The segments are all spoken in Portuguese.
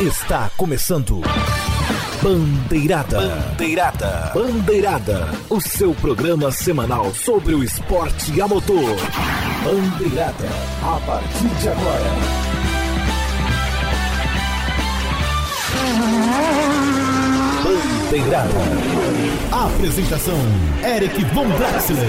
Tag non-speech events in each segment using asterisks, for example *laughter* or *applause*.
Está começando. Bandeirada. Bandeirada. Bandeirada. O seu programa semanal sobre o esporte a motor. Bandeirada. A partir de agora. Bandeirada. Apresentação: Eric Von Draxler.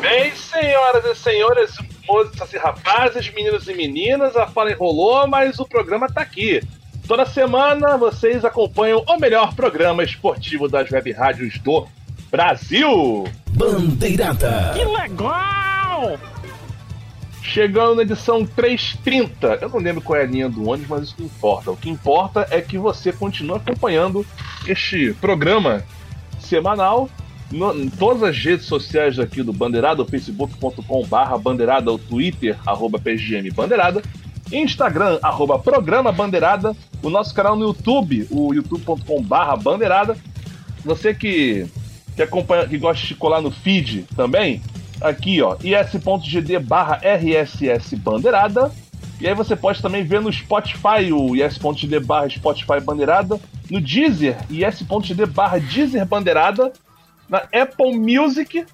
Bem, senhoras e senhores, moças e rapazes, meninos e meninas, a fala enrolou, mas o programa tá aqui. Toda semana vocês acompanham o melhor programa esportivo das web rádios do Brasil. Bandeirada. Que legal! Chegando na edição 330. Eu não lembro qual é a linha do ônibus, mas isso não importa. O que importa é que você continue acompanhando este programa semanal no, em todas as redes sociais aqui do Bandeirada, facebook.com.br Bandeirada, o Twitter, arroba PGM Bandeirada, Instagram, arroba Programa Bandeirada, o nosso canal no YouTube, o youtube.com.br Bandeirada. Você que, que acompanha, que gosta de colar no feed também, aqui ó, is.gd barra RSS Bandeirada. E aí você pode também ver no Spotify, o is.gd barra Spotify Bandeirada, no Deezer, is.gd barra Deezer Bandeirada, na Apple Music,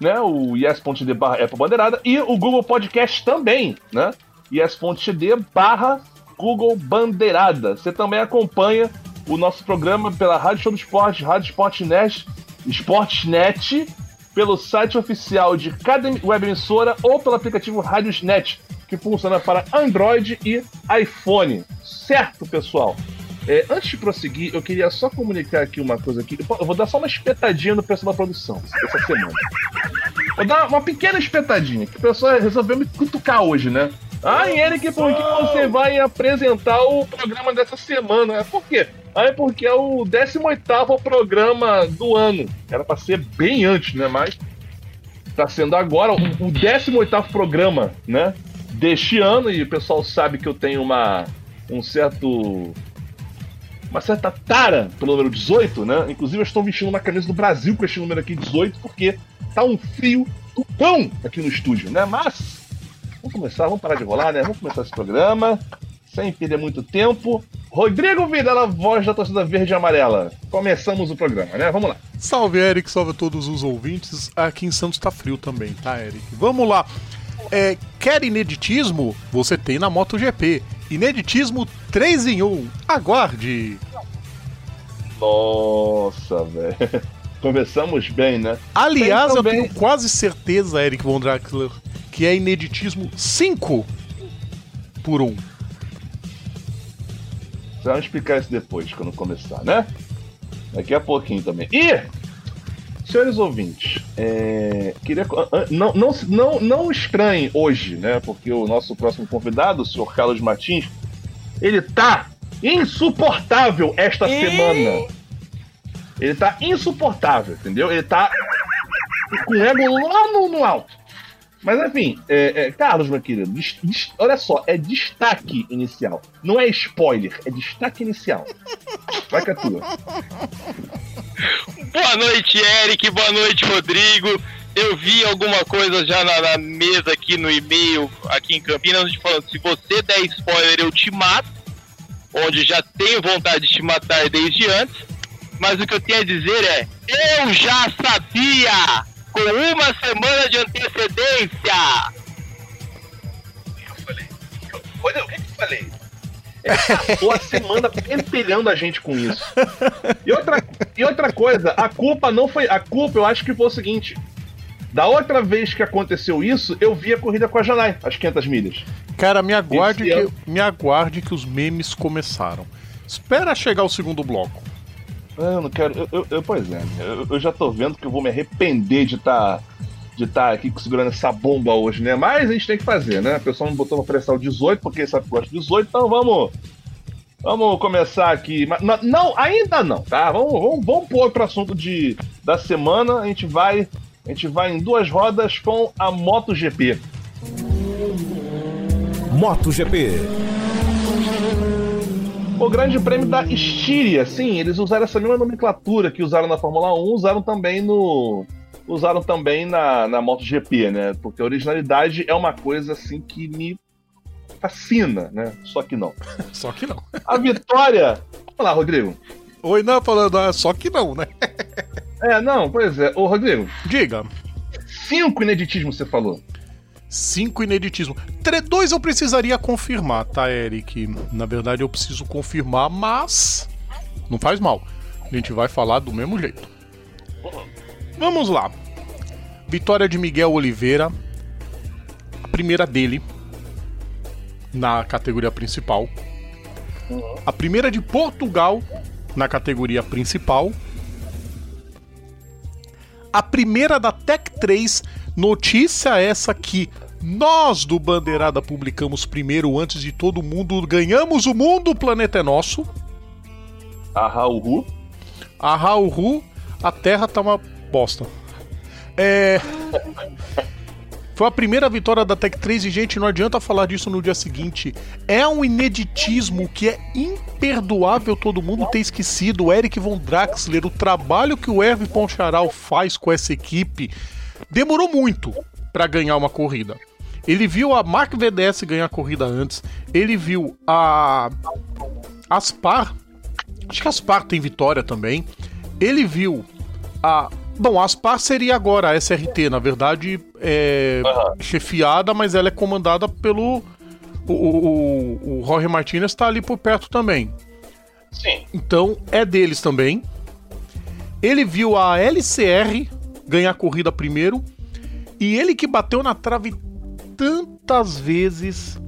né, o yes.gd barra Apple Bandeirada, e o Google Podcast também, né, yes.gd barra Google Bandeirada. Você também acompanha o nosso programa pela Rádio Show do Esporte, Rádio Sportnet, Sportnet, pelo site oficial de cada web emissora ou pelo aplicativo Radiosnet, que funciona para Android e iPhone. Certo, pessoal? É, antes de prosseguir, eu queria só comunicar aqui uma coisa aqui. Eu vou dar só uma espetadinha no pessoal da produção essa semana. Vou dar uma pequena espetadinha, que o pessoal resolveu me cutucar hoje, né? Ah, Eric, por que você vai apresentar o programa dessa semana? É por quê? Ah, é porque é o 18 programa do ano. Era pra ser bem antes, né? Mas tá sendo agora o 18 programa, né? Deste ano, e o pessoal sabe que eu tenho uma, um certo uma certa tara pelo número 18, né? Inclusive eu estou vestindo uma camisa do Brasil com este número aqui 18, porque tá um frio do pão aqui no estúdio, né? Mas vamos começar, vamos parar de rolar, né? Vamos começar esse programa, sem perder muito tempo. Rodrigo Vidal, voz da torcida verde e amarela. Começamos o programa, né? Vamos lá. Salve, Eric, salve a todos os ouvintes. Aqui em Santos tá frio também, tá, Eric? Vamos lá. É, quer ineditismo? Você tem na MotoGP. Ineditismo 3 em 1. Aguarde! Nossa, velho. *laughs* Começamos bem, né? Aliás, Tem eu também- tenho quase certeza, Eric Von Draxler, que é ineditismo 5 por 1. Vamos explicar isso depois, quando começar, né? Daqui a pouquinho também. E, senhores ouvintes, é, queria. ah, Não, não, não, não estranhem hoje, né? Porque o nosso próximo convidado, o senhor Carlos Martins, ele tá insuportável esta semana. Ele tá insuportável, entendeu? Ele tá com o ego lá no, no alto. Mas enfim, é, é, Carlos, meu querido, des- des- olha só, é destaque inicial. Não é spoiler, é destaque inicial. Vai que é tua. Boa noite, Eric. Boa noite, Rodrigo. Eu vi alguma coisa já na, na mesa aqui no e-mail, aqui em Campinas, onde falando: se você der spoiler, eu te mato. Onde já tenho vontade de te matar desde antes. Mas o que eu tenho a dizer é: eu já sabia! Com uma semana de antecedência! Eu falei. O que eu falei? *laughs* Ele passou a semana empelhando a gente com isso. E outra, e outra coisa, a culpa não foi. A culpa eu acho que foi o seguinte. Da outra vez que aconteceu isso, eu vi a corrida com a Janai, as 500 milhas. Cara, me aguarde, Esse que, me aguarde que os memes começaram. Espera chegar o segundo bloco. Ah, Eu não quero. Eu, eu- eu- pois é, eu, eu já tô vendo que eu vou me arrepender de estar de tá aqui segurando essa bomba hoje, né? Mas a gente tem que fazer, né? O pessoal me botou pra o 18, porque sabe que eu gosto de 18, então vamos. Vamos começar aqui. Mas, não- não, ainda não, tá? Vamos, vamos, vamos pro outro assunto de, da semana. A gente vai. A gente vai em duas rodas com a MotoGP. MotoGP. O Grande Prêmio da Estíria, sim, eles usaram essa mesma nomenclatura que usaram na Fórmula 1, usaram também no. Usaram também na, na MotoGP, né? Porque a originalidade é uma coisa assim que me Cassina, né? Só que não. *laughs* Só que não. *laughs* A vitória. Vamos lá, Rodrigo. Oi, não, falando, ah, só que não, né? *laughs* É, não, pois é. Ô, Rodrigo, Diga. cinco ineditismos você falou. Cinco ineditismo. Tre- Dois eu precisaria confirmar, tá, Eric? Na verdade eu preciso confirmar, mas. Não faz mal. A gente vai falar do mesmo jeito. Vamos lá. Vitória de Miguel Oliveira. A primeira dele. Na categoria principal. A primeira de Portugal. Na categoria principal. A primeira da Tech 3, notícia essa que nós do Bandeirada publicamos primeiro antes de todo mundo, ganhamos o mundo, o planeta é nosso. A Raul A Rauru, a Terra tá uma bosta. É. Foi a primeira vitória da Tech 3 e, gente, não adianta falar disso no dia seguinte. É um ineditismo que é imperdoável todo mundo ter esquecido. O Eric Von Draxler, o trabalho que o Hervé Poncharal faz com essa equipe, demorou muito para ganhar uma corrida. Ele viu a Mark VDS ganhar a corrida antes, ele viu a Aspar, acho que a Aspar tem vitória também. Ele viu a. Bom, a Aspar seria agora a SRT, na verdade, é Aham. chefiada, mas ela é comandada pelo. O, o, o, o Jorge Martinez está ali por perto também. Sim. Então é deles também. Ele viu a LCR ganhar a corrida primeiro. E ele que bateu na trave tantas vezes.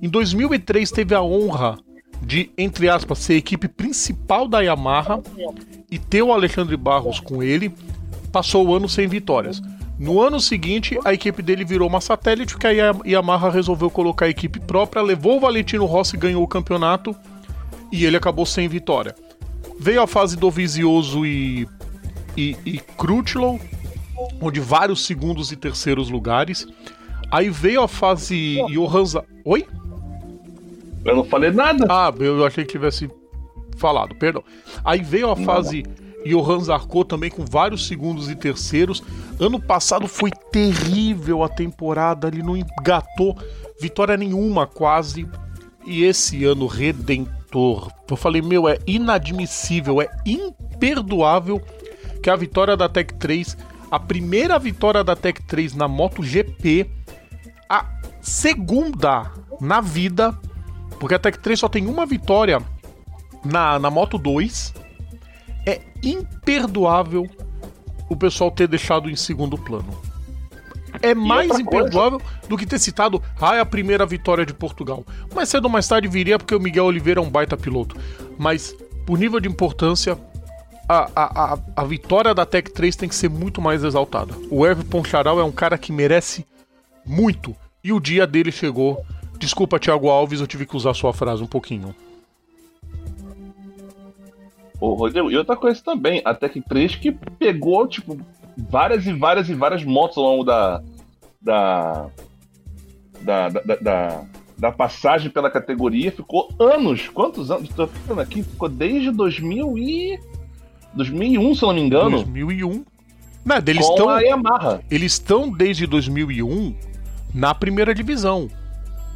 Em 2003 teve a honra de, entre aspas, ser a equipe principal da Yamaha e ter o Alexandre Barros com ele. Passou o ano sem vitórias. No ano seguinte, a equipe dele virou uma satélite, que a Ya- Yamaha resolveu colocar a equipe própria, levou o Valentino Rossi ganhou o campeonato, e ele acabou sem vitória. Veio a fase do Vizioso e, e, e Crutchlow, onde vários segundos e terceiros lugares. Aí veio a fase Johan Za- Oi? Eu não falei nada. Ah, eu achei que tivesse falado, perdão. Aí veio a fase Johan Zarco também com vários segundos e terceiros. Ano passado foi terrível a temporada, ele não engatou vitória nenhuma quase. E esse ano redentor. Eu falei, meu, é inadmissível, é imperdoável que a vitória da Tech 3, a primeira vitória da Tech 3 na MotoGP, a segunda na vida, porque a Tech 3 só tem uma vitória na, na Moto 2. Imperdoável o pessoal ter deixado em segundo plano. É mais outra coisa- imperdoável do que ter citado ah, é a primeira vitória de Portugal. Mais cedo ou mais tarde viria porque o Miguel Oliveira é um baita piloto. Mas, por nível de importância, a, a, a, a vitória da Tech 3 tem que ser muito mais exaltada. O Hervé Poncharal é um cara que merece muito. E o dia dele chegou. Desculpa, Thiago Alves, eu tive que usar sua frase um pouquinho. Ô, Rodrigo, e outra coisa também, a Tech 3 que pegou, tipo, várias e várias e várias motos ao longo da. da. da. da, da- da- passagem pela categoria, ficou anos. Quantos anos? Tô ficando aqui, ficou desde 2000 e. 2001, se eu não me engano. 2001. Não, eles com estão a Yamaha. eles estão desde 2001 na primeira divisão.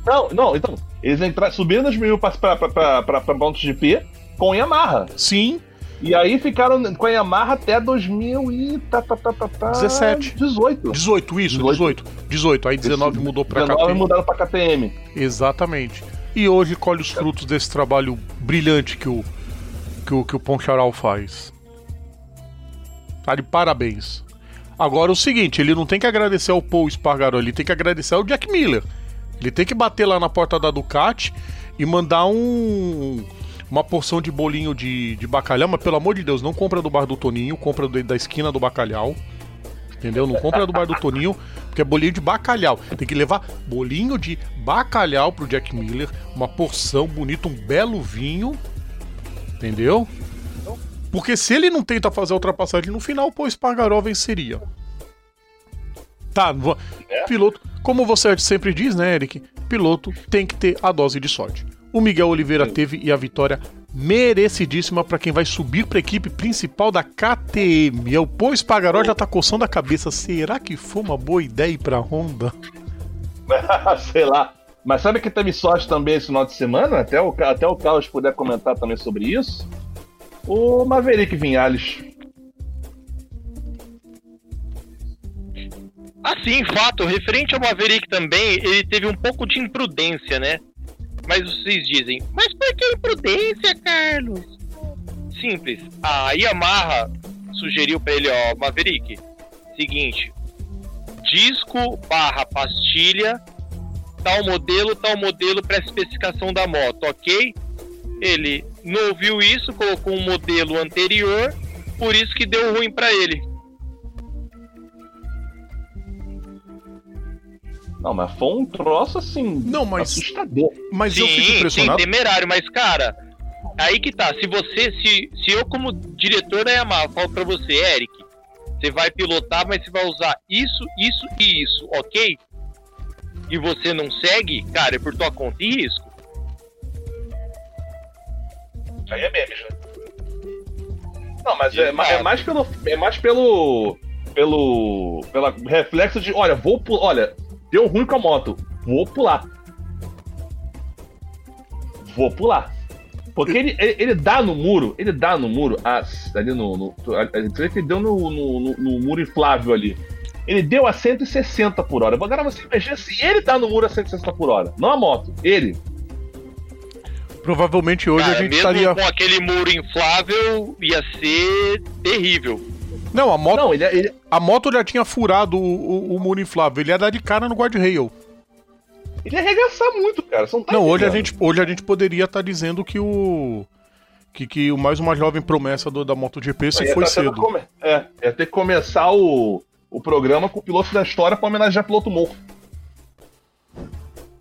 Não, não, então. Eles entraram, subiram em 2001 pra, pra MotoGP com Yamaha. Sim, E aí ficaram com a Yamaha até 2000 e. Tá, tá, tá, tá, tá, 17. 18. 18 isso, 18. 18. Aí 19 mudou pra 19 KTM. mudaram pra KTM. Exatamente. E hoje colhe os frutos desse trabalho brilhante que o que o, que o Poncharal faz. Tá de parabéns. Agora o seguinte, ele não tem que agradecer ao Paul Espargaró, ele tem que agradecer ao Jack Miller. Ele tem que bater lá na porta da Ducati e mandar um uma porção de bolinho de, de bacalhau, mas pelo amor de Deus, não compra do bar do Toninho, compra do- da esquina do bacalhau. Entendeu? Não compra do bar do Toninho, porque é bolinho de bacalhau. Tem que levar bolinho de bacalhau pro Jack Miller, uma porção bonita, um belo vinho. Entendeu? Porque se ele não tenta fazer a ultrapassagem no final, pô, Espargaró venceria. Tá, vou- piloto, como você sempre diz, né, Eric? Piloto tem que ter a dose de sorte. O Miguel Oliveira teve e a vitória merecidíssima para quem vai subir para a equipe principal da KTM. E o Pô Espargaró já tá coçando a cabeça. Será que foi uma boa ideia ir pra Honda? *laughs* Sei lá. Mas sabe que teve sorte também esse final de semana? Até o, até o Carlos puder comentar também sobre isso. O Maverick Vinhales. Assim, fato, referente ao Maverick também, ele teve um pouco de imprudência, né? Mas vocês dizem, mas por que imprudência, Carlos? Simples. A Yamaha sugeriu para ele, ó, Maverick, seguinte, disco barra pastilha, tal modelo, tal modelo para especificação da moto, ok? Ele não ouviu isso, colocou um modelo anterior, por isso que deu ruim para ele. Não, mas foi um troço assim. Não, mas. Assustador. Mas sim, eu fico impressionado. Sim, temerário, mas cara, aí que tá. Se você, se, se eu como diretor da Yamaha falo pra você, Eric, você vai pilotar, mas você vai usar isso, isso e isso, ok? E você não segue, cara, é por tua conta e risco. Aí é memes, né? Não, mas é, é mais pelo. É mais pelo. Pelo. Pela reflexo de, olha, vou pular. Olha, deu ruim com a moto. Vou pular. Vou pular. Porque ele, ele, ele dá no muro, ele dá no muro, ah, ali no. no a, a, você vê que ele deu no, no, no- no muro inflável ali. Ele deu a 160 por hora. Agora você imagina se ele dá no muro a 160 por hora. Não a moto, ele. Provavelmente hoje Cara, a gente mesmo estaria. com aquele muro inflável, ia ser terrível. Não, a moto, Não, ele, ele, a moto já tinha furado o, o, o muro inflável. Ele ia dar de cara no guardrail. ele ia arregaçar muito, cara. Você não tá Não, hoje a, gente, hoje a gente poderia estar dizendo que o. Que, que o mais uma jovem promessa do, da MotoGP se foi tá cedo. come- É, ia ter que começar o, o programa com o piloto da história pra homenagear o piloto morto.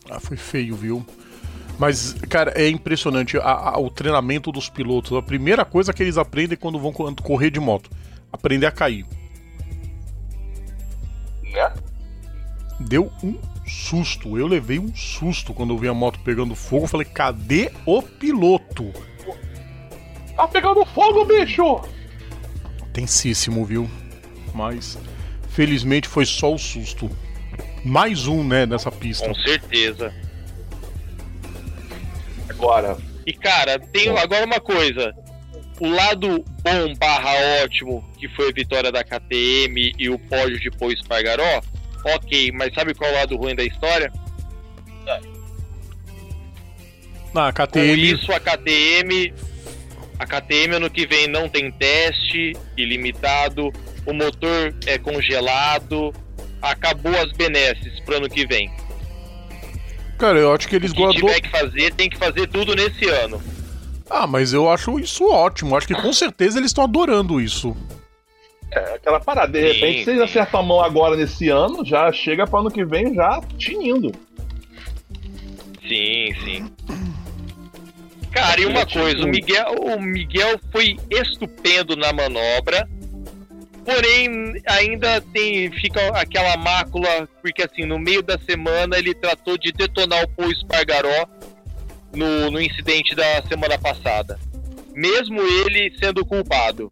Ah, foi feio, viu? Mas, cara, é impressionante a- a- o treinamento dos pilotos. A primeira coisa que eles aprendem quando vão co- correr de moto: aprender a cair. Né? Deu um susto. Eu levei um susto quando eu vi a moto pegando fogo. Eu falei, cadê o piloto? Tá pegando fogo, bicho! Tensíssimo, viu? Mas, felizmente, foi só o susto. Mais um, né, nessa pista. Com certeza. Agora, E cara, tem agora uma coisa. O lado bom barra ótimo, que foi a vitória da KTM e o pódio de Pô Espargaró, ok, mas sabe qual é o lado ruim da história? Na Com KTM, isso, a KTM. A KTM ano que vem não tem teste ilimitado, o motor é congelado, acabou as benesses pro ano que vem. cara, eu acho que eles O que guardou. tiver que fazer, tem que fazer tudo nesse ano. Ah, mas eu acho isso ótimo. Acho que com certeza eles estão adorando isso. é aquela parada. De repente, sim. acertam a mão agora nesse ano, já chega para ano que vem já tinindo. Sim, sim. Cara, e uma coisa, o Miguel, o Miguel foi estupendo na manobra, porém ainda tem fica aquela mácula, porque assim, no meio da semana ele tratou de detonar o Paul Espargaró no, no incidente da semana passada. Mesmo ele sendo culpado.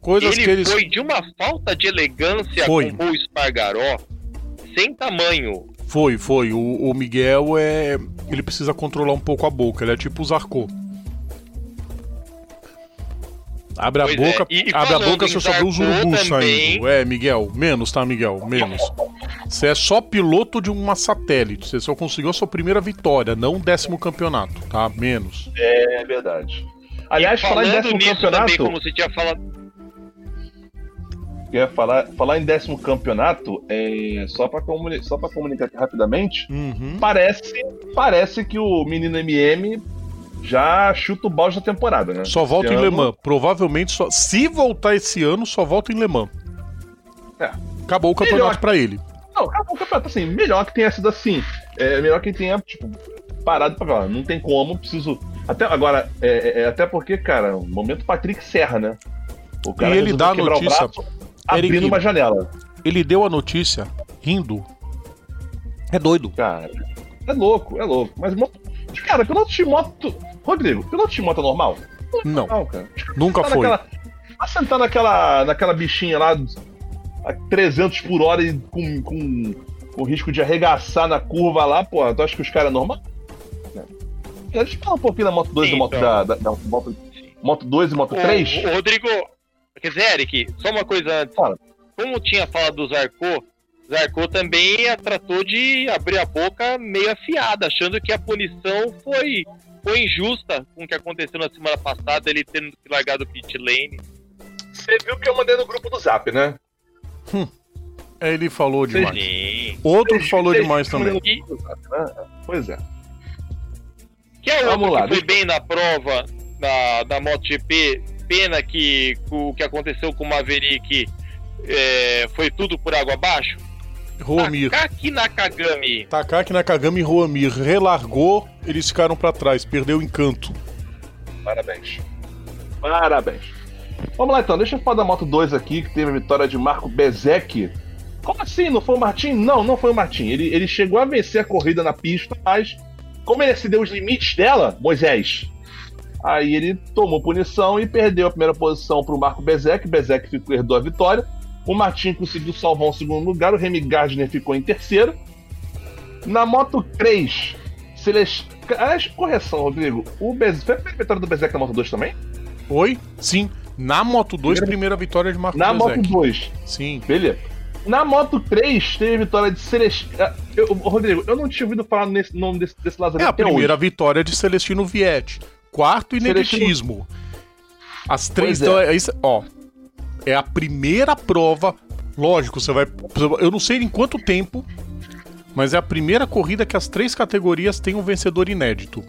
Coisas ele que eles. foi de uma falta de elegância Foi. com o Espargaró sem tamanho. Foi, foi. O, o Miguel é. Ele precisa controlar um pouco a boca. Ele é tipo o Zarco. Abre a Pois é, boca, e- e abre a boca se eu só ver os urubus também- saindo. É, Miguel, menos, tá, Miguel? Menos. Você é só piloto de uma satélite. Você só conseguiu a sua primeira vitória, não um décimo campeonato, tá? Menos. É verdade. Aliás, falar em décimo nisso campeonato. também, como você tinha falado, Eu ia falar, falar em décimo campeonato, é, só para comuni só pra comunicar aqui rapidamente, Uhum. parece, parece que o menino MM já chuta o balde da temporada, né? Só volta Esse em ano- Le Mans. Provavelmente, só, se voltar esse ano, só volta em Le Mans. É. Acabou o campeonato Melhor. pra ele. Não, acabou o campeonato assim, melhor que tenha sido assim. É melhor que tenha, tipo, parado pra falar, não tem como, preciso. Até agora, é, é- é até porque, cara, o momento Patrick Serra, né? O E ele dá a notícia, braço, abrindo Eric. uma janela. Ele deu a notícia rindo. É doido. Cara, é louco, é louco. Mas, cara, piloto de moto. Rodrigo, piloto de moto é normal? Não, Não, cara. nunca Tá foi. naquela- Vai sentar naquela, naquela bichinha lá a 300 por hora e com, com com risco de arregaçar na curva lá, pô, tu acha que os caras é normal? Deixa eu falar um pouquinho da Moto 2 Sim, e moto, então. da, da, da moto, moto 2 e Moto Ô, 3. ô, Rodrigo, quer dizer, Eric, só uma coisa antes. Fala. Como tinha falado do Zarco, Zarco também a tratou de abrir a boca meio afiada, achando que a punição foi, foi injusta com o que aconteceu na semana passada, ele tendo que largar do pit lane. Você viu que eu mandei no grupo do Zap, né? Ele falou demais. Sim. Outro Vocês- falou vocês demais também. né? Pois é. Que é Vamos outro lá, que foi bem na prova da, da MotoGP. Pena que o que aconteceu com o Maverick é, foi tudo por água abaixo. Roamir. Takaki Nakagami. Takaki Nakagami e Roamir relargou, eles ficaram pra trás, perdeu o encanto. Parabéns. Parabéns. Vamos lá então, deixa eu falar da Moto 2 aqui, que teve a vitória de Marco Bezek. Como assim? Não foi o Martin? Não, não foi o Martin. Ele, ele chegou a vencer a corrida na pista, mas como ele excedeu os limites dela, Moisés, aí ele tomou punição e perdeu a primeira posição para o Marco Bezek. Bezek ficou, herdou a vitória. O Martin conseguiu salvar um segundo lugar, o Remy Gardner ficou em terceiro. Na Moto 3, Celeste. Aliás, correção, Rodrigo. O Bezek. Foi a primeira vitória do Bezek na Moto 2 também? Oi? Sim. Na Moto 2, primeira vitória de Marco Na Bezek. Moto 2. Sim. Beleza. Na Moto 3 teve a vitória de Celestino. Eu, Rodrigo, eu não tinha ouvido falar nesse nome desse, desse É a primeira hoje. vitória de Celestino Vietti. Quarto, Celestino- ineditismo. As três. Pois é. Então, é isso, ó. É a primeira prova. Lógico, você vai. Eu não sei em quanto tempo. Mas é a primeira corrida que as três categorias têm um vencedor inédito.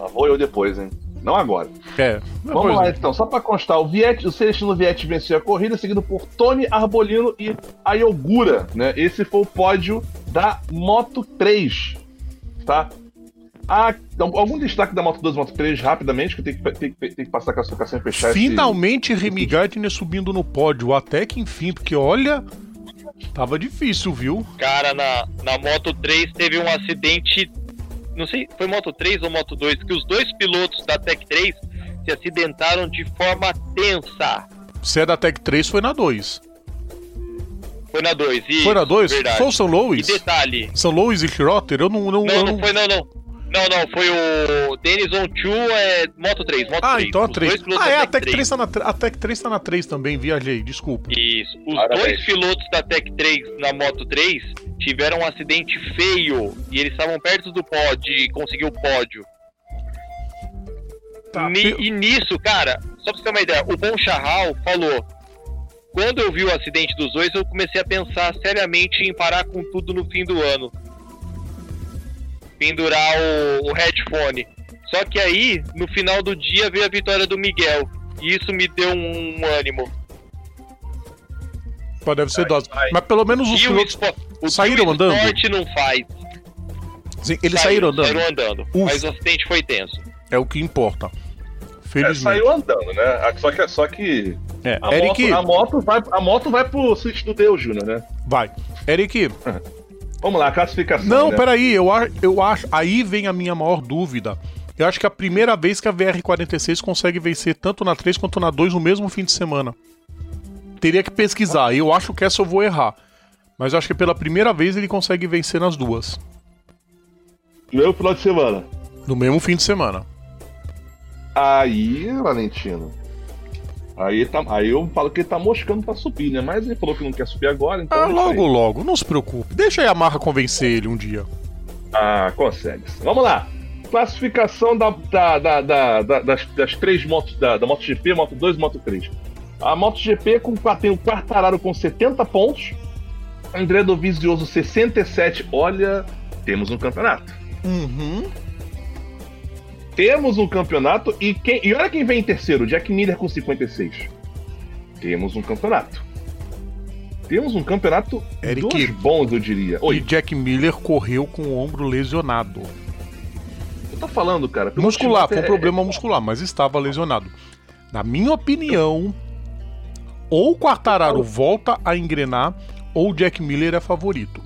Ah, vou eu depois, hein? Não agora. É. Vamos lá é. então, só pra constar, o, Vietti, o Celestino Vietti venceu a corrida, seguido por Tony Arbolino e Ayogura, né? Esse foi o pódio da Moto 3, tá? Ah, algum destaque da Moto 2 e Moto 3 rapidamente, que tenho que, que- tenho que passar a classificação e fechar esse- Finalmente Remy Gardner subindo no pódio, até que enfim, porque olha, tava difícil, viu? Cara, na, na Moto 3 teve um acidente. Não sei, foi Moto 3 ou Moto 2, que os dois pilotos da Tech 3 se acidentaram de forma tensa. Se é da Tech 3, foi na 2. Foi na 2. E, Foi na 2? Verdade. Foi o São E Louis? detalhe. São Louis e Schrotter? Eu não. não, Não, eu não não- foi, não, não. Não, não, foi o Dennis On 2, é Moto 3. Moto Ah, 3. então a Os 3. dois pilotos Ah, é, a Tech Tech 3 tá na, a Tech 3 tá na 3 também, viajei, desculpa. Isso. Os Parabéns. dois pilotos da Tech 3 na Moto 3 tiveram um acidente feio e eles estavam perto do pódio, de conseguir o pódio. Tá, Ni- pe- E nisso, cara, só pra você ter uma ideia, o Bon Charral falou: quando eu vi o acidente dos dois, eu comecei a pensar seriamente em parar com tudo no fim do ano. Pendurar o, o headphone. Só que aí, no final do dia, veio a vitória do Miguel. E isso me deu um, ânimo. Pô, deve ser dose. Mas pelo menos os o, pilotos. o saíram que o andando? esporte não faz. Sim, eles saíram andando. Saíram andando. Ufa. Mas o acidente foi tenso. É o que importa. É, Felizmente. saiu andando, né? Só que, só que É, a, Eric, moto, a, moto vai, a moto vai pro Switch do Deus, Júnior, né? vai. Eric, Vamos lá, classificação. não, né? peraí, eu, eu acho. Aí vem a minha maior dúvida. Eu acho que é a primeira vez que a VR46 consegue vencer tanto na 3 quanto na 2 no mesmo fim de semana. Teria que pesquisar. Eu acho que essa eu vou errar. Mas eu acho que pela primeira vez ele consegue vencer nas duas. Meu final de semana. No mesmo fim de semana. Aí, Valentino. Aí, tá, aí eu falo que ele tá moscando pra subir, né? Mas ele falou que não quer subir agora, então. Ah, logo, aí. logo. Não se preocupe. Deixa a Yamaha convencer ele um dia. Ah, consegue. Vamos lá. Classificação da, da, da- da- das, das três motos da, da MotoGP, Moto 2 e Moto 3. A MotoGP com, tem o Quartararo com 70 pontos. André Dovizioso 67. Olha, temos um campeonato. Uhum. Temos um campeonato e, quem, e olha quem vem em terceiro, Jack Miller com 56. Temos um campeonato. Temos um campeonato Eric. dos bons, eu diria. E Oi, Jack Miller correu com o ombro lesionado. eu tô falando, cara. Muscular, foi um problema muscular, mas estava lesionado. Na minha opinião, ou o Quartararo volta a engrenar, ou o Jack Miller é favorito.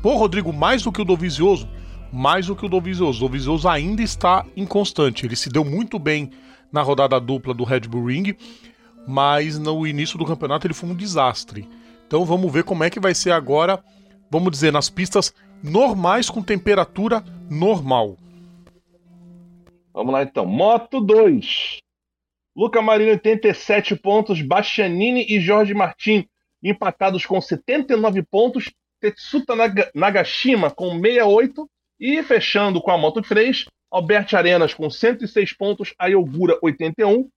Pô, Rodrigo, mais do que o Dovizioso, mais do que o Dovizioso. O Dovizioso ainda está inconstante. Ele se deu muito bem na rodada dupla do Red Bull Ring, mas no início do campeonato ele foi um desastre. Então vamos ver como é que vai ser agora, vamos dizer, nas pistas normais com temperatura normal. Vamos lá então. Moto 2. Luca Marini 87 pontos, Bastianini e Jorge Martin empatados com 79 pontos, Tetsuta Nagashima com 68 e fechando com a Moto 3, Alberto Arenas com 106 pontos, Ayogura 81,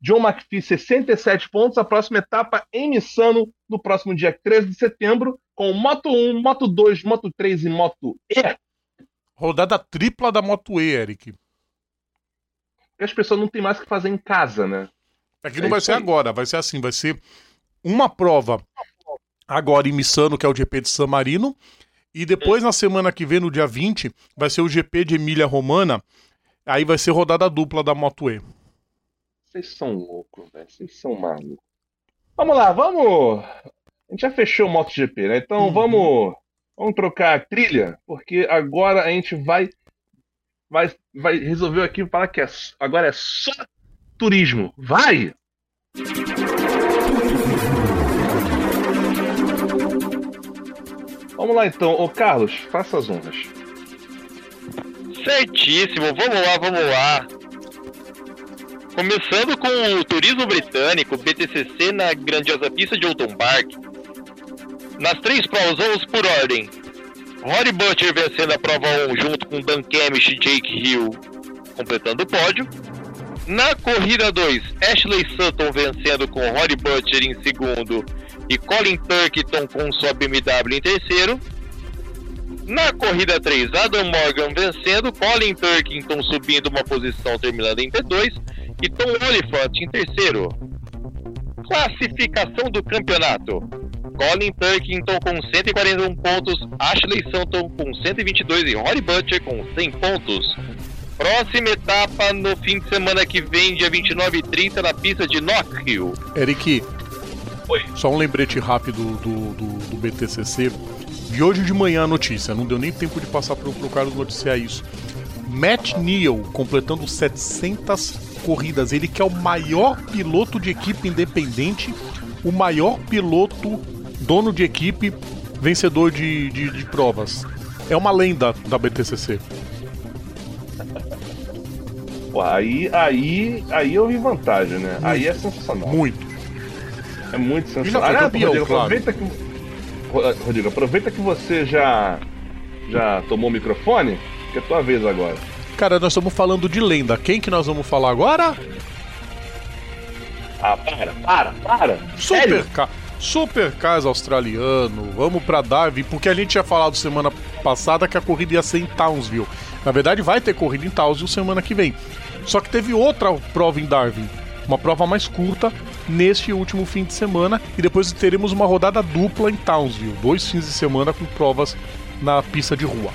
John McPhee 67 pontos, a próxima etapa em Missano no próximo dia 13 de setembro com Moto 1, Moto 2, Moto 3 e Moto E. Rodada tripla da Moto E, Eric as pessoas não têm mais o que fazer em casa, né? Aqui é não é vai ser aí. agora, vai ser assim, vai ser uma prova agora em Missano, que é o GP de San Marino, e depois na semana que vem, no dia 20, vai ser o GP de Emília Romana, aí vai ser rodada dupla da Moto E. Vocês são loucos, velho, vocês são malucos. Vamos lá, vamos... A gente já fechou o MotoGP, né? Então uhum. vamos, vamos trocar a trilha, porque agora a gente vai vai, vai resolveu aqui falar que é, agora é só turismo. Vai! Vamos lá então, ô Carlos, faça as honras. Certíssimo, vamos lá, vamos lá. Começando com o turismo britânico, BTCC na grandiosa pista de Oulton Park. Nas três provas, vamos por ordem. Rory Butcher vencendo a prova 1 junto com Dan Kemish e Jake Hill completando o pódio. Na corrida 2, Ashley Sutton vencendo com Rory Butcher em segundo e Colin Turkington com sua BMW em terceiro. Na corrida 3, Adam Morgan vencendo, Colin Turkington subindo uma posição terminando em P2 e Tom Oliphant em terceiro. Classificação do campeonato. Colin Turkington com 141 pontos, Ashley Sutton com 122 e Rory Butcher com 100 pontos. Próxima etapa no fim de semana que vem, dia 29 e 30, na pista de Knock Hill. Eric, Oi. só um lembrete rápido do, do, do BTCC. De hoje de manhã a notícia, não deu nem tempo de passar para o Carlos noticiar isso. Matt Neal completando 700 corridas. Ele que é o maior piloto de equipe independente, o maior piloto dono de equipe, vencedor de, de, de provas. É uma lenda da BTCC. aí, aí, aí eu vi vantagem, né? Muito, aí é sensacional. Muito. É muito sensacional. Campeão, Rodrigo, claro. aproveita que Rodrigo, aproveita que você já já tomou o microfone, que é tua vez agora. Cara, nós estamos falando de lenda. Quem que nós vamos falar agora? Ah, para, para, para. Super, ca Supercars australiano, vamos para Darwin, porque a gente tinha falado semana passada que a corrida ia ser em Townsville. Na verdade, vai ter corrida em Townsville semana que vem. Só que teve outra prova em Darwin, uma prova mais curta neste último fim de semana e depois teremos uma rodada dupla em Townsville, dois fins de semana com provas na pista de rua.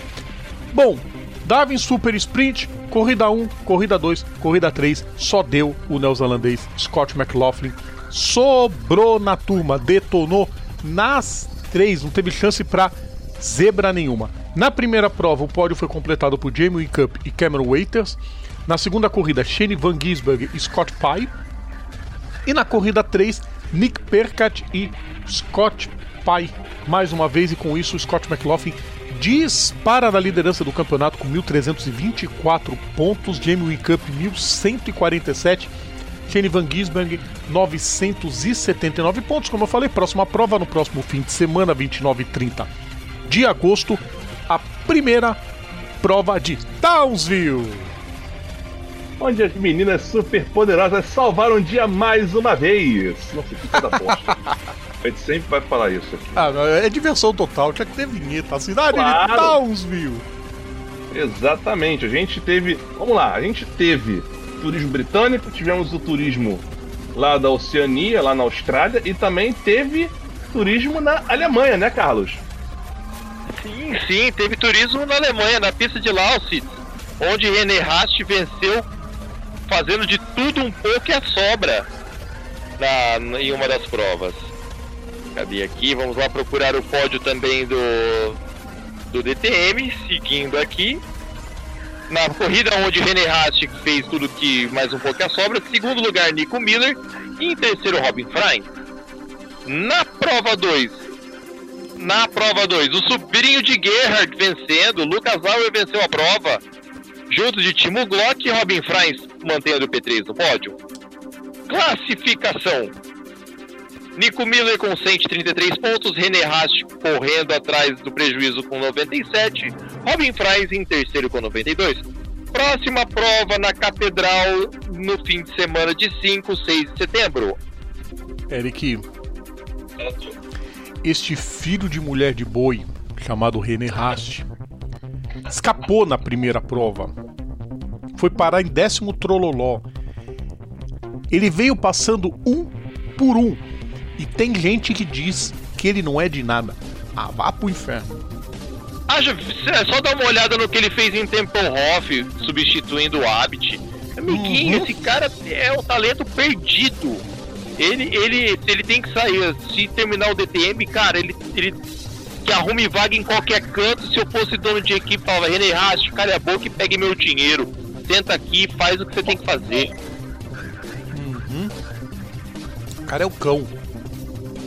Bom, Darwin Super Sprint, corrida 1, corrida 2, corrida 3, só deu o neozelandês Scott McLaughlin sobrou na turma, detonou nas três, não teve chance para zebra nenhuma. Na primeira prova, o pódio foi completado por Jamie Cup e Cameron Waiters. Na segunda corrida, Shane Van Gisberg e Scott Pye. E na corrida 3, Nick Percat e Scott Pye. Mais uma vez, e com isso, Scott McLaughlin dispara da liderança do campeonato com 1.324 pontos. Jamie Cup, 1.147 Shane Van Gisberg, 979 pontos. Como eu falei, próxima prova no próximo fim de semana, 29 e 30 de agosto. A primeira prova de Townsville. Onde as meninas super poderosas salvaram o dia mais uma vez. Nossa, que coisa bosta. *laughs* A gente sempre vai falar isso aqui. Ah, é diversão total. Tinha que ter vinheta. A cidade claro. de Townsville. Exatamente. A gente teve. Vamos lá. A gente teve turismo britânico, tivemos o turismo lá da Oceania, lá na Austrália, e também teve turismo na Alemanha, né, Carlos? Sim, sim, teve turismo na Alemanha, na pista de Lausitz, onde René Rast venceu fazendo de tudo um pouco e a sobra na, em uma das provas. Cadê aqui? Vamos lá procurar o pódio também do, do DTM, seguindo aqui na corrida onde René Rast fez tudo que mais um pouco a sobra. Segundo lugar, Nico Miller. E em terceiro, Robin Fry. Na prova 2, Na prova 2, o sobrinho de Gerhard vencendo, Lucas Auer venceu a prova. Junto de Timo Glock e Robin Freins mantendo o P3 no pódio. Classificação. Nico Miller com 133 pontos, René Rast correndo atrás do prejuízo com 97, Robin Freins em terceiro com 92. Próxima prova na Catedral no fim de semana de 5, 6 de setembro. Eric, este filho de mulher de boi, chamado René Rast, escapou na primeira prova. Foi parar em décimo trololó. Ele veio passando um por um. E tem gente que diz que ele não é de nada. Ah, vá pro inferno. Acha, é só dar uma olhada no que ele fez em Tempelhof, substituindo o Abit. Amiguinho, uhum. esse cara é um talento perdido. Ele, ele, ele tem que sair. Se terminar o DTM, cara, ele, ele que arrume vaga em qualquer canto. Se eu fosse dono de equipe, falava, René Rast, cara a boca e pegue meu dinheiro. Senta aqui faz o que você tem que fazer. Uhum. O cara é o cão.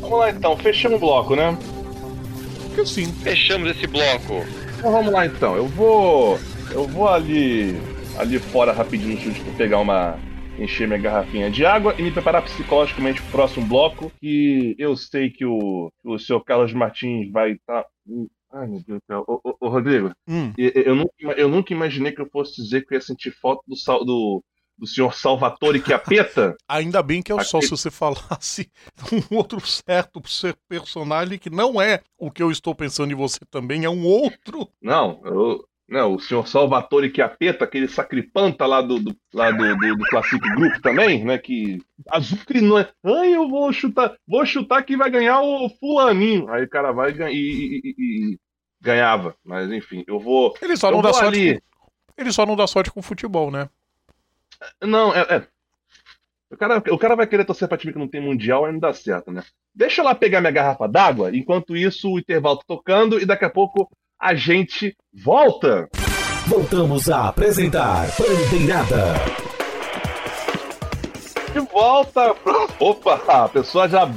Vamos lá então, fechamos o bloco, né? Que sim. Fechamos esse bloco. Então vamos lá então. Eu vou. Eu vou ali. ali fora rapidinho para pegar uma. Encher minha garrafinha de água e me preparar psicologicamente pro próximo bloco. Que eu sei que o, o senhor Carlos Martins vai estar. Tá... Ai, meu Deus do céu. Ô, ô, ô Rodrigo, hum. eu, eu, nunca, eu nunca imaginei que eu fosse dizer que eu ia sentir falta do, do, do senhor Salvatore Chiappetta. *laughs* Ainda bem que é o só se você falasse *laughs* um outro certo personagem que não é o que eu estou pensando em você também, é um outro. Não, eu, não, o senhor Salvatore Chiappetta, aquele sacripanta lá do, do lá do, do, do Classic Group também, né? Que Azucre não é. Ai, eu vou chutar, vou chutar que vai ganhar o fulaninho. Aí o cara vai e, e, e, e ganhava. Mas enfim, eu vou. Ele só não dá sorte. Ali... Com... Ele só não dá sorte com futebol, né? Não, é, é. O, cara, o cara vai querer torcer pra time que não tem mundial e não dá certo, né? Deixa eu lá pegar minha garrafa d'água, enquanto isso o intervalo tá tocando e daqui a pouco a gente volta. Voltamos a apresentar Bandeirada. De volta. *laughs* Opa, a pessoa já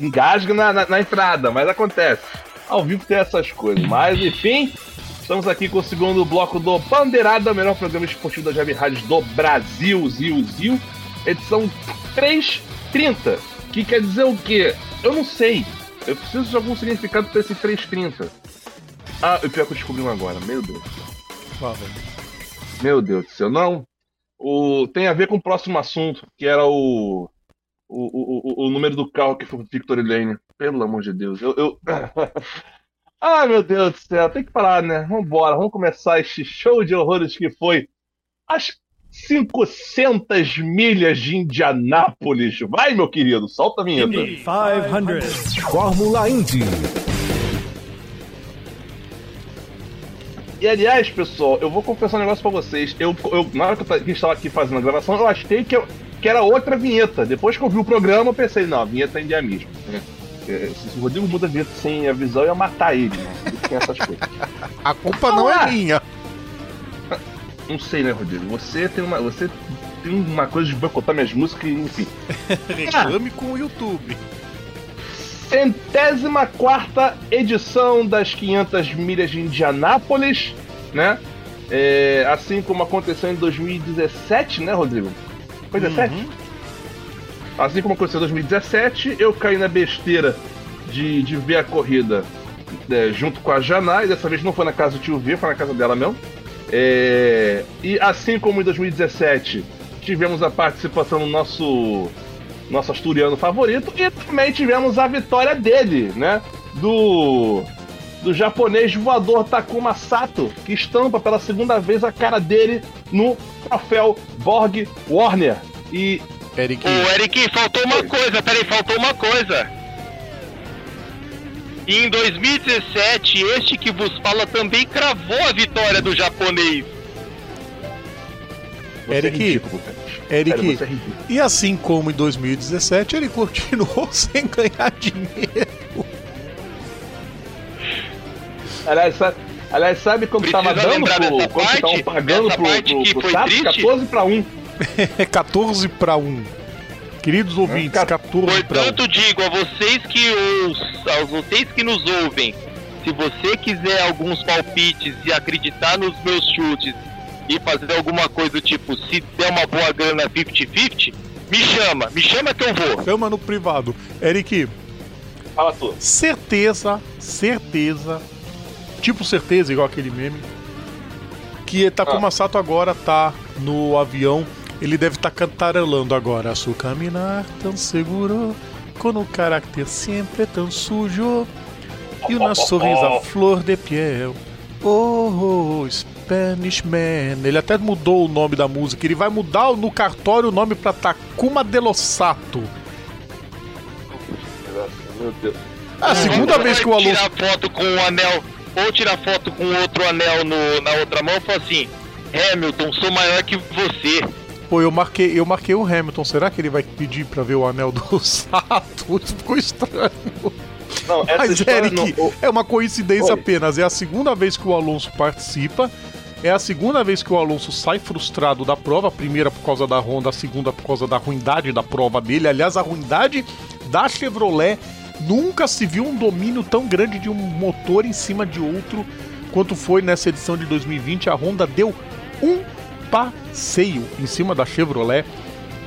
engasga na, na, na entrada, mas acontece. Ao vivo tem essas coisas. Mas enfim, Estamos aqui com o segundo bloco do Bandeirada, o melhor programa esportivo da Jovem Rádio do Brasil, Zil, Zil, edição 330. Que quer dizer o quê? Eu não sei. Eu preciso de algum significado para esse 330. Ah, o pior que eu descobri um agora, meu Deus. Meu Deus do céu, não. O, tem a ver com o próximo assunto, que era o, o, o, o número do carro que foi pro Victory Lane. Pelo amor de Deus. Eu. eu... *laughs* Ai, meu Deus do céu, tem que parar, né? Vambora, vamos começar este show de horrores que foi as 500 milhas de Indianápolis. Vai, meu querido, solta a vinheta. Indy 500. Fórmula Indy. E aliás, pessoal, eu vou confessar um negócio pra vocês. Eu, eu, na hora que eu estava aqui fazendo a gravação, eu achei que, eu, que era outra vinheta. Depois que eu vi o programa, eu pensei, não, a vinheta é India mesmo. É, se o Rodrigo muda de sem avisar, eu ia matar ele, né? Tem essas coisas. A culpa não, não é minha. *laughs* Não sei, né, Rodrigo? Você tem uma. Você tem uma coisa de boicotar minhas músicas, enfim. *laughs* Reclame ah. com o YouTube. Centésima quarta edição das 500 milhas de Indianápolis, né? É, assim como aconteceu em 2017, né, Rodrigo? Foi 17? Uhum. Assim como aconteceu em 2017, eu caí na besteira de, de ver a corrida é, junto com a Janai. Dessa vez não foi na casa do tio V, foi na casa dela mesmo. É, e assim como em 2017, tivemos a participação do nosso nosso asturiano favorito e também tivemos a vitória dele, né? Do do japonês voador Takuma Sato, que estampa pela segunda vez a cara dele no troféu Borg Warner. E Eric. O Eric, faltou uma coisa, peraí, faltou uma coisa. em 2017, este que vos fala também cravou a vitória do japonês. Você é Eric, é ridículo, Eric, é e assim como em 2017, ele continuou *laughs* sem ganhar dinheiro. Aliás, sabe, aliás, sabe como Precisa tava dando pro, quando estavam pagando pro, pro, pro, pro 14 para 1. 14 para 1. Queridos ouvintes, 14 para Portanto, digo a vocês que os, a vocês que nos ouvem, se você quiser alguns palpites e acreditar nos meus chutes e fazer alguma coisa do tipo, se der uma boa grana 50-50, me chama, me chama que eu vou. Chama no privado. Eric, Fala tu. certeza, certeza, tipo certeza, igual aquele meme, que Takuma Sato agora tá no avião, ele deve estar tá cantarolando agora. Su caminhar tão seguro, com um caráter sempre tão sujo, e uma sorrisa *laughs* flor de piel. Oh, oh, Spanish Man. Ele até mudou o nome da música. Ele vai mudar no cartório o nome pra Takuma de Lo Sato. Meu Deus. É a segunda vez que o Alonso. tirar foto com o anel, ou tirar foto com outro anel no, na outra mão e falar assim: Hamilton, sou maior que você. Pô, eu marquei, eu marquei o Hamilton. Será que ele vai pedir pra ver o anel do *laughs* Sato? Isso ficou estranho. Não, essa Mas, Eric, não- é uma coincidência Oi. apenas. É a segunda vez que o Alonso participa. É a segunda vez que o Alonso sai frustrado da prova. A primeira por causa da Honda, a segunda por causa da ruindade da prova dele. Aliás, a ruindade da Chevrolet nunca se viu um domínio tão grande de um motor em cima de outro quanto foi nessa edição de 2020. A Honda deu um passeio em cima da Chevrolet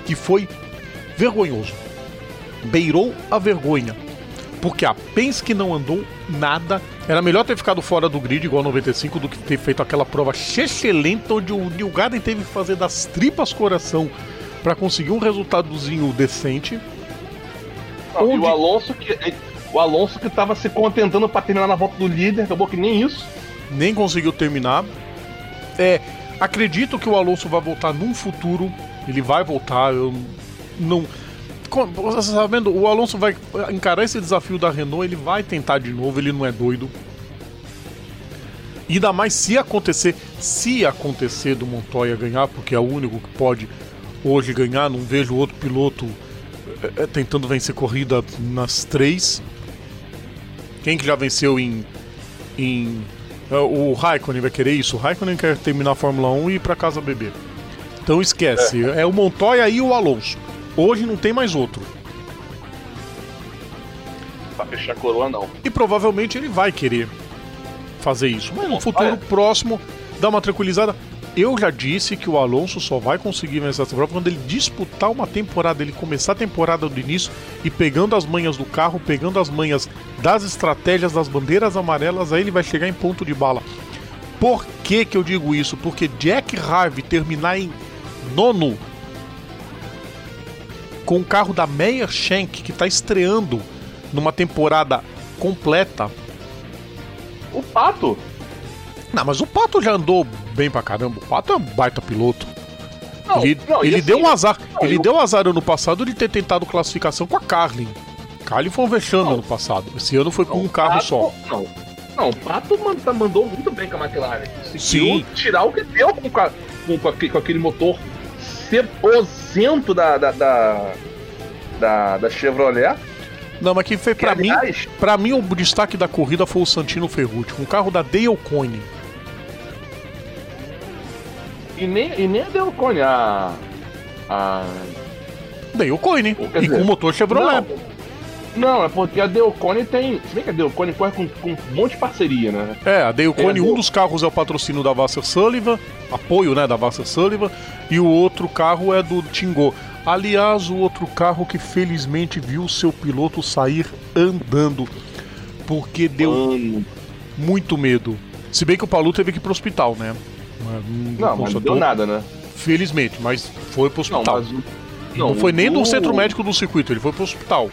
que foi vergonhoso. Beirou a vergonha porque a Penske não andou nada. Era melhor ter ficado fora do grid, igual 95, do que ter feito aquela prova excelente, onde o Neil Garden teve que fazer das tripas coração para conseguir um resultadozinho decente. E Onde- o Alonso que. O Alonso que tava se contentando pra terminar na volta do líder, acabou que nem isso. Nem conseguiu terminar. É, acredito que o Alonso vai voltar num futuro. Ele vai voltar. Eu não. Você tá vendo? O Alonso vai encarar esse desafio da Renault. Ele vai tentar de novo. Ele não é doido. Ainda mais se acontecer, se acontecer do Montoya ganhar, porque é o único que pode hoje ganhar. Não vejo outro piloto é, é, tentando vencer corrida nas três. Quem que já venceu em. em é, o Raikkonen vai querer isso? O Raikkonen quer terminar a Fórmula 1 e ir pra casa beber. Então esquece. É, o Montoya e o Alonso. Hoje não tem mais outro. Pra fechar a coroa, não. E provavelmente ele vai querer fazer isso. Mas no futuro olha. próximo, dá uma tranquilizada. Eu já disse que o Alonso só vai conseguir vencer essa prova quando ele disputar uma temporada, ele começar a temporada do início e pegando as manhas do carro, pegando as manhas das estratégias, das bandeiras amarelas, aí ele vai chegar em ponto de bala. Por que, que eu digo isso? Porque Jack Harvey terminar em nono com o carro da Meyer Shank, que está estreando numa temporada completa. O Pato. Não, mas o Pato já andou bem pra caramba. O Pato é um baita piloto. Não, ele não, ele assim, deu um azar. não, ele eu- deu azar ano passado de ter tentado classificação com a Carlin. Carlin foi um vexame ano passado. Esse ano foi com um carro Pato- só. Não. Não, o Pato manda- mandou muito bem com a McLaren. Conseguiu Sim. tirar o que deu com, com, com aquele motor cebosento da, da, da, da, da Chevrolet. Não, mas quem foi Que, pra mim, para mim o destaque da corrida foi o Santino Ferrucci, com o carro da Dale Coyne. E nem, e nem a Delcone, a. A. Dale Quer e dizer, com o motor Chevrolet. Não, não, é porque a Delcone tem. Se bem que a Delcone corre com, com um monte de parceria, né? É, a Dale Coyne, É, um do- dos carros é o patrocínio da Vasser Sullivan, apoio, né, da Vasser Sullivan, e o outro carro é do Tingo. Aliás, o outro carro que felizmente viu seu piloto sair andando, porque deu Mano, muito medo. Se bem que o Palu teve que ir pro hospital, né? Não, não constatou- deu nada, né? Felizmente, mas foi pro Não, hospital. mas. o- Não, foi nem do centro médico do circuito, ele foi pro hospital.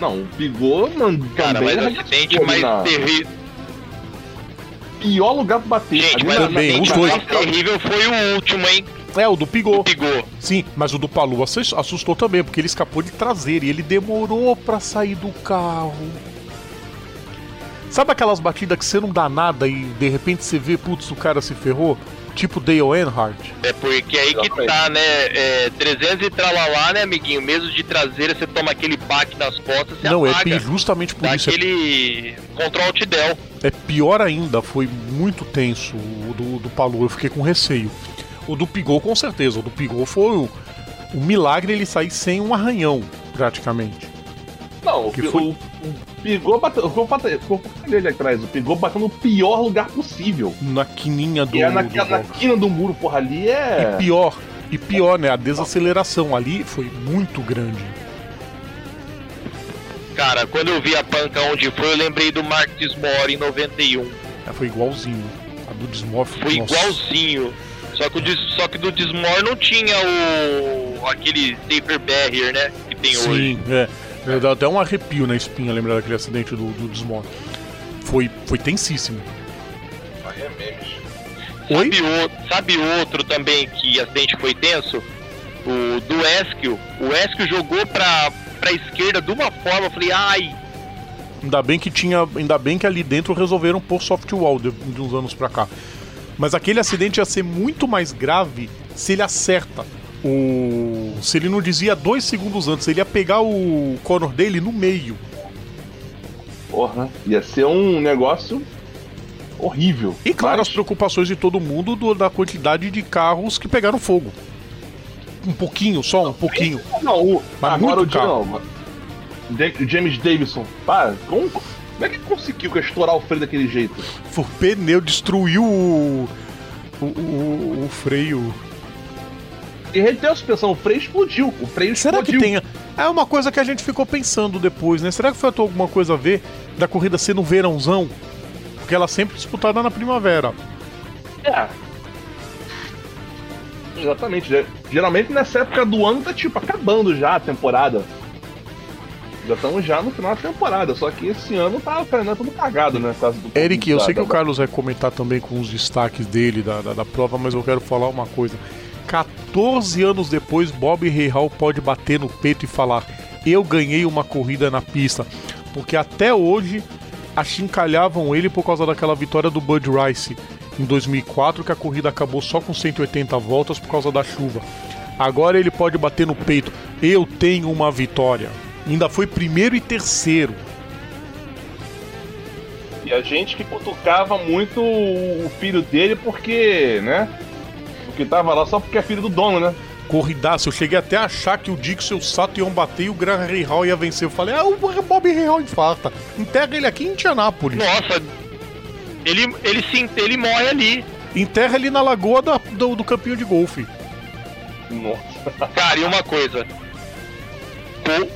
Não, o Pigou, mano. Cara, também mas o arregaçou acidente mais terrível. Pior lugar pra bater. Gente, Ali mas o bem, acidente os dois. mais terrível foi o último, hein? É, o do Pigou. Pigou. Sim, mas o do Palu assus- assustou também, porque ele escapou de traseira e ele demorou pra sair do carro. Sabe aquelas batidas que você não dá nada e de repente você vê, putz, o cara se ferrou? Tipo Dale Earnhardt. É porque aí que tá, né? É, 300 e tralalá, né, amiguinho? Mesmo de traseira, você toma aquele baque nas costas, você não, é apaga. pi- justamente por Dá isso. É, aquele control alt del. é pior ainda, foi muito tenso o do, do Palu, eu fiquei com receio. O do Pigou, com certeza. O do Pigou foi o. O milagre é ele sair sem um arranhão, praticamente. Não, Que o, foi- o Pigou bateu. Falei ali atrás, o Pigou bateu no pior lugar possível. Na quininha do. E é na bloco. quina do muro, porra, ali é. E pior, e pior, né? A desaceleração ali foi muito grande. Cara, quando eu vi a panca onde foi, eu lembrei do Marcus Mori em 91. É, Foi igualzinho. A do Desmorph. Foi nossa. igualzinho. Só que, o Dis- só que do Dismore não tinha o. aquele safer barrier, né? Que tem hoje. Sim, é. É, Dá até um arrepio na espinha lembrar daquele acidente do, do Desmorph. Foi, foi tensíssimo. Aí é memes. Oi? Sabe, o- sabe outro também que acidente foi tenso? O do Eskio. O Eskio jogou pra, pra esquerda de uma forma, eu falei, ai, Ainda bem que tinha. Ainda bem que ali dentro resolveram pôr soft wall de, de uns anos pra cá. Mas aquele acidente ia ser muito mais grave se ele acerta. O. Se ele não dizia dois segundos antes, ele ia pegar o Conor dele no meio. Porra, ia ser um negócio horrível. E claro, Mas- as preocupações de todo mundo do- da quantidade de carros que pegaram fogo. Um pouquinho, só um pouquinho. Não, o, Mas agora o não, James Davidson, pá, como, como é que conseguiu estourar o freio daquele jeito? O pneu destruiu o. O, o- o freio. E ele tem a suspensão, o freio explodiu. O freio Será que explodiu. tenha. É uma coisa que a gente ficou pensando depois, né? Será que foi alguma coisa a ver da corrida ser no verãozão? Porque ela é sempre disputada na primavera. É. Exatamente. né? Geralmente nessa época do ano tá tipo acabando já a temporada. Já estamos já no final da temporada, só que esse ano tá o calendário todo cagado, né? causa do- Eric, eu sei que o Carlos vai comentar também com os destaques dele da, da, da prova, mas eu quero falar uma coisa. 14 anos depois, Bob Rahal pode bater no peito e falar: Eu ganhei uma corrida na pista. Porque até hoje achincalhavam ele por causa daquela vitória do Bud Rice em 2004, que a corrida acabou só com 180 voltas por causa da chuva. Agora ele pode bater no peito: Eu tenho uma vitória. Ainda foi primeiro e terceiro. E a gente que cutucava muito o filho dele porque, né? Porque tava lá só porque é filho do dono, né? corridaço. Eu cheguei até a achar que o Dixon e o Sato iam bater e o Graham Hall ia vencer. Eu falei, ah, o Bob Hall infarta. Enterra ele aqui em Indianápolis. nossa, ele, ele, se, ele morre ali. Enterra ele na lagoa da- do, do campinho de golfe. Nossa. *laughs* Cara, e uma coisa.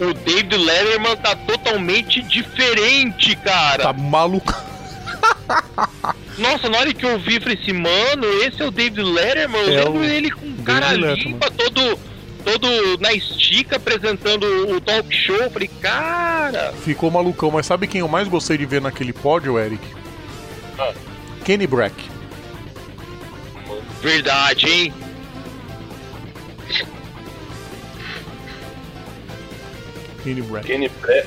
O, o David Letterman tá totalmente diferente, cara. Tá maluco. *laughs* Nossa, na hora que eu vi, falei assim, mano, esse é o David Letterman. Eu É lembro o ele com cara David limpa, todo, todo na estica, apresentando o talk show. Eu falei, cara. Ficou malucão. Mas sabe quem eu mais gostei de ver naquele pódio, Eric? Ah. Kenny Brack. Verdade, hein? Kenny Brack. Kenny Pré.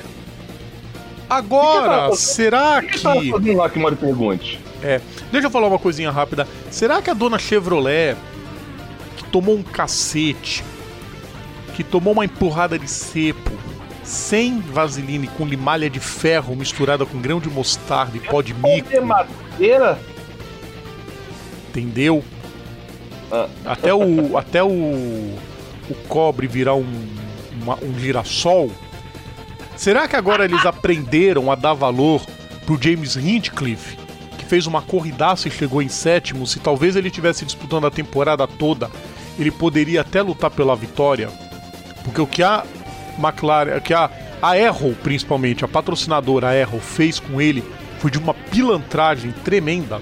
Agora, que que será que que. lá que Mori pergunte? É, deixa eu falar uma coisinha rápida. Será que a dona Chevrolet, que tomou um cacete, que tomou uma empurrada de cepo, sem vaseline, com limalha de ferro misturada com grão de mostarda e pó de mico, Comer madeira? entendeu? Ah. Até o até o, o cobre virar um, uma- um girassol. Será que agora eles aprenderam a dar valor pro James Hinchcliffe, fez uma corridaça e chegou em sétimo? Se talvez ele tivesse disputando a temporada toda, ele poderia até lutar pela vitória? Porque o que a McLaren, o que a, a Arrow, principalmente, a patrocinadora Arrow, fez com ele foi de uma pilantragem tremenda.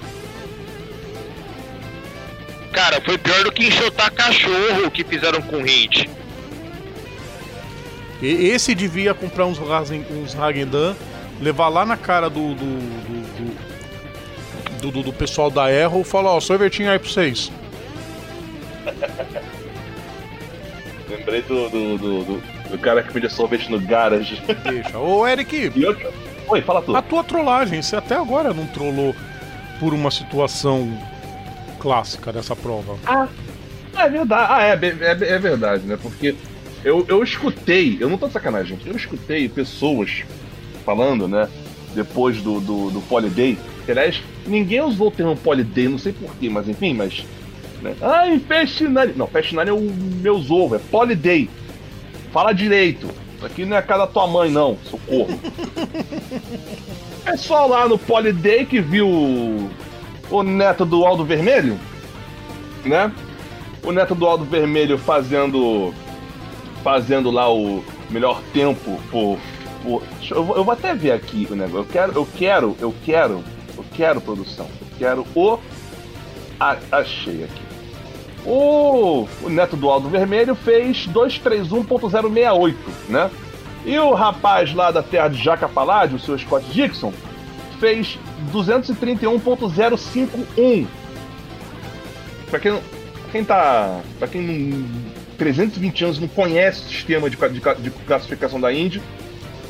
Cara, foi pior do que enxotar cachorro que fizeram com o Hint. E- Esse devia comprar uns, uns Hagendan, levar lá na cara do do, do, do, do- do pessoal da Arrow e falar, ó, sorvetinho aí pra vocês. *laughs* Lembrei do, do, do, do- do cara que pedia sorvete no garage. Deixa. Ô, Eric, E outro. Oi, fala tudo. a tua trollagem, você até agora não trollou por uma situação clássica dessa prova. Ah, é verdade. Ah, é, é, é verdade, né? Porque eu, eu escutei, eu não tô de sacanagem, gente. Eu escutei pessoas falando, né? Depois do, do, do Polyday. Aliás, ninguém usou o termo Polyday, não sei porquê, mas enfim, mas. Né? Ai, Fast Nine. Não, Nine é o meus ovos, é Poliday. Fala direito. Isso aqui não é a casa da tua mãe, não, socorro. *laughs* é só lá no Poliday que viu o neto do Aldo Vermelho, né? O neto do Aldo Vermelho fazendo fazendo lá o melhor tempo por, eu, vou, eu vou até ver aqui o negócio. Eu quero, eu quero, eu quero, quero produção. Eu quero o achei aqui. O, o neto do Aldo Vermelho fez 231.068, né? E o rapaz lá da terra de Jaca Paládio, o seu Scott Dixon, fez 231.051. Pra quem, quem tá. Pra quem não. 320 anos não conhece o sistema de, de, de classificação da Indy,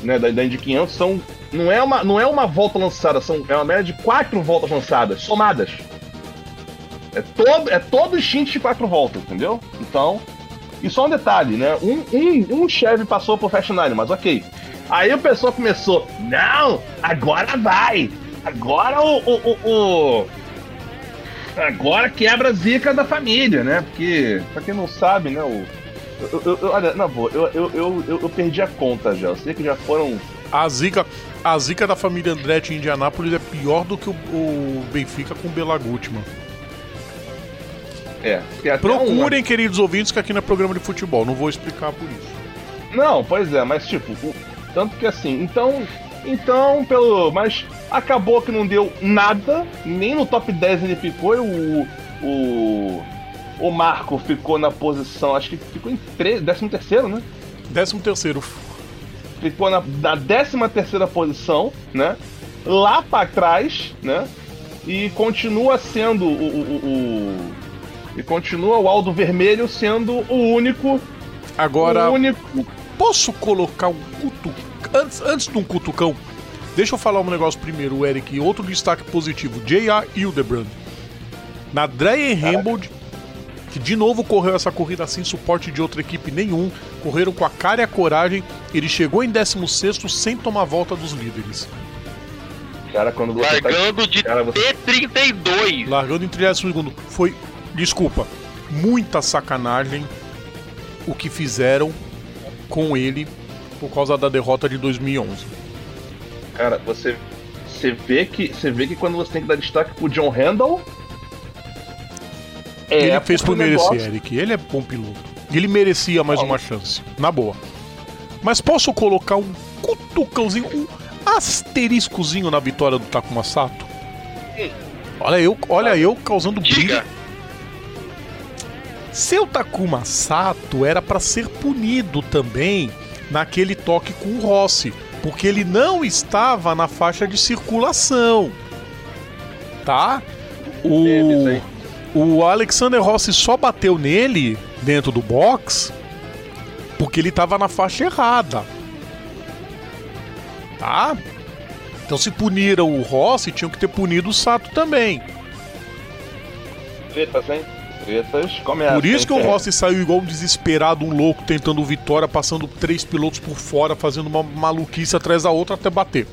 né, da, da Indy 500, são, não, é uma, não é uma volta lançada, são, é uma média de quatro voltas lançadas, somadas. É todo, é todo stint de quatro voltas, entendeu? Então, e só um detalhe, né? Um, um, um Chevy passou por Fast Nine, mas ok. Aí o pessoal começou, não, agora vai! Agora o, o, o, o agora quebra a zica da família, né? Porque, pra quem não sabe, né, o. Eu, eu, eu, olha, na boa, eu, eu, eu, eu, perdi a conta já. Eu sei que já foram. A zica, a zica da família Andretti em Indianápolis é pior do que o, o Benfica com o Belaguti, mano. É. Procurem, queridos ouvintes, que aqui não é programa de futebol. Não vou explicar por isso. Não, pois é, mas tipo, o... tanto que assim, então. Então, pelo. Mas Acabou que não deu nada, nem no top 10 ele ficou. O, o, o Marco ficou na posição, acho que ficou em 13 terceiro, né? 13 terceiro. Ficou na, na 13 terceira posição, né? Lá para trás, né? E continua sendo o, o, o, e continua o Aldo Vermelho sendo o único. Agora. O único. Posso colocar um cutucão. Antes, antes de um cutucão, Deixa eu falar um negócio primeiro, Eric. Outro destaque positivo: J.R. Hildebrand. Na Dreyer Hambold, que de novo correu essa corrida sem suporte de outra equipe nenhum, correram com a cara e a coragem. Ele chegou em 16 sem tomar volta dos líderes. Cara, quando você tá Largando tá... de cara, você... T32. Largando em 32 segundo. Foi, desculpa, muita sacanagem o que fizeram com ele por causa da derrota de 2011. Cara, você, você vê que você vê que quando você tem que dar destaque pro John Randall. É ele fez por merecer, negócio... Eric. Ele é bom piloto. Ele merecia mais uma chance. Na boa. Mas posso colocar um cutucãozinho, um asteriscozinho na vitória do Takuma Sato? Olha eu, olha eu causando briga. Seu Takuma Sato era para ser punido também naquele toque com o Rossi porque ele não estava na faixa de circulação. Tá? O, o Alexander Rossi só bateu nele dentro do box porque ele estava na faixa errada. Tá? Então se puniram o Rossi, tinham que ter punido o Sato também. Tretas, hein? tretas começam. Por isso que o Rossi saiu igual um desesperado, um louco, tentando vitória, passando três pilotos por fora, fazendo uma maluquice atrás da outra até bater.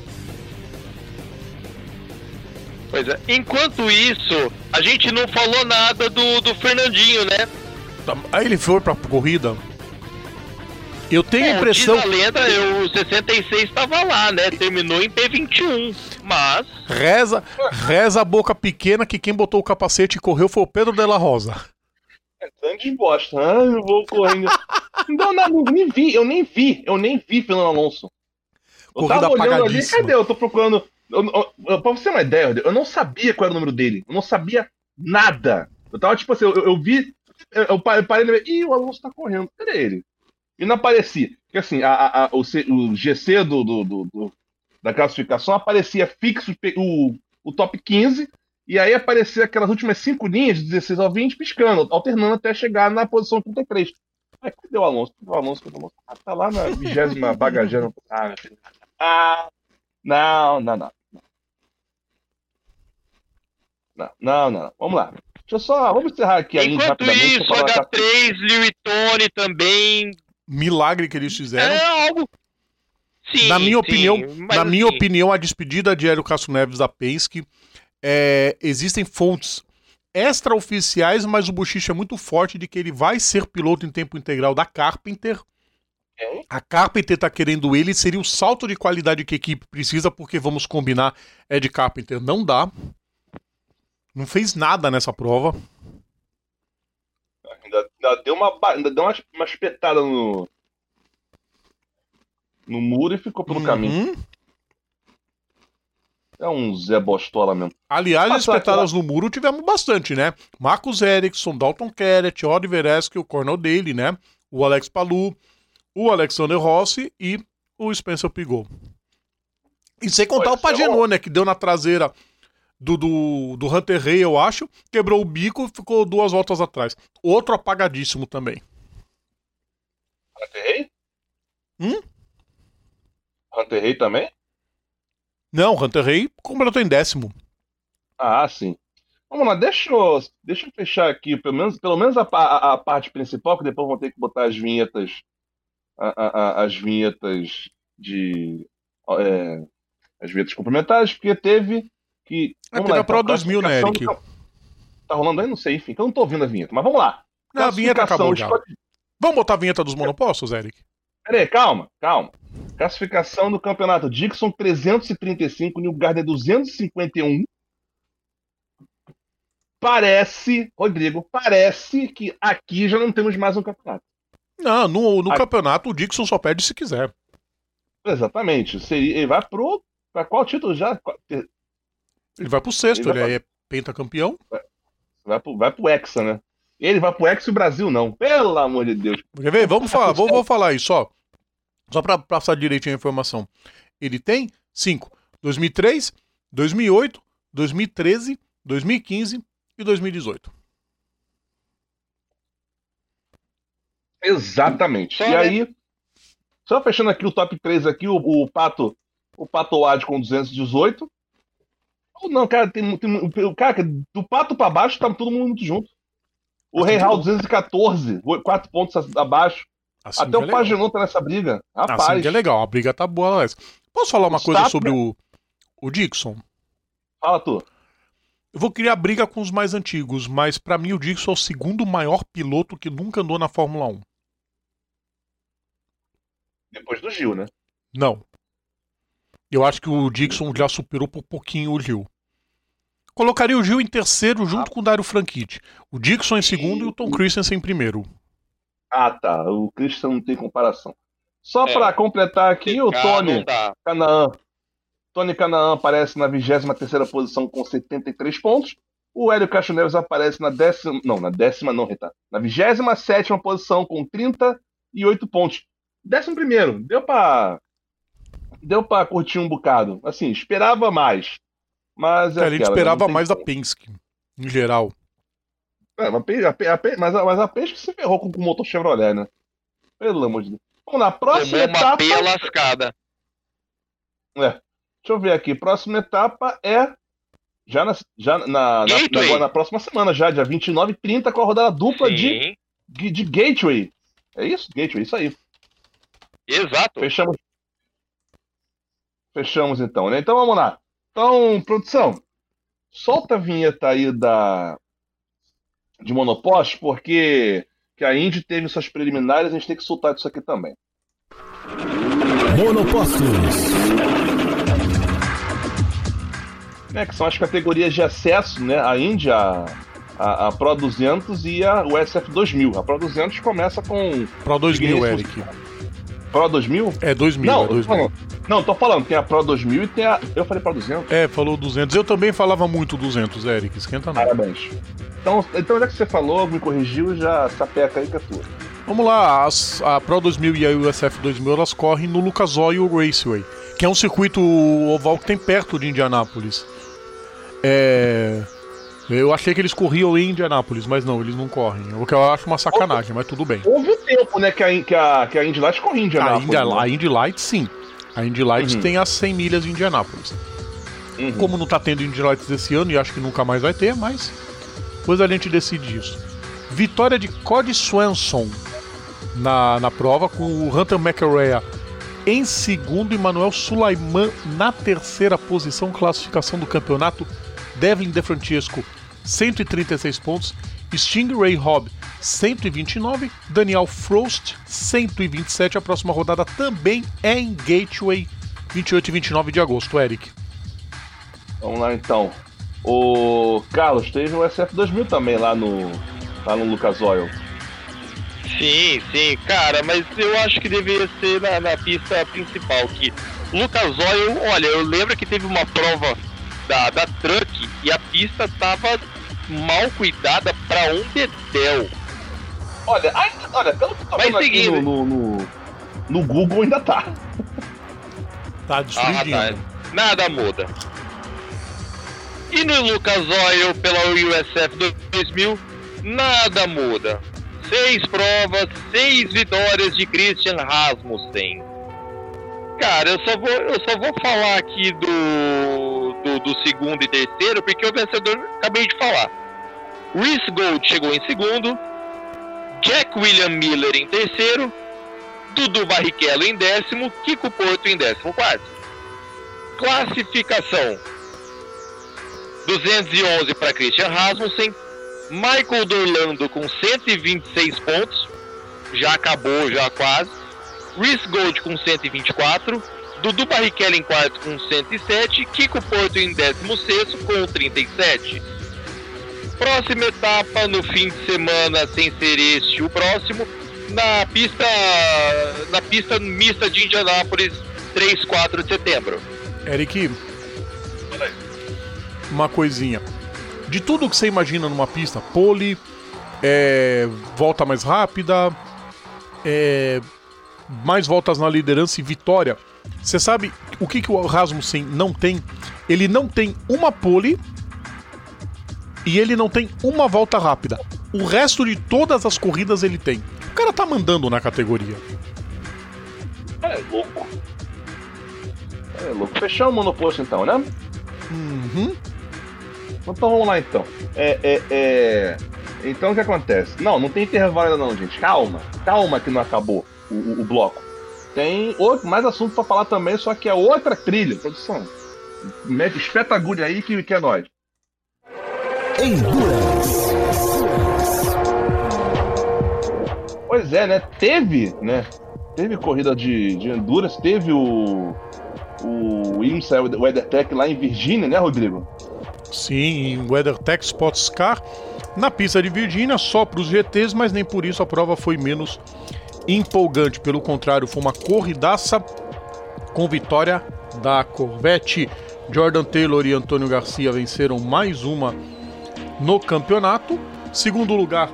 Pois é. Enquanto isso, a gente não falou nada do, do Fernandinho, né? Tá, aí ele foi pra corrida. Eu tenho a impressão. Diz a lenda, o 66 estava lá, né? Terminou em P21. Mas. Reza, reza a boca pequena que quem botou o capacete e correu foi o Pedro Della Rosa. É grande bosta. Ah, eu vou correndo. não, não, não, nem vi, eu nem vi, eu nem vi Fernando Alonso. Eu Corrida tava olhando ali, cadê? Eu tô procurando. Eu, eu, pra você ter uma ideia, eu não sabia qual era o número dele. Eu não sabia nada. Eu tava tipo assim, eu, eu vi. Eu parei e. Ih, o Alonso tá correndo. Cadê ele? E não aparecia. Porque assim, a, a, a o, C, o, GC do, do, do, do, da classificação aparecia fixo o, o top 15, e aí aparecia aquelas últimas cinco linhas, de 16 ao 20, piscando, alternando até chegar na posição 33. Aí, cadê o Alonso? Cadê o Alonso? Cadê o Alonso? Ah, tá lá na vigésima bagageira. Ah, ah, não, não, não. Não, não, não. Vamos lá. Deixa eu só. Vamos encerrar aqui a Enquanto isso, H3, Liu e Tony também milagre que eles fizeram. É algo. Sim, na minha sim, opinião, na assim... minha opinião, a despedida de Hélio Castro Neves da Penske, é, existem fontes extraoficiais, mas o Buchicha é muito forte de que ele vai ser piloto em tempo integral da Carpenter. A Carpenter tá querendo ele, seria o salto de qualidade que a equipe precisa, porque vamos combinar, é de Carpenter, não dá. Não fez nada nessa prova. Ainda, ainda deu uma, ainda deu uma, uma espetada no. No muro e ficou pelo caminho. Uhum. É um Zé Bostola mesmo. Aliás, espetadas no muro tivemos bastante, né? Marcos Erickson, Dalton Kellett, Oliver Esky, o Cornel Daly, né? O Alex Palu, o Alexander Rossi e o Spencer Pigot. E sem contar Pô, o esse é né? Que deu na traseira do, do, do Hunter Rey, eu acho, quebrou o bico e ficou duas voltas atrás. Outro apagadíssimo também. Hunter Rey? Hum? Hunter Rey também? Não, Hunter Rey completou em décimo. Ah, sim. Vamos lá, deixa eu, deixa eu fechar aqui, pelo menos, pelo menos a, a, a parte principal, que depois vão ter que botar as vinhetas, a- a- as vinhetas de, é, as vinhetas complementares, porque teve que... É, teve lá, a Pro então, 2000, né, Eric? Tá rolando aí? Não sei, enfim, então eu não tô ouvindo a vinheta, mas vamos lá. Não, a vinheta acabou já. Vamos botar a vinheta dos monopostos, Eric? Peraí, calma, calma. Classificação do campeonato. Dixon 335, New Garden 251. Parece, Rodrigo, parece que aqui já não temos mais um campeonato. Não, no, no Aqui- campeonato o Dixon só perde se quiser. Exatamente. Seria, ele vai pro. Pra qual título já? Ele vai pro sexto, Ele ele, vai é pentacampeão. Vai pro, vai pro Hexa, né? Ele vai pro Hexa e o Brasil não. Pelo amor de Deus. Quer ver? Vamos falar, vou, vou falar isso, ó. Só pra passar direitinho a informação. Ele tem cinco: 2003, 2008, 2013, 2015 e 2018. Exatamente. E aí, só fechando aqui o top 3 aqui, o, o Pato, o Pato Wad com 218. Não, cara, tem, tem o cara, do Pato pra baixo tá todo mundo muito junto. O Assim Rei Hall é bom. 214, 4 pontos abaixo. Assim Até é o legal. Paginot tá nessa briga. Assim Rapaz, que é legal, a briga tá boa, Alex. Posso falar uma O coisa Sato- sobre o, o Dixon? fala tu. Eu vou criar briga com os mais antigos, mas pra mim o Dixon é o segundo maior piloto que nunca andou na Fórmula 1. Depois do Gil, né? Não. Eu acho que o Dixon já superou por pouquinho o Gil. Colocaria o Gil em terceiro junto com o Dario Franchitti. O Dixon em segundo e o Tom Christensen em primeiro. Ah, tá. O Christian não tem comparação. Só É. pra completar aqui, o Ah, Tony. Canaã. Tony Canaã aparece na 23 posição com 73 pontos. O Hélio Castro Neves aparece na décima. Não, na décima não, Rita. Na 27 posição com 38 pontos. Décimo primeiro. Deu pra. Deu pra curtir um bocado. Assim, esperava mais. Mas. é Cara, a gente aquela, esperava mais da. Penske, em geral. É, mas a a mas, a, mas a Penske se ferrou com, com o motor Chevrolet, né? Pelo amor de Deus. Vamos lá, próxima uma etapa. peia lascada. É. Deixa eu ver aqui. Próxima etapa é. Já na, já na, na, na, na próxima semana, já, dia 29 e 30, com a rodada dupla de, de, de Gateway. É isso? Gateway, isso aí. exato. Fechamos. Fechamos então, né? Então vamos lá. Então, produção, solta a vinheta aí da de Monopost, porque que a Indy teve suas preliminares, a gente tem que soltar isso aqui também. Monopostos. né, que são as categorias de acesso, né, a Indy, a, a, a Pro 200 e a, o SF 2000. A Pro 200 começa com Pro 2000, Ninguém Eric. Pro 2000? É 2000, Não, é eu tô 2000. falando, não, tô falando, tem a Pro 2000 e tem a... Eu falei Pro 200? É, falou 200. Eu também falava muito 200, Eric. Esquenta não. Parabéns. Então, então, já que você falou, me corrigiu, já sapeca aí que é tua. Vamos lá, as- a Pro 2000 e a USF 2000 elas correm no Lucas Oil Raceway, que é um circuito oval que tem perto de Indianápolis. É... Eu achei que eles corriam em Indianápolis, mas não, eles não correm. O que eu acho uma sacanagem, mas tudo bem. Houve um tempo, né, que a, que a, que a Indy Lights corria em A Indianápolis. Indy, né? a Indy Lights, sim. A Indy Lights Uhum. tem as 100 milhas em Indianápolis. Uhum. Como não tá tendo Indy Lights esse ano e acho que nunca mais vai ter, mas depois a gente decide isso. Vitória de Cody Swanson na, na prova, com o Hunter McElrea em segundo e Manuel Sulaiman na terceira posição, classificação do campeonato. Devlin De Francesco 136 pontos. Stingray Hobb, 129. Daniel Frost, 127. A próxima rodada também é em Gateway, 28 e 29 de agosto, Eric. Vamos lá então. O Carlos, teve o SF2000 também lá no, lá no Lucas Oil. Sim, sim, cara, mas eu acho que deveria ser na, na pista principal. Que Lucas Oil, olha, eu lembro que teve uma prova da, da Truck e a pista tava mal cuidada pra um dedéu. Olha, ai, olha, pelo que eu tô Vai vendo aqui seguindo. no, no, no, no Google ainda tá. Tá Ah, destruindo. tá. Nada muda. E no Lucas Oil pela USF 2000, nada muda. Seis provas, seis vitórias de Christian Rasmussen. Cara, eu só vou, eu só vou falar aqui do, do, do segundo e terceiro, porque o vencedor acabei de falar. Reese Gold chegou em segundo, Jack William Miller em terceiro, Dudu Barrichello em décimo, Kiko Porto em décimo quarto. Classificação: 211 para Christian Rasmussen, Michael Dorlando com 126 pontos, já acabou, já quase. Reese Gold com 124, Dudu Barrichello em quarto com 107, Kiko Porto em 16 com 37. Próxima etapa no fim de semana, sem ser este o próximo, na pista na pista mista de Indianápolis, 3 4 de setembro. Eric, uma coisinha. De tudo que você imagina numa pista, pole, é, volta mais rápida, é, mais voltas na liderança e vitória. Você sabe o que, que o Rasmussen não tem? Ele não tem uma pole e ele não tem uma volta rápida. O resto de todas as corridas ele tem. O cara tá mandando na categoria. É louco. É louco. Fechar o monoposto então, né? Uhum. Então vamos lá então. É, é, é... Então o que acontece? Não, não tem intervalo ainda não, gente. Calma. Calma que não acabou o, o- o bloco. Tem outro, mais assunto pra falar também, só que é outra trilha, produção. Mete- Espeta a agulha aí que, que é nóis. Endurance. Pois é, né? Teve, né? Teve corrida de, de Endurance, teve o. O IMSA WeatherTech lá em Virgínia, né, Rodrigo? Sim, em WeatherTech Sports Car, na pista de Virgínia, só para os GTs, mas nem por isso a prova foi menos empolgante. Pelo contrário, foi uma corridaça com vitória da Corvette. Jordan Taylor e Antônio Garcia venceram mais uma no campeonato. Segundo lugar,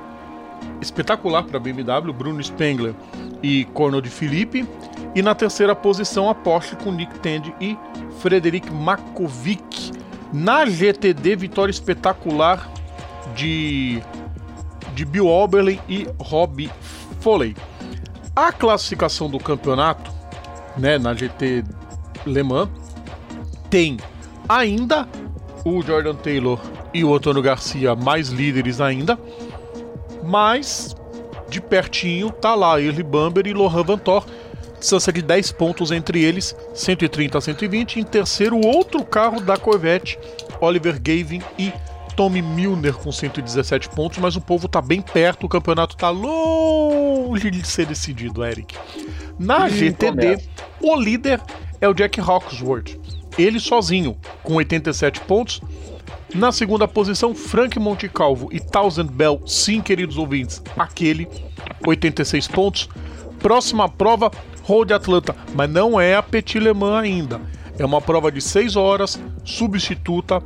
espetacular para a BMW, Bruno Spengler e Corno de Felipe. E na terceira posição, a Porsche com Nick Tandy e Frederic Makovic. Na GTD, vitória espetacular de, de Bill Oberlin e Rob Foley. A classificação do campeonato, né, na GT Le Mans, tem ainda o Jordan Taylor e o Antônio Garcia mais líderes ainda, mas de pertinho tá lá Early Bamber e Lohan Vantor, distância de 10 pontos entre eles, 130 a 120. Em terceiro, outro carro da Corvette, Oliver Gavin e Tommy Milner com 117 pontos, mas o povo tá bem perto, o campeonato tá longe de ser decidido, Eric. Na GTD, o líder é o Jack Hawksworth, ele sozinho, com 87 pontos. Na segunda posição, Frank Montecalvo e Thousand Bell, sim, queridos ouvintes, aquele, 86 pontos. Próxima prova, Road Atlanta, mas não é a Petit Le Mans ainda. É uma prova de 6 horas, substituta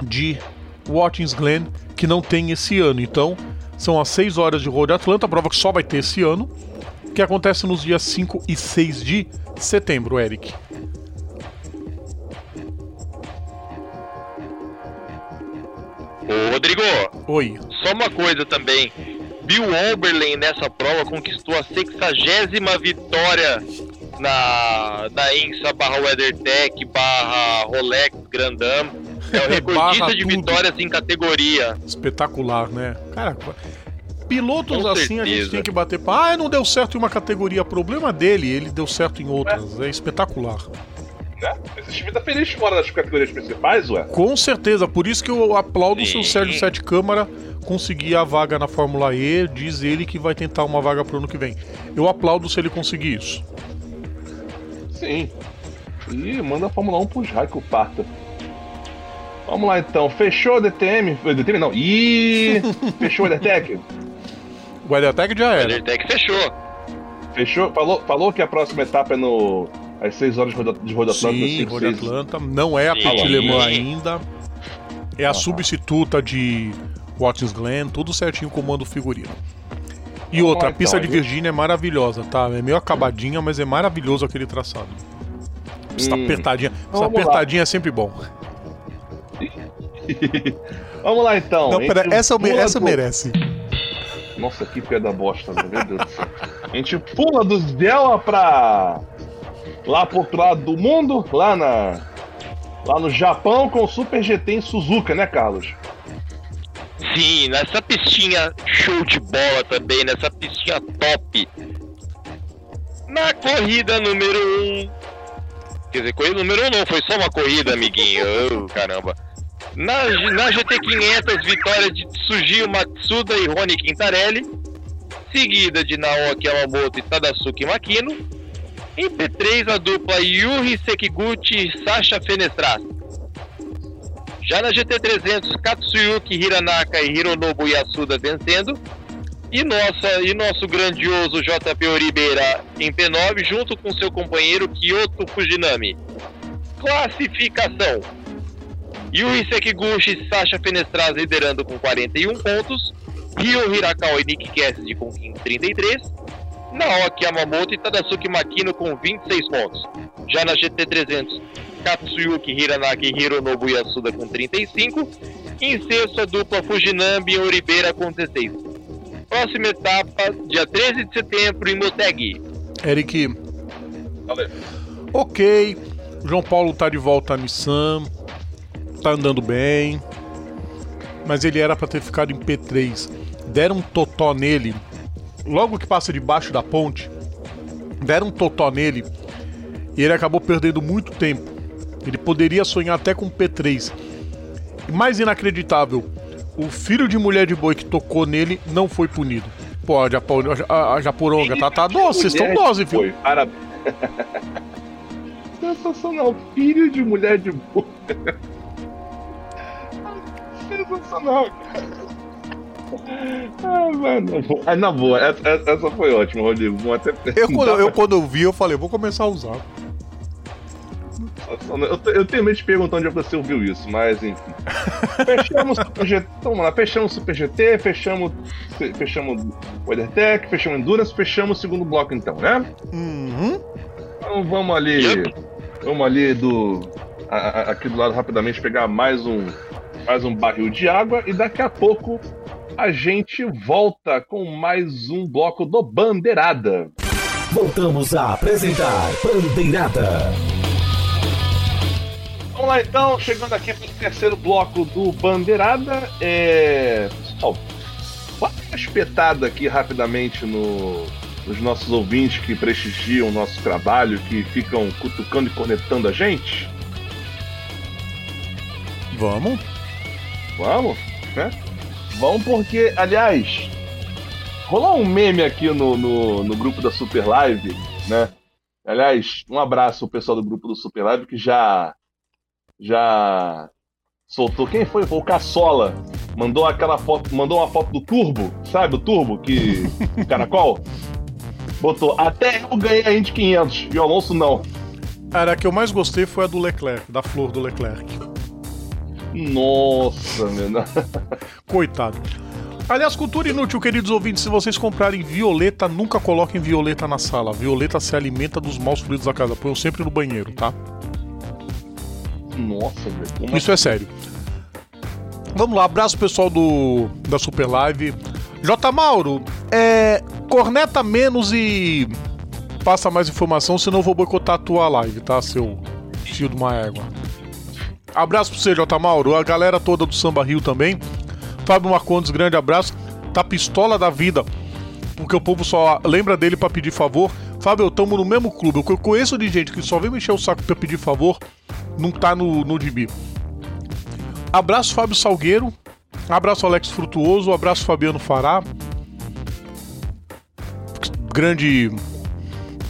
de Watkins Glen, que não tem esse ano. Então, são as 6 horas de Road Atlanta, prova que só vai ter esse ano, que acontece nos dias 5 e 6 de setembro, Eric. Ô, Rodrigo, Oi. só uma coisa também. Bill Oberlin nessa prova conquistou a 60 vitória na, na INSA barra WeatherTech barra Rolex Grandam. É o Barra recordista de tudo. vitórias em categoria. Espetacular, né? Cara, pilotos Com assim a gente tem que bater pra. Ah, não deu certo em uma categoria, problema dele, ele deu certo em outras. É espetacular. Né? Esse time tá feliz fora das categorias principais, ué. Com certeza, por isso que eu aplaudo o seu Sim. Sérgio Sete Câmara conseguir a vaga na Fórmula E. Diz ele que vai tentar uma vaga pro ano que vem. Eu aplaudo se ele conseguir isso. Sim. E manda a Fórmula 1 pros Raikko parta. Vamos lá então. Fechou o DTM? O DTM não. Ih! *laughs* Fechou o EtherTech? O WeatherTech já O era. WeatherTech fechou. Fechou? Falou, falou que a próxima etapa é no. às 6 horas de Roda, de Roda Atlântica, Sim, cinco, Rode seis- Atlanta. Não é a. Petit Le Mans ainda. É a Aham. substituta de Watkins Glen, tudo certinho com o comando figurino. E Vamos outra, lá, a pista então, de. Virgínia é maravilhosa, tá? É meio acabadinha, mas é maravilhoso aquele traçado. Pista Hum. apertadinha. Essa Vamos lá. apertadinha é sempre bom. Vamos lá então. Não, pera, essa, pula essa do- merece. Nossa, que pedra bosta, meu Deus do céu. A gente pula dos Dela pra. lá pro outro lado do mundo, lá na. lá no Japão com o Super GT em Suzuka, né, Carlos? Sim, nessa pistinha show de bola também, nessa pistinha top. Na corrida número 1. Um, quer dizer, corrida número 1 um não, foi só uma corrida, amiguinho. Oh, caramba. Na, na GT500, vitória de Tsujio Matsuda e Rony Quintarelli. Seguida de Naoki Yamamoto e Tadasuke Makino. Em P3, a dupla Yuri Sekiguchi e Sasha Fenestrato. Já na GT300, Katsuyuki Hiranaka e Hironobu Yasuda vencendo. E, nossa, e nosso grandioso JP Oribeira em P9, junto com seu companheiro Kyoto Fujinami. Classificação: Yuri Sekiguchi e Sasha Fenestraz liderando com 41 pontos. Ryo Hirakawa e Nick Cassidy com 33. Naoki Yamamoto e Tadasuke Makino com 26 pontos. Já na GT300, Katsuyuki Hiranaki e Hironobu Yasuda com 35. Em sexto, a dupla Fujinami e Oribeira com 16. Próxima etapa, dia 13 de setembro, em Motegi. Eric, Valeu. ok. João Paulo tá de volta à Nissan. Tá andando bem. Mas ele era pra ter ficado em P3. Deram um totó nele. Logo que passa debaixo da ponte. Deram um totó nele. E ele acabou perdendo muito tempo. Ele poderia sonhar até com P3. E mais inacreditável, o filho de mulher de boi que tocou nele não foi punido. Pô, a, Japo- a, a Japoronga tá, tá dose, vocês estão de viu? boi, Parabéns. *laughs* Sensacional. Filho de mulher de boi. *laughs* Sensacional, cara. Ah, mano. Ah, na boa, essa, essa- foi ótima, Rodrigo. Vou até Eu quando, eu, quando vi, eu falei, vou começar a usar. Eu, eu tenho medo de perguntar onde você ouviu isso, mas enfim. Fechamos o Super GT. Vamos lá, fechamos o Super GT, fechamos, fechamos o WeatherTech, fechamos o Endurance, fechamos o segundo bloco então, né? Uhum. Então vamos ali. Vamos ali do. a- a- aqui do lado rapidamente pegar mais um. Mais um barril de água e daqui a pouco a gente volta com mais um bloco do Bandeirada. Voltamos a apresentar Bandeirada. Vamos lá então, chegando aqui para o terceiro bloco do Bandeirada. É... Pessoal, dá uma espetada aqui rapidamente no- nos nossos ouvintes que prestigiam o nosso trabalho, que ficam cutucando e cornetando a gente. Vamos. Vamos, né? Vamos porque, aliás, rolou um meme aqui no, no, no grupo da Super Live, né? Aliás, um abraço ao pessoal do grupo do Super Live que já já soltou. Quem foi? Foi o Caçola. Mandou aquela foto, mandou uma foto do Turbo, sabe? O Turbo que *laughs* caracol botou. Até eu ganhei a Indy 500 e o Alonso não. Cara, a que eu mais gostei foi a do Leclerc, da flor do Leclerc. Nossa, meu. Coitado. Aliás, cultura inútil, queridos ouvintes, se vocês comprarem violeta, nunca coloquem violeta na sala. Violeta se alimenta dos maus fluidos da casa. Põe sempre no banheiro, tá? Nossa, velho. Isso é sério. Vamos lá, abraço pessoal do da Super Live. J. Mauro, é. Corneta menos e. Passa mais informação, senão eu vou boicotar a tua live, tá, seu fio de uma égua. Abraço pra você. Mauro. A galera toda do Samba Rio também. Fábio Marcondes, grande abraço. Tá pistola da vida. Porque o povo só lembra dele pra pedir favor. Fábio, eu tamo no mesmo clube. Eu conheço de gente que só vem mexer o saco pra pedir favor, não tá no, no DB. Abraço Fábio Salgueiro. Abraço Alex Frutuoso. Abraço Fabiano Fará. Grande.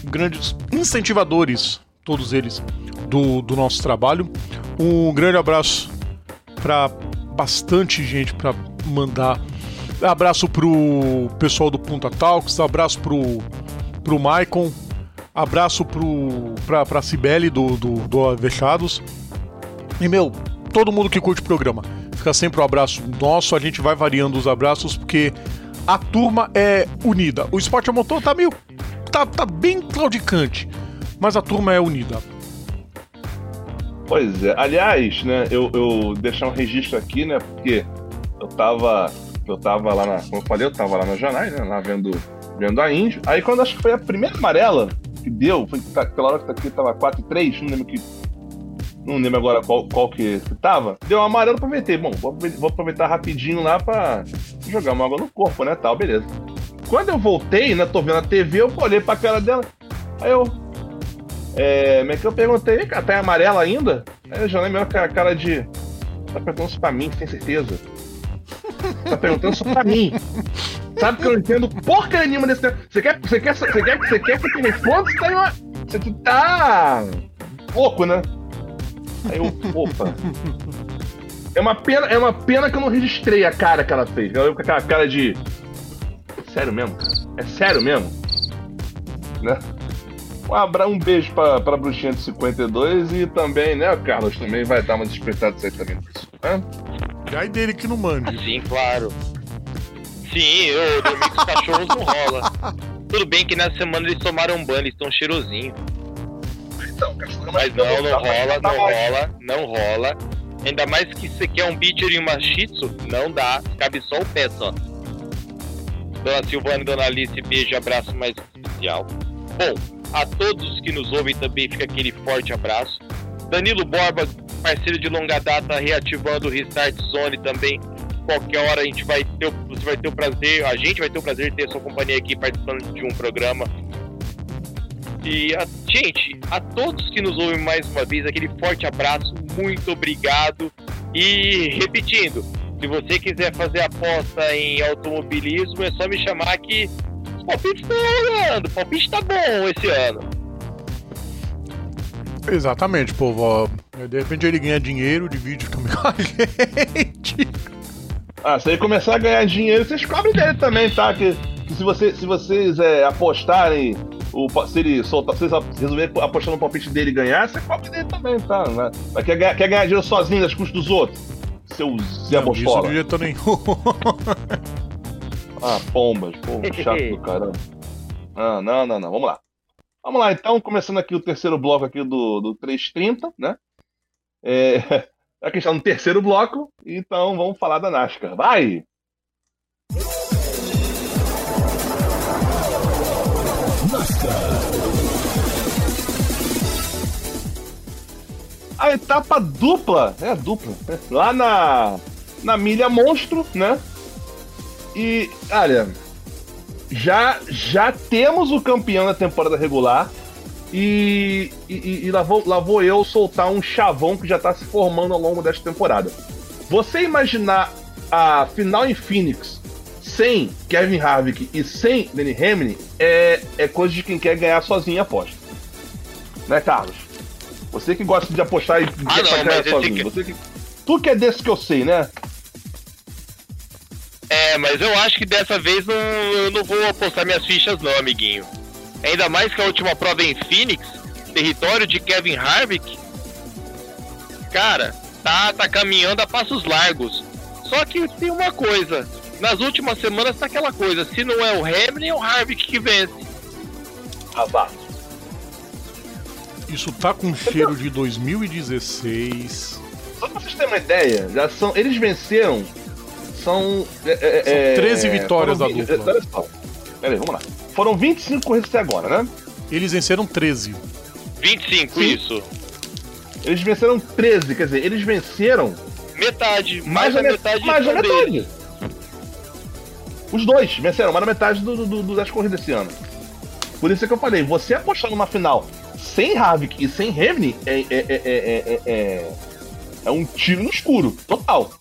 Grandes incentivadores, todos eles, do, do nosso trabalho. Um grande abraço para bastante gente para mandar. Abraço pro pessoal do Punta Talks, abraço pro, pro Maicon, abraço pro, pra, pra Cibele do, do, do Avechados. E meu, todo mundo que curte o programa. Fica sempre um abraço nosso, a gente vai variando os abraços porque a turma é unida. O esporte a motor tá meio. tá, tá bem claudicante, mas a turma é unida. Pois é. Aliás, né, eu, eu deixar um registro aqui, né, porque eu tava. Eu tava lá na. Como eu falei, eu tava lá na Janai, né? Lá vendo, vendo a Índio. Aí quando acho que foi a primeira amarela que deu, foi tá, pela hora que tá aqui tava 4 e 3, não lembro que. Não lembro agora qual, qual que, tava. Deu uma amarela, aproveitei. Bom, vou, vou aproveitar rapidinho lá pra jogar uma água no corpo, né? Tal, beleza. Quando eu voltei, né? Tô vendo a TV, eu olhei pra cara dela. Aí eu. É, como é que eu perguntei, cara, tá em amarela ainda? Aí eu já lembro a cara de. Tá perguntando isso pra mim, sem certeza. Tá perguntando isso pra mim. Sabe que eu não entendo porcaria nenhuma desse negócio. Você quer, você quer, você quer, você quer que eu te responda? Você tá, uma... você tá louco, né? Aí eu, opa. É uma pena, é uma pena que eu não registrei a cara que ela fez. Ela com aquela cara de. Sério mesmo? É sério mesmo? Né? Um, abra, um beijo pra, pra Bruxinha de 52 e também, né, o Carlos também vai dar uma despertada aí também. Né? Cai dele que não mande. Sim, claro. Sim, eu dormi com os cachorros não rola. Tudo bem que nessa semana eles tomaram um banho, eles estão cheirosinhos. Então, cachorro, Mas não, não rola, não rola, não rola. Ainda mais que você quer um bicho e uma shih tzu, não dá, cabe só o pé só. Dona Silvana e Dona Alice, beijo e abraço mais especial. Bom, a todos que nos ouvem também fica aquele forte abraço. Danilo Borba, parceiro de longa data, reativando o Restart Zone também. Qualquer hora a gente vai ter, você vai ter o prazer, a gente vai ter o prazer de ter a sua companhia aqui participando de um programa. E, a, gente, a todos que nos ouvem mais uma vez, aquele forte abraço, muito obrigado. E repetindo, se você quiser fazer aposta em automobilismo, é só me chamar que os palpites estão rolando. O palpite tá bom esse ano. Exatamente, povo. De repente ele ganha dinheiro, divide também com a *laughs* gente. Ah, se ele começar a ganhar dinheiro, vocês cobrem dele também, tá? Que, que se, você, se vocês é, apostarem, o, se ele soltar, se vocês resolverem apostar no palpite dele e ganhar, você cobre dele também, tá? Né? Mas quer, ganhar, quer ganhar dinheiro sozinho nas custas dos outros? Seu Zé Não, disso Bostola. de jeito nenhum. *laughs* Ah, pombas, pô, chato do caramba. Ah, não, não, não, vamos lá. Vamos lá, então, começando aqui o terceiro bloco aqui do, do 330, né? É, *laughs* a questão no terceiro bloco, então vamos falar da NASCAR. Vai! A etapa dupla, é dupla, *laughs* lá na, na milha monstro, né? E, olha, já, já temos o campeão da temporada regular. E, e, e lá, vou, lá vou eu soltar um chavão que já tá se formando ao longo desta temporada. Você imaginar a final em Phoenix sem Kevin Harvick e sem Danny Hamlin é, é coisa de quem quer ganhar sozinho a aposta. Né, Carlos? Você que gosta de apostar e Ah, não, ganhar sozinho. que- Você que... Tu que é desse que eu sei, né? É, mas eu acho que dessa vez não, eu não vou apostar minhas fichas não, amiguinho. Ainda mais que a última prova é em Phoenix, território de Kevin Harvick. Cara, tá, tá caminhando a passos largos. Só que tem uma coisa. Nas últimas semanas tá aquela coisa. Se não é o Hamilton, é o Harvick que vence. Vá. Isso tá com cheiro de 2016. Só pra vocês terem uma ideia, já são, eles venceram. São. É, é, São 13 é, vitórias da dupla. Olha só. Pera aí, vamos lá. Foram 25 corridas até agora, né? Eles venceram 13. 25, Sim. isso. Eles venceram 13, quer dizer, eles venceram Metade. Mais, mais da da metade, mais deles. metade. Os dois venceram mais da metade do, do- do- das corridas esse ano. Por isso é que eu falei, você apostar numa final sem Havik e sem Hamlin é, é, é, é, é, é um tiro no escuro, total.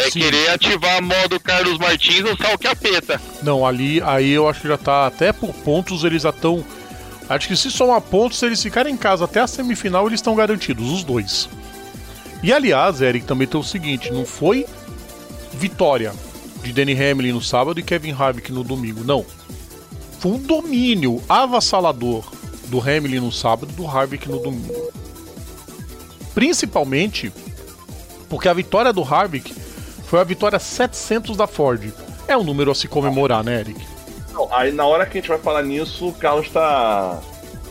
É Sim. querer ativar modo Carlos Martins ou sal capeta. Não, ali, aí eu acho que já tá. Até por pontos eles já estão. Acho que se somar pontos, se eles ficarem em casa até a semifinal, eles estão garantidos, os dois. E aliás, Eric, também tem o seguinte: não foi vitória de Danny Hamlin no sábado e Kevin Harvick no domingo, não. Foi um domínio avassalador do Hamlin no sábado e do Harvick no domingo. Principalmente porque a vitória do Harvick foi a vitória 700 da Ford. É um número a se comemorar, né, Eric? Não, aí na hora que a gente vai falar nisso, o Carlos tá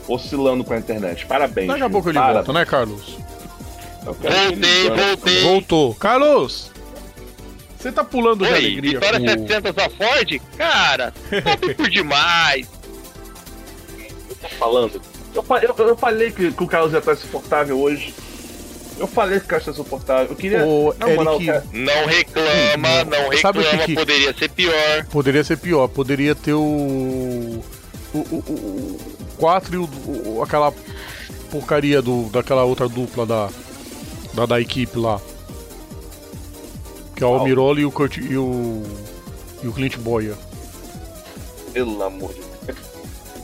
oscilando com a internet. Parabéns. Daqui a pouco ele Parabéns. volta, né, Carlos? Voltei, voltei. Voltou. Carlos! Você tá pulando de Oi, alegria. vitória com o- 700 da Ford? Cara, top *laughs* por demais. tá falando. Eu, eu, eu falei que, que o Carlos ia estar insuportável hoje. Eu falei que o Carlos tá insuportável. Eu queria. Na moral, Eric, Não reclama, não Sabe o que reclama, que- poderia ser pior. Poderia ser pior, poderia ter o. O, o, o 4 e o, o- aquela porcaria do, daquela outra dupla da, da, da equipe lá. Que é o Qual? Almirola e o, Kurt, e o. E o Clint Boyer. pelo amor de Deus.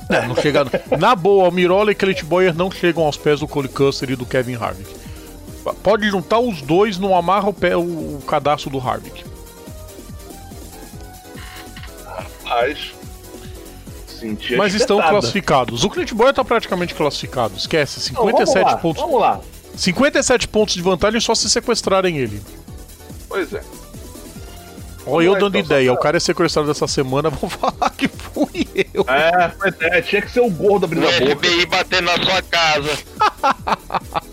É, não chega. *laughs* Na boa, Almirola e Clint Boyer não chegam aos pés do Cole Custer e do Kevin Harvick. Pode juntar os dois, não amarra o, pé, o, o cadastro do Harvick. Senti a Mas estão classificados. O Clint Boyer tá praticamente classificado. Esquece, Não, vamos 57 lá, pontos. Vamos lá. 57 pontos de vantagem só se sequestrarem ele. Pois é. Olha eu lá, dando então, ideia. O cara é sequestrado essa semana, *laughs* vão falar que fui eu. É, pois é, tinha que ser o gordo abrindo O a boca. FBI batendo na sua casa. *laughs*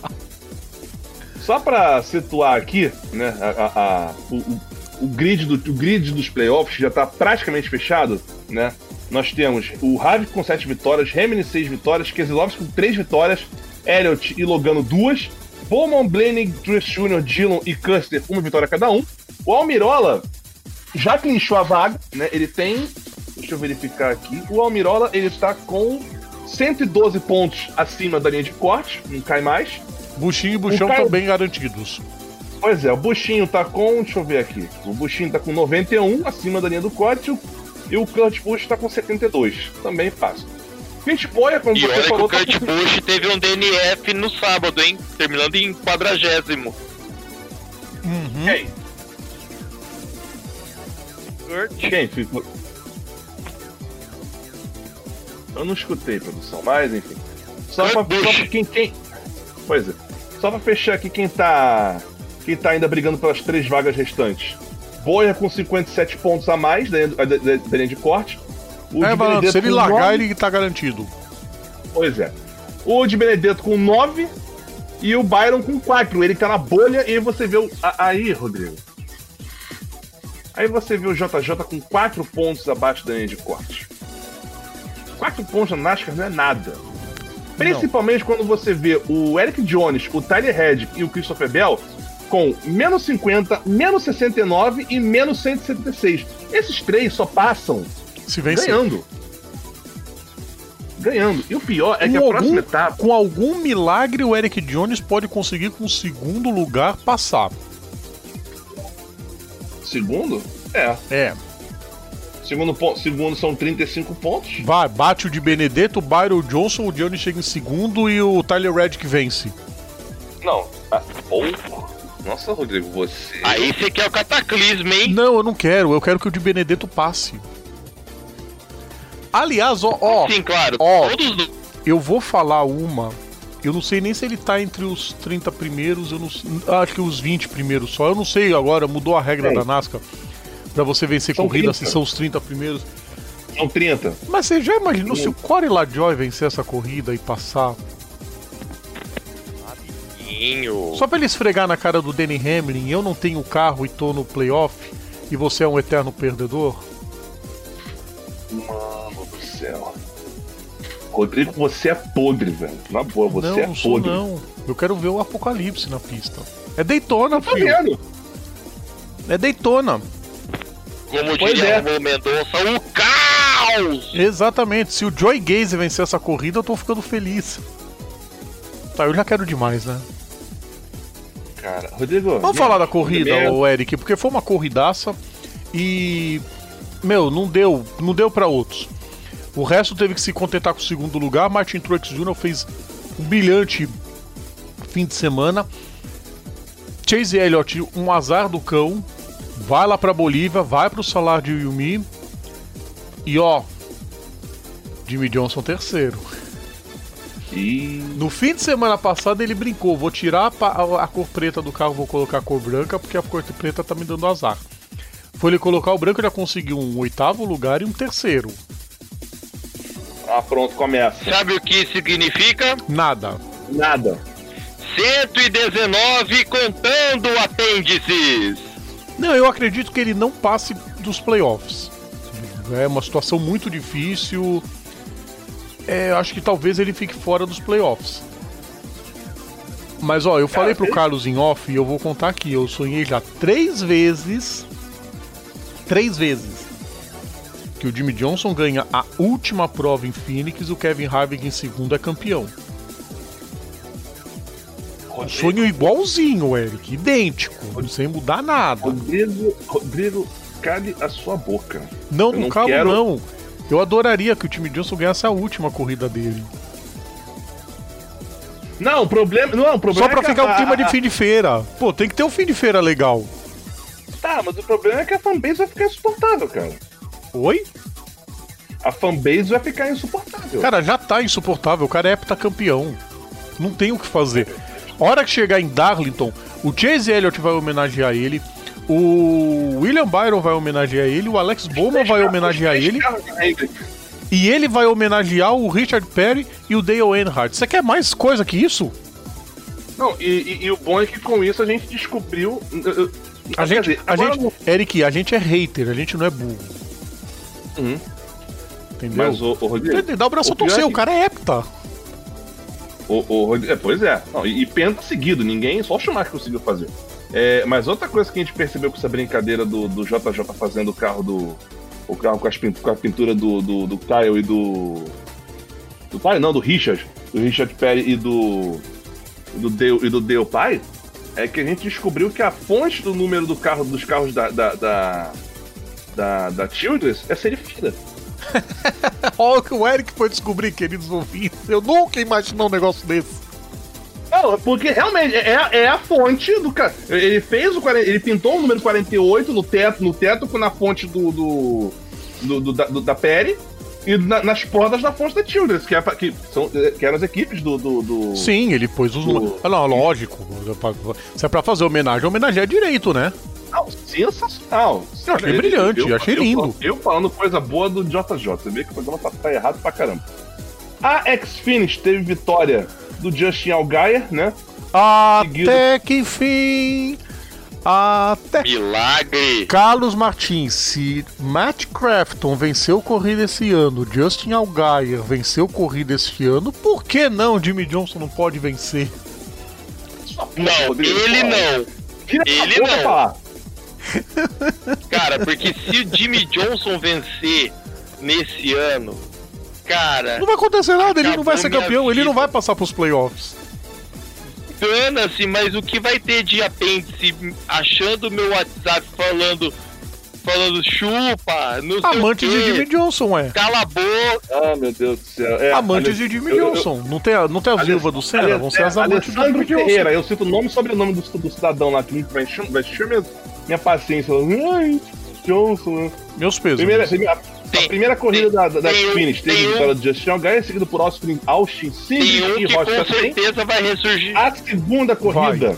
Só pra situar aqui, né, a, a- a- o, o- grid do, o grid dos playoffs já tá praticamente fechado, né? Nós temos o Havik com 7 vitórias, Hamilton 6 vitórias, Keselowski com 3 vitórias, Elliott e Logano 2, Bowman, Blaney, Truex Jr., Dillon e Custer, uma vitória cada um. O Almirola já clinchou a vaga, né? Ele tem, deixa eu verificar aqui, o Almirola ele tá com 112 pontos acima da linha de corte, não cai mais. Buchinho e Buchão estão bem garantidos. Pois é, o Buchinho tá com. Deixa eu ver aqui. O Buchinho tá com 91 acima da linha do corte e o- Kurt Busch tá com 72. Também fácil. Pit Boy, como E você olha que falou, o tá Kurt com... Busch teve um DNF no sábado, hein? Terminando em quadragésimo. Uhum. Quem? Quem ficou? Eu não escutei, produção, mas enfim. Só Kurt pra, só pra quem, quem. Pois é. Só pra fechar aqui quem tá. Quem tá ainda brigando pelas três vagas restantes. Boia com 57 pontos a mais da, da, da- da linha de corte. O É, Benedetto se ele largar, nove. ele tá garantido. Pois é. O de Benedetto com 9 e o Byron com 4. Ele tá na bolha e você vê o. Aí, Rodrigo. Aí você vê o JJ com 4 pontos abaixo da linha de corte. 4 pontos na NASCAR não é nada. Principalmente quando você vê o Eric Jones, o Tyler Reddick e o Christopher Bell com menos 50, menos 69 e menos 176. Esses três só passam Se vencer. ganhando. Ganhando. E o pior é que com, a próxima algum, etapa. com algum milagre, o Eric Jones pode conseguir com o segundo lugar passar. Segundo? É. É. Segundo, pon- segundo são 35 pontos. Vai, bate o de Benedetto, o Byron Johnson, o Johnny chega em segundo e o Tyler Reddick vence. Não. Ah, porra. Nossa, Rodrigo, você. Aí você quer o cataclismo, hein? Não, eu não quero. Eu quero que o de Benedetto passe. Aliás, ó, ó, Sim, claro. ó. Todos do- eu vou falar uma. Eu não sei nem se ele tá entre os 30 primeiros, eu não acho que os 20 primeiros só. Eu não sei agora, mudou a regra Sim. da NASCAR pra você vencer São corrida 30. se são os 30 primeiros. São 30. Mas você já imaginou se o Corey LaJoy vencer essa corrida e passar? Rapidinho. Só pra ele esfregar na cara do Danny Hamlin, eu não tenho carro e tô no playoff e você é um eterno perdedor? Mano do céu. Rodrigo, você é podre, velho. Na boa, você não, é não sou podre. não. Eu quero ver o apocalipse na pista. É Daytona, Tá filho. vendo? É Daytona. Como Pois diria é. Romulo Mendonça, o caos! Exatamente. Se o Joy Gaze vencer essa corrida, eu tô ficando feliz. Tá, eu já quero demais, né? Cara, Rodrigo. Vamos falar da corrida, primeiro- ô Eric, porque foi uma corridaça e. Meu, não deu, não deu para outros. O resto teve que se contentar com o segundo lugar. Martin Truex Jr. fez um brilhante fim de semana. Chase Elliott, um azar do cão. Vai lá pra Bolívia, vai pro salário de Yumi. E ó, Jimmy Johnson terceiro. E. No fim de semana passado ele brincou, vou tirar a, a cor preta do carro, vou colocar a cor branca, porque a cor preta tá me dando azar. Foi ele colocar o branco, já conseguiu um oitavo lugar e um terceiro. Ah, pronto, começa. Sabe o que significa? Nada. Nada. 119 contando apêndices. Não, eu acredito que ele não passe dos playoffs. É uma situação muito difícil. É, eu acho que talvez ele fique fora dos playoffs. Mas ó, eu falei pro ele- Carlos em off e eu vou contar aqui. Eu sonhei já três vezes. Três vezes. Que o Jimmy Johnson ganha a última prova em Phoenix e o Kevin Harvick em segundo é campeão. Rodrigo, Sonho igualzinho, Eric. Idêntico. Sem mudar nada. Rodrigo, Rodrigo, cale a sua boca. Não, Eu não não calo quero- não. Eu adoraria que o time Johnson ganhasse a última corrida dele. Não, o problema. Não, problema Só pra é ficar a- o clima a- de fim de feira. Pô, tem que ter um fim de feira legal. Tá, mas o problema é que a fanbase vai ficar insuportável, cara. Oi? A fanbase vai ficar insuportável. Cara, já tá insuportável. O cara é heptacampeão. Não tem o que fazer. Hora que chegar em Darlington, o Chase Elliott vai homenagear ele. O William Byron vai homenagear ele. O Alex Bowman vai homenagear ele. E ele vai homenagear o Richard Perry e o Dale Earnhardt. Você quer mais coisa que isso? Não, e, e- e o bom é que com isso a gente descobriu. A gente, dizer, a gente, não- Eric, a gente é hater, a gente não é burro. Uhum. Entendeu? Mas o, o Rodrigo. Dá o braço o a pior torcer, é o que- cara é hepta. O, o é, pois é. Não, e, e penta seguido, ninguém, só o Schumacher conseguiu fazer. É, mas outra coisa que a gente percebeu com essa brincadeira do, do JJ fazendo o carro do. O carro com, as com a pintura do, do, do Kyle e do. Do Kyle, não, do Richard. Do Richard Perry e do. Do Dale, e do Dale Pai. É que a gente descobriu que a fonte do número do carro dos carros da. da, da da, da Childress é serifina. Olha o que o Eric foi descobrir, queridos ouvintes. Eu nunca imaginei um negócio desse. Não, porque realmente é, é a fonte do cara. Ele fez o 40 ele pintou o número 48 no teto, no teto com na fonte do do, do, do- da, da Perry e na- nas portas da fonte da Childress, que, é, que, são, que eram as equipes do. do, do- Sim, ele pôs os. Do- Ah, não, lógico. Se é pra fazer homenagem, é direito, né? Não, sensacional. Eu achei brilhante, achei lindo. Eu, falando coisa boa do JJ, você vê que o programa tá, tá errado pra caramba. A X-Finish teve vitória do Justin Allgaier, né? Até que enfim. Até. Milagre. Carlos Martins, se Matt Crafton venceu corrida esse ano, Justin Allgaier venceu corrida esse ano, por que não Jimmy Johnson não pode vencer? Não, ele não. Vira essa Ele não. *laughs* Cara, porque se o Jimmy Johnson vencer nesse ano, cara, Não vai acontecer nada, ele não vai ser campeão, ele não vida. vai passar pros playoffs. dana-se, mas o que vai ter de apêndice achando meu WhatsApp falando falando chupa, não sei Amantes o de Jimmy Johnson, é. cala a boca. Ah, meu Deus do céu. É, Amantes Ale- de Jimmy eu- eu- Johnson. Não tem, a- não tem as Ale- viúvas do Senna, Ale- vão ser as amantes do Jimmy Johnson. Eu cito o nome e sobrenome do, do cidadão lá que vai encher, vai encher minha, paciência. Ai, Johnson. né? Meus pesos. Primeira, primeira, a primeira corrida tem- da, da, da tem um- Finish teve um- vitória do Justin Allgaier, seguido por Austin, Austin Tem um e que com Rocha Tem. certeza vai ressurgir. A segunda corrida.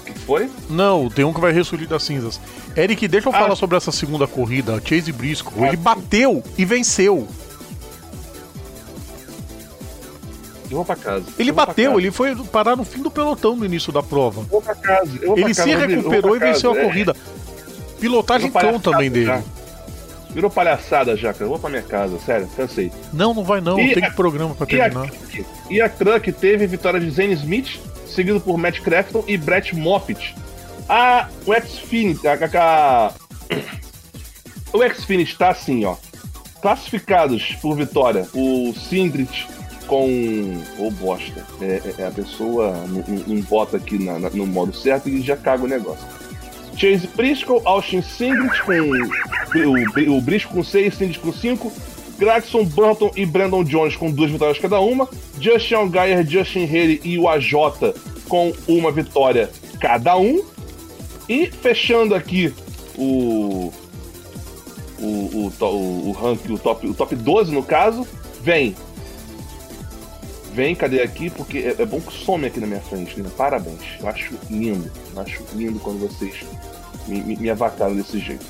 O que foi? Não, tem um que vai ressurgir das cinzas. Eric, deixa eu Ah. falar sobre essa segunda corrida. Chase Briscoe, Ah, ele bateu e venceu. Eu vou pra casa. Ele bateu, ele foi parar no fim do pelotão no início da prova. Eu vou pra casa. eu vou Ele casa, se recuperou e venceu a. É, corrida. Pilotagem virou cão também dele. já. Virou palhaçada já, cara. Eu vou pra minha casa, sério, cansei. Não, não vai não, E tem a- programa pra E a, terminar. e a Truck teve vitória de Zane Smith, seguido por Matt Crafton e Brett Moffitt. A o Xfinity, a, a, o Xfinity tá assim, ó. Classificados por vitória, o Sindrit com. Ô bosta. É, é- é a pessoa não, bota aqui na- na- no modo certo e já caga o negócio. Chase Briscoe, Austin Sindrit com. O, o Briscoe com 6, Sindrit com 5. Gladson Burton e Brandon Jones com duas vitórias cada uma. Justin Allgaier, Justin Haley e o AJ com uma vitória cada um. E fechando aqui o. O, o, o, o ranking, o top, o top 12 no caso, vem. Vem, cadê aqui? Porque é, é bom que some aqui na minha frente, né? Parabéns. Eu acho lindo. Eu acho lindo quando vocês me, me, me avacalham desse jeito.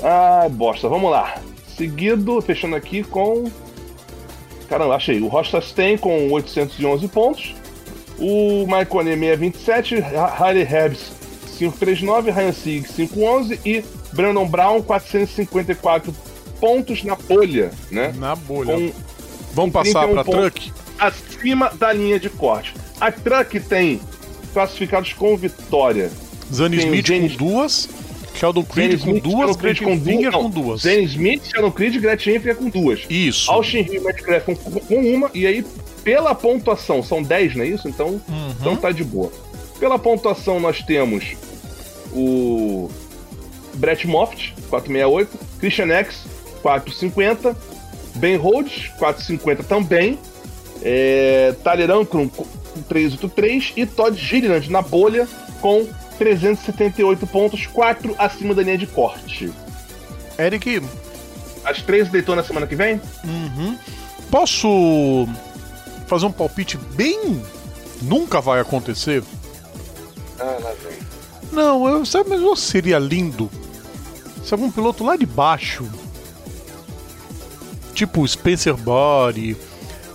Ah, bosta, vamos lá. Seguido, fechando aqui com. Caramba, achei. O Rostas tem com 811 pontos. O Maicone 627, Harley Herbs 539, Ryan Sieg 511 e Brandon Brown 454 pontos na bolha, né? Na bolha. Com Vamos passar 31 pra pontos. truck? Acima da linha de corte. A Truck tem classificados com vitória. Zane Tem Smith James- com duas, Sheldon Creed James com Smith, duas, Sheldon Creed não, com duas. Zane Smith, Sheldon Creed e Gretchen Finger com duas. Isso. Austin Hill e Matt Craft com, com uma, e aí, pela pontuação, são 10, não é isso? Então, Uhum. então tá de boa. Pela pontuação, nós temos o Brett Moffitt, 468, Christian X, 450, Ben Rhodes, 450 também, é, Ankrum, com 383 e Todd Gilliland na bolha com 378 pontos, 4 acima da linha de corte. Eric, As três Daytona na semana que vem? uhum. posso fazer um palpite bem. Nunca vai acontecer? Ah, lá vem. Não, eu, sabe, mas eu seria lindo se algum piloto lá de baixo, tipo Spencer Body,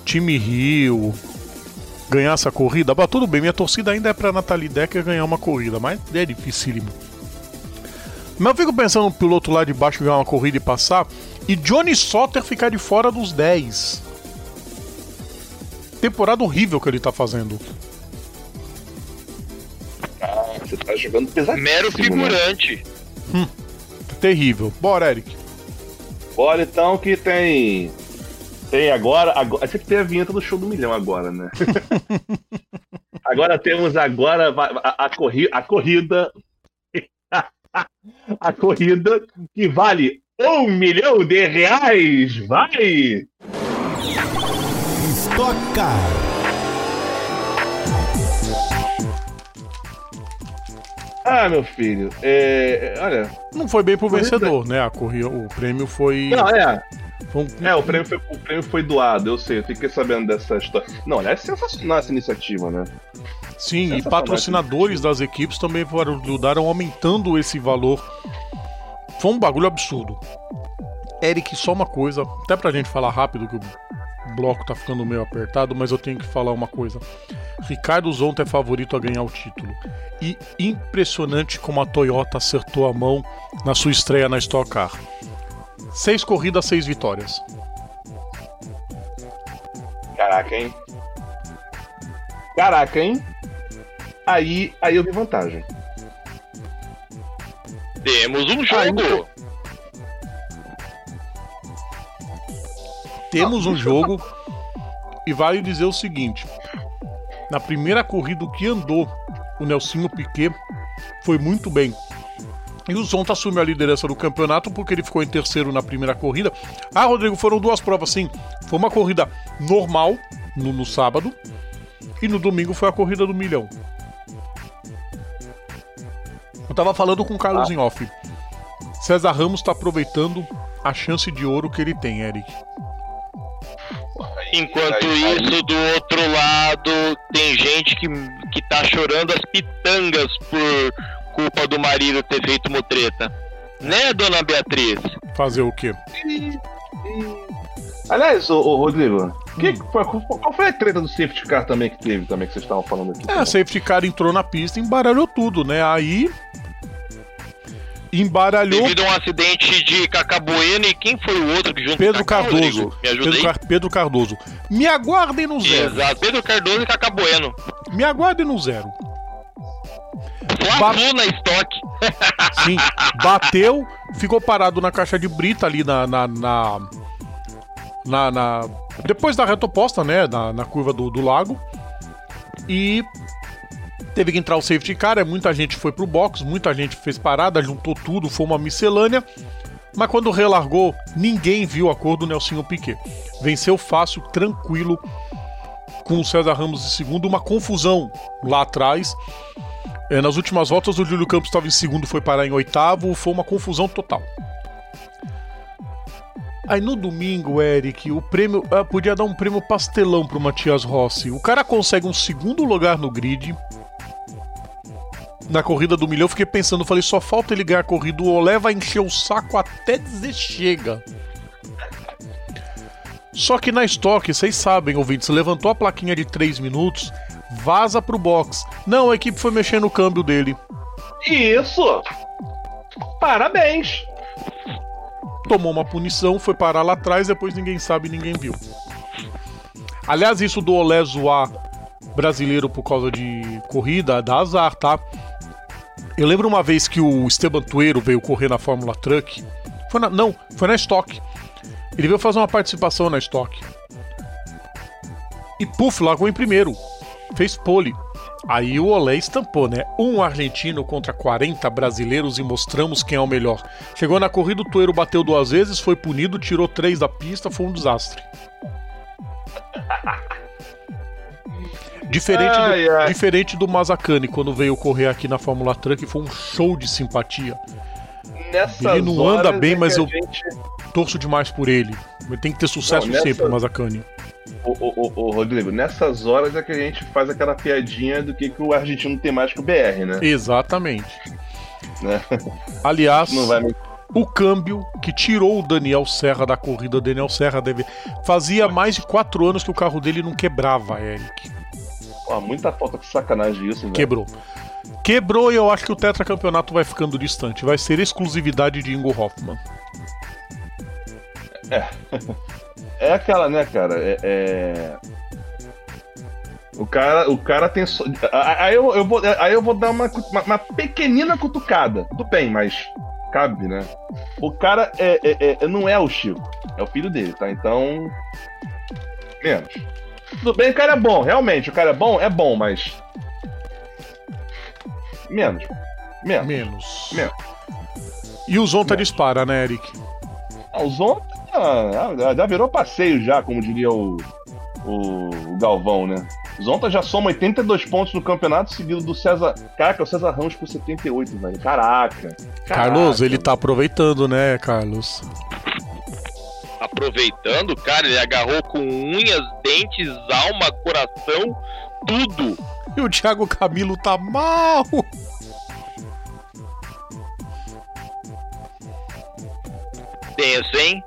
Time Hill, ganhasse a corrida. Bah, tudo bem, minha torcida ainda é pra Natalie Decker ganhar uma corrida, mas é dificílimo. Mas eu fico pensando no piloto lá de baixo ganhar uma corrida e passar, e Johnny Sotter ficar de fora dos 10. Temporada horrível que ele tá fazendo. Ah, você tá jogando pesadíssimo. Mero né? figurante. Terrível. Bora, Eric. Bora então que tem. Tem agora. agora tinha que ter a vinheta do show do milhão agora, né? *laughs* agora temos agora a, a, corri, a corrida. *laughs* a corrida que vale um milhão de reais! Vai! Stock Car. Ah, meu filho, é, olha. Não foi bem pro Corrida- vencedor, né? A corrida, o prêmio foi. Não, é. Foi um- É, o prêmio, foi, o prêmio foi doado, eu sei, eu fiquei sabendo dessa história. Não, aliás, é sensacional essa iniciativa, né? Sim, e patrocinadores das equipes também foram- ajudaram aumentando esse valor. Foi um bagulho absurdo. Eric, só uma coisa, até pra gente falar rápido, que o bloco tá ficando meio apertado, mas eu tenho que falar uma coisa. Ricardo Zonta é favorito a ganhar o título. E impressionante como a Toyota acertou a mão na sua estreia na Stock Car. Seis corridas, seis vitórias. Caraca, hein? Caraca, hein? Aí, aí eu vi vantagem. Temos um jogo. Temos um jogo e vale dizer o seguinte: na primeira corrida que andou, o Nelsinho Piquet foi muito bem. E o Zonta assumiu a liderança do campeonato porque ele ficou em terceiro na primeira corrida. Ah, Rodrigo, foram duas provas, sim. Foi uma corrida normal no, no sábado e no domingo foi a corrida do milhão. Eu tava falando com o Carlos em off. César Ramos tá aproveitando a chance de ouro que ele tem, Eric. Enquanto isso, do outro lado, tem gente que, que tá chorando as pitangas por culpa do marido ter feito mutreta. Né, dona Beatriz? Fazer o quê? Aliás, ô, ô, Rodrigo, que- qual, qual foi a treta do safety car também que teve, também que vocês estavam falando aqui? É, a safety car entrou na pista e embaralhou tudo, né? Aí. Embaralhou Devido a um acidente de Cacabueno e quem foi o outro que junto Pedro Cardoso. Rodrigo? Me ajuda Pedro, aí? Car- Pedro Cardoso. Me aguardem no zero. Exato, Pedro Cardoso e Cacabueno. Me aguardem no zero. Fla-Flu na estoque. *laughs* Sim, bateu, ficou parado na caixa de brita ali na. na, na, na, na depois da reta oposta, né? Na, na curva do, do lago. E teve que entrar o safety car, é, muita gente foi pro box, muita gente fez parada, juntou tudo, foi uma miscelânea. Mas quando relargou, ninguém viu a cor do Nelsinho Piquet. Venceu fácil, tranquilo, com o César Ramos em segundo, uma confusão lá atrás. É, nas últimas voltas, o Júlio Campos estava em segundo, foi parar em oitavo, foi uma confusão total. Aí no domingo, Eric, o prêmio. Ah, podia dar um prêmio pastelão pro Matias Rossi. O cara consegue um segundo lugar no grid. Na corrida do milhão, fiquei pensando, falei, só falta ele ganhar a corrida. O Olé vai encher o saco até dizer chega. Só que na estoque, vocês sabem, ouvintes, levantou a plaquinha de 3 minutos, vaza pro box. Não, a equipe foi mexer no câmbio dele. Isso! Parabéns! tomou uma punição, foi parar lá atrás, depois ninguém sabe, ninguém viu. Aliás, isso do Olé zoar brasileiro por causa de corrida dá azar, tá? Eu lembro uma vez que o Esteban Tueiro veio correr na Fórmula Truck. Foi na, não, foi na Stock. Ele veio fazer uma participação na Stock. E puf, largou em primeiro. Fez pole. Aí o Olé estampou, né? Um argentino contra 40 brasileiros e mostramos quem é o melhor. Chegou na corrida, o Toeiro bateu duas vezes, foi punido, tirou três da pista, foi um desastre. *laughs* Diferente, ai, do, ai. diferente do Mazzacani, quando veio correr aqui na Fórmula Truck, foi um show de simpatia. Nessas ele não anda bem, é mas eu gente... torço demais por ele. Ele tem que ter sucesso não, nessa... sempre, o Mazzacani. Ô, Rodrigo, nessas horas é que a gente faz aquela piadinha do que, que o argentino tem mais que o BR, né? Exatamente. Né? *laughs* Aliás, me... o câmbio que tirou o Daniel Serra da corrida, o Daniel Serra deve. Fazia mais de quatro anos que o carro dele não quebrava, Eric. Pô, muita falta de sacanagem isso, velho. Quebrou. Quebrou e eu acho que o tetracampeonato vai ficando distante. Vai ser exclusividade de Ingo Hoffman. É. *laughs* É aquela, né, cara? É, é... O cara, o cara tem. So... Aí, eu, eu vou, aí eu vou dar uma, uma, uma, pequenina cutucada. Tudo bem, mas cabe, né? O cara é, é, é, não é o Chico, é o filho dele, tá? Então. Menos. Tudo bem, o cara é bom, realmente. O cara é bom, é bom, mas. Menos. Menos. Menos. Menos. E o Zonta Menos. dispara, né, Eric? Ah, o Zonta ah, já virou passeio já, como diria o, o, o Galvão, né? Zonta já soma 82 pontos no campeonato, seguido do César. Caraca, o César Ramos com 78, velho. Caraca. Carlos, ele tá aproveitando, né, Carlos? Aproveitando, cara, ele agarrou com unhas, dentes, alma, coração, tudo. E o Thiago Camilo tá mal. Tenso, hein?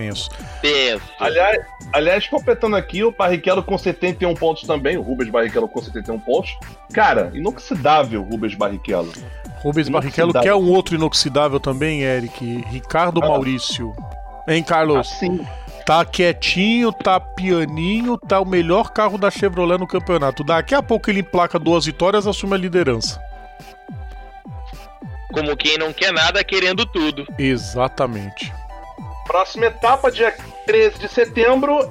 Tenso. Tenso. Aliás, aliás, completando aqui, o Barrichello com 71 pontos também, o Rubens Barrichello com 71 pontos. Cara, inoxidável Rubens Barrichello. Rubens Barrichello quer um outro inoxidável também, Eric. Ricardo ah. Maurício. Hein, Carlos? Assim. Tá quietinho, tá pianinho, tá o melhor carro da Chevrolet no campeonato. Daqui a pouco ele emplaca duas vitórias assume a liderança. Como quem não quer nada, querendo tudo. Exatamente. Próxima etapa, dia 13 de setembro,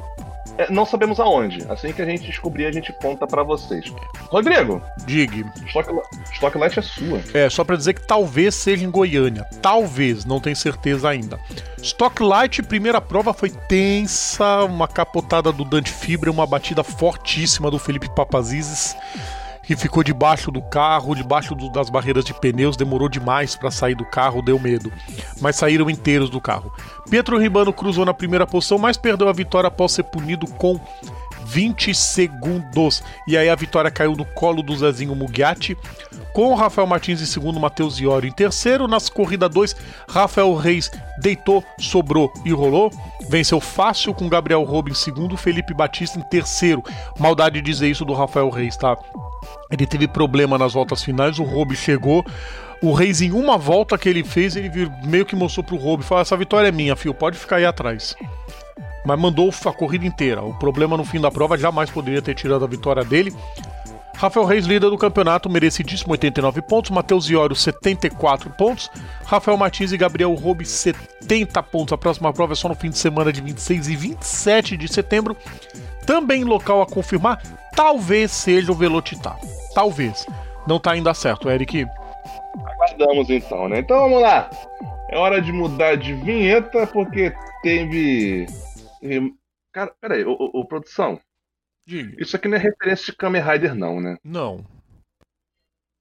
é, não sabemos aonde. Assim que a gente descobrir, a gente conta para vocês. Rodrigo. Digue. Stock, Stocklight é sua. É, só para dizer que talvez seja em Goiânia. Talvez, não tenho certeza ainda. Stocklight, primeira prova foi tensa, uma capotada do Dante Fibra, uma batida fortíssima do Felipe Papazizes que ficou debaixo do carro, debaixo do, das barreiras de pneus, demorou demais para sair do carro, deu medo. Mas saíram inteiros do carro. Pietro Ribano cruzou na primeira posição, mas perdeu a vitória após ser punido com 20 segundos. E aí a vitória caiu no colo do Zezinho Mugiati. Com o Rafael Martins em segundo, Matheus Iori em terceiro. Nas corridas 2, Rafael Reis deitou, sobrou e rolou. Venceu fácil com Gabriel Roube em segundo, Felipe Batista em terceiro. Maldade dizer isso do Rafael Reis, tá? Ele teve problema nas voltas finais, o Robe chegou. O Reis, em uma volta que ele fez, ele meio que mostrou pro Robe: falou: Essa vitória é minha, filho, pode ficar aí atrás. Mas mandou a corrida inteira. O problema no fim da prova jamais poderia ter tirado a vitória dele. Rafael Reis, líder do campeonato, merecidíssimo 89 pontos. Matheus Iório, 74 pontos. Rafael Martins e Gabriel Roube, 70 pontos. A próxima prova é só no fim de semana de 26 e 27 de setembro. Também local a confirmar, talvez seja o Velocitar. Talvez. Não tá ainda certo, Eric. Aguardamos então, né? Então vamos lá. É hora de mudar de vinheta, porque teve. Cara, peraí, ô, ô, ô produção. Diga. Isso aqui não é referência de Kamen Rider, não, né? Não,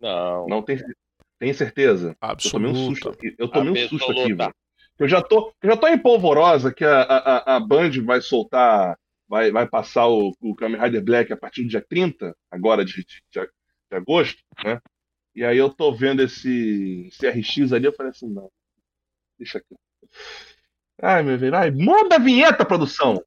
Não. Não tem, tem certeza? Eu tomei um susto absoluta. aqui. Eu tomei um susto aqui, Absoluta. velho. Eu já tô, eu já tô em polvorosa que a, a- a Band vai soltar, vai, vai passar o, o Kamen Rider Black a partir do dia 30, agora de, de, de- agosto, né? E aí eu tô vendo esse, esse RX ali, eu falei assim, não, deixa aqui. Ai, meu velho, vai, muda a vinheta, produção!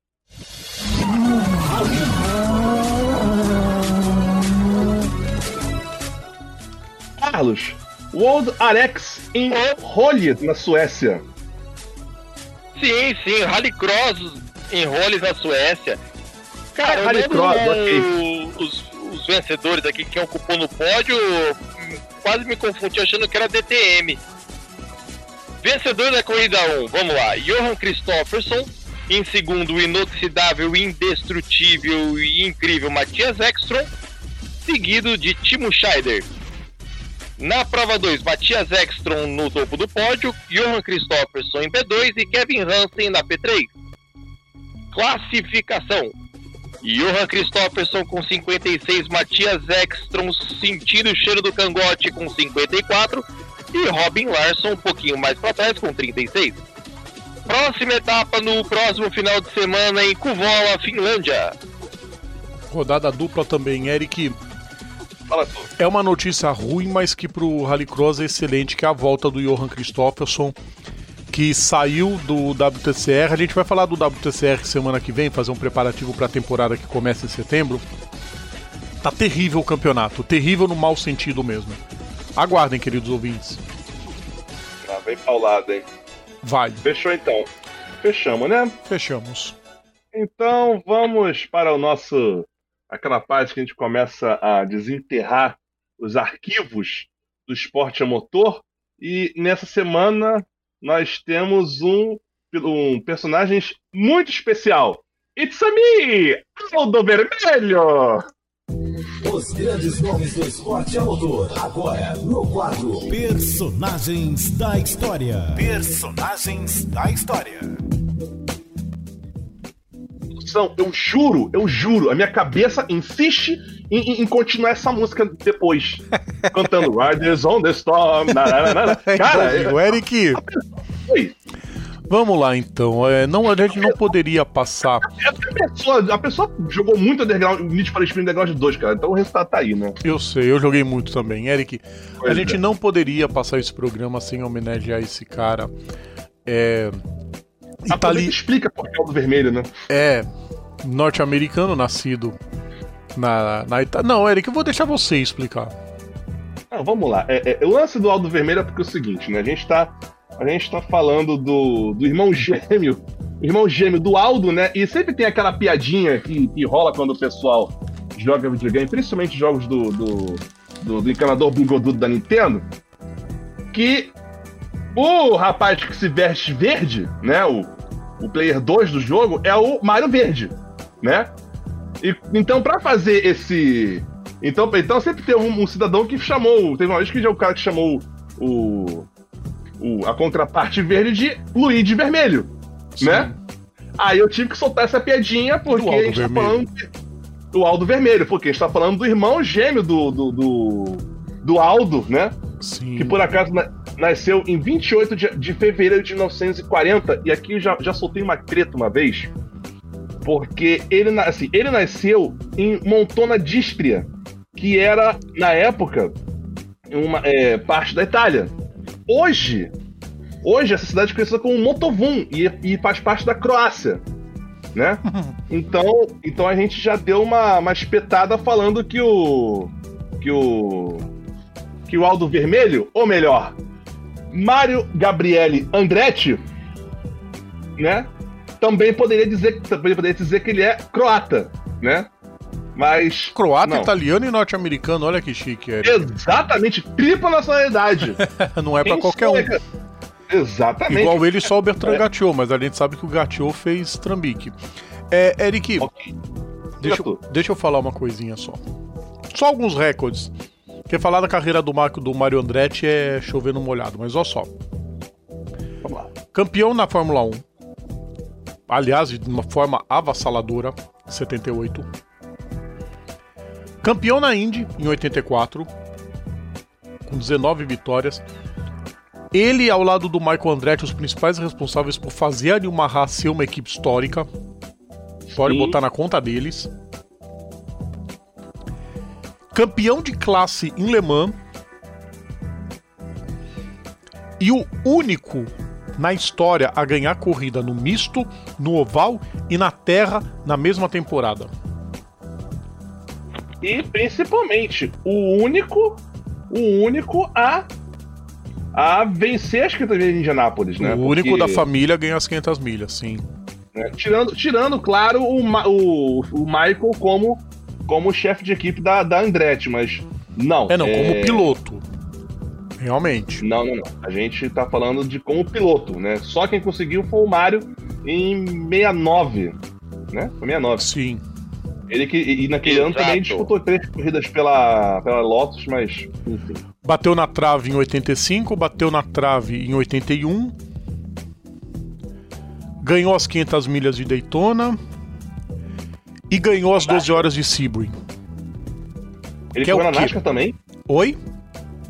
Carlos, World Arex em Holly, na Suécia. Sim, sim, Rallycross em roles na Suécia. Cara, Rallycross, lembro os, os vencedores aqui que ocupou no pódio, quase me confundi achando que era DTM. Vencedor da corrida 1, vamos lá, Johan Christofferson. Em segundo, o inoxidável, indestrutível e incrível Matias Ekstrom. Seguido de Timo Scheider. Na prova 2, Matias Ekstrom no topo do pódio, Johan Christofferson em P2 e Kevin Hansen na P3. Classificação: Johan Christofferson com 56, Matias Ekstrom sentindo o cheiro do cangote com 54 e Robin Larson um pouquinho mais para trás com 36. Próxima etapa no próximo final de semana em Kuvola, Finlândia. Rodada dupla também, Eric. Fala tu. É uma notícia ruim, mas que pro Rallycross é excelente, que é a volta do Johan Christofferson, que saiu do WTCR. A gente vai falar do WTCR semana que vem, fazer um preparativo para a temporada que começa em setembro. Tá terrível o campeonato, terrível no mau sentido mesmo. Aguardem, queridos ouvintes. Ah, vem paulada, hein? Vai, Fechou então. Fechamos, né? fechamos. Então vamos para o nosso. aquela parte que a gente começa a desenterrar os arquivos do esporte a motor. E nessa semana nós temos um, um personagem muito especial. It's a me! Aldo Vermelho! Os grandes nomes do esporte a motor. Agora, no quadro Personagens da História. Personagens da História. Eu juro, eu juro, a minha cabeça insiste em, em- continuar essa música depois. *laughs* Cantando Riders on the Storm. na. *laughs* Cara, o Eric, Oi. vamos lá então. É, não, a gente não poderia passar. A pessoa, a pessoa jogou muito Underground, Need for Speed Underground 2, cara. Então o resultado tá aí, né? Eu sei, eu joguei muito também. Eric, a Pois gente é. não poderia passar esse programa sem homenagear esse cara. É. A Itali... explica por que é o do vermelho, né? É norte-americano, nascido na, na Itália. Não, Eric, eu vou deixar você explicar. Ah, vamos lá. É, é, o lance do Aldo Vermelho é porque é o seguinte, né? A gente tá, a gente tá falando do, do irmão *laughs* gêmeo, irmão gêmeo do Aldo, né? E sempre tem aquela piadinha que, que rola quando o pessoal joga videogame, principalmente jogos do, do, do, do encanador bigodudo da Nintendo, que o rapaz que se veste verde, né? O, o player 2 do jogo é o Mario Verde, né? E, então, pra fazer esse. Então, então sempre tem um, um cidadão que chamou. Teve uma vez que já o cara que chamou o, o- a contraparte verde de Luigi Vermelho, né? Aí eu tive que soltar essa piadinha porque a gente Vermelho. tá falando de- do Aldo Vermelho, porque a gente tá falando do irmão gêmeo do, do, do, do Aldo, né? Sim. que por acaso na- nasceu em 28 de, de fevereiro de 1940, e aqui já, já soltei uma treta uma vez, porque ele, assim, ele nasceu em Montona d'Istria, que era, na época, uma é, parte da Itália. Hoje, hoje essa cidade é conhecida como Motovun, e, e faz parte da Croácia, né? *laughs* Então, então a gente já deu uma, uma espetada falando que o... que o que o Aldo Vermelho, ou melhor, Mário Gabriele Andretti, né? Também poderia dizer, também poderia dizer que ele é croata, né? Mas. Croata, não. italiano e norte-americano, olha que chique, Eric. Exatamente, tripla nacionalidade. *laughs* Não é Quem qualquer um. Exatamente. Igual ele, só o Bertrand É. Gatiot, mas a gente sabe que o Gatiot fez trambique. É, Eric, Ok. deixa, eu- deixa eu falar uma coisinha só. Só alguns recordes. Porque falar da carreira do Marco do Mario Andretti é chover no molhado, mas olha só. Vamos lá. Campeão na Fórmula 1. Aliás, de uma forma avassaladora, 78. Campeão na Indy em 84, com 19 vitórias. Ele, ao lado do Michael Andretti, os principais responsáveis por fazer a Yamaha ser uma equipe histórica. Pode botar na conta deles. Campeão de classe em Le Mans. E o único na história a ganhar corrida no misto, no oval e na terra na mesma temporada. E principalmente, o único. O único a. A vencer as 500 milhas de Indianápolis, né? o único Porque, da família a ganhar as 500 milhas, sim. né, tirando, tirando, claro, o, Ma- o, o Michael como, como chefe de equipe da, da Andretti, mas não. É, não, como piloto. Realmente. Não, não, não. A gente tá falando de como piloto, né? Só quem conseguiu foi o Mário em 69, né? Foi 69. Sim. Ele que, e naquele ano Exato. também disputou três corridas pela, pela Lotus, mas, enfim. Bateu na trave em 85, bateu na trave em 81. Ganhou as 500 milhas de Daytona. E ganhou as 12 horas de Sebring. Ele Que é correu na quê? NASCAR também? Oi?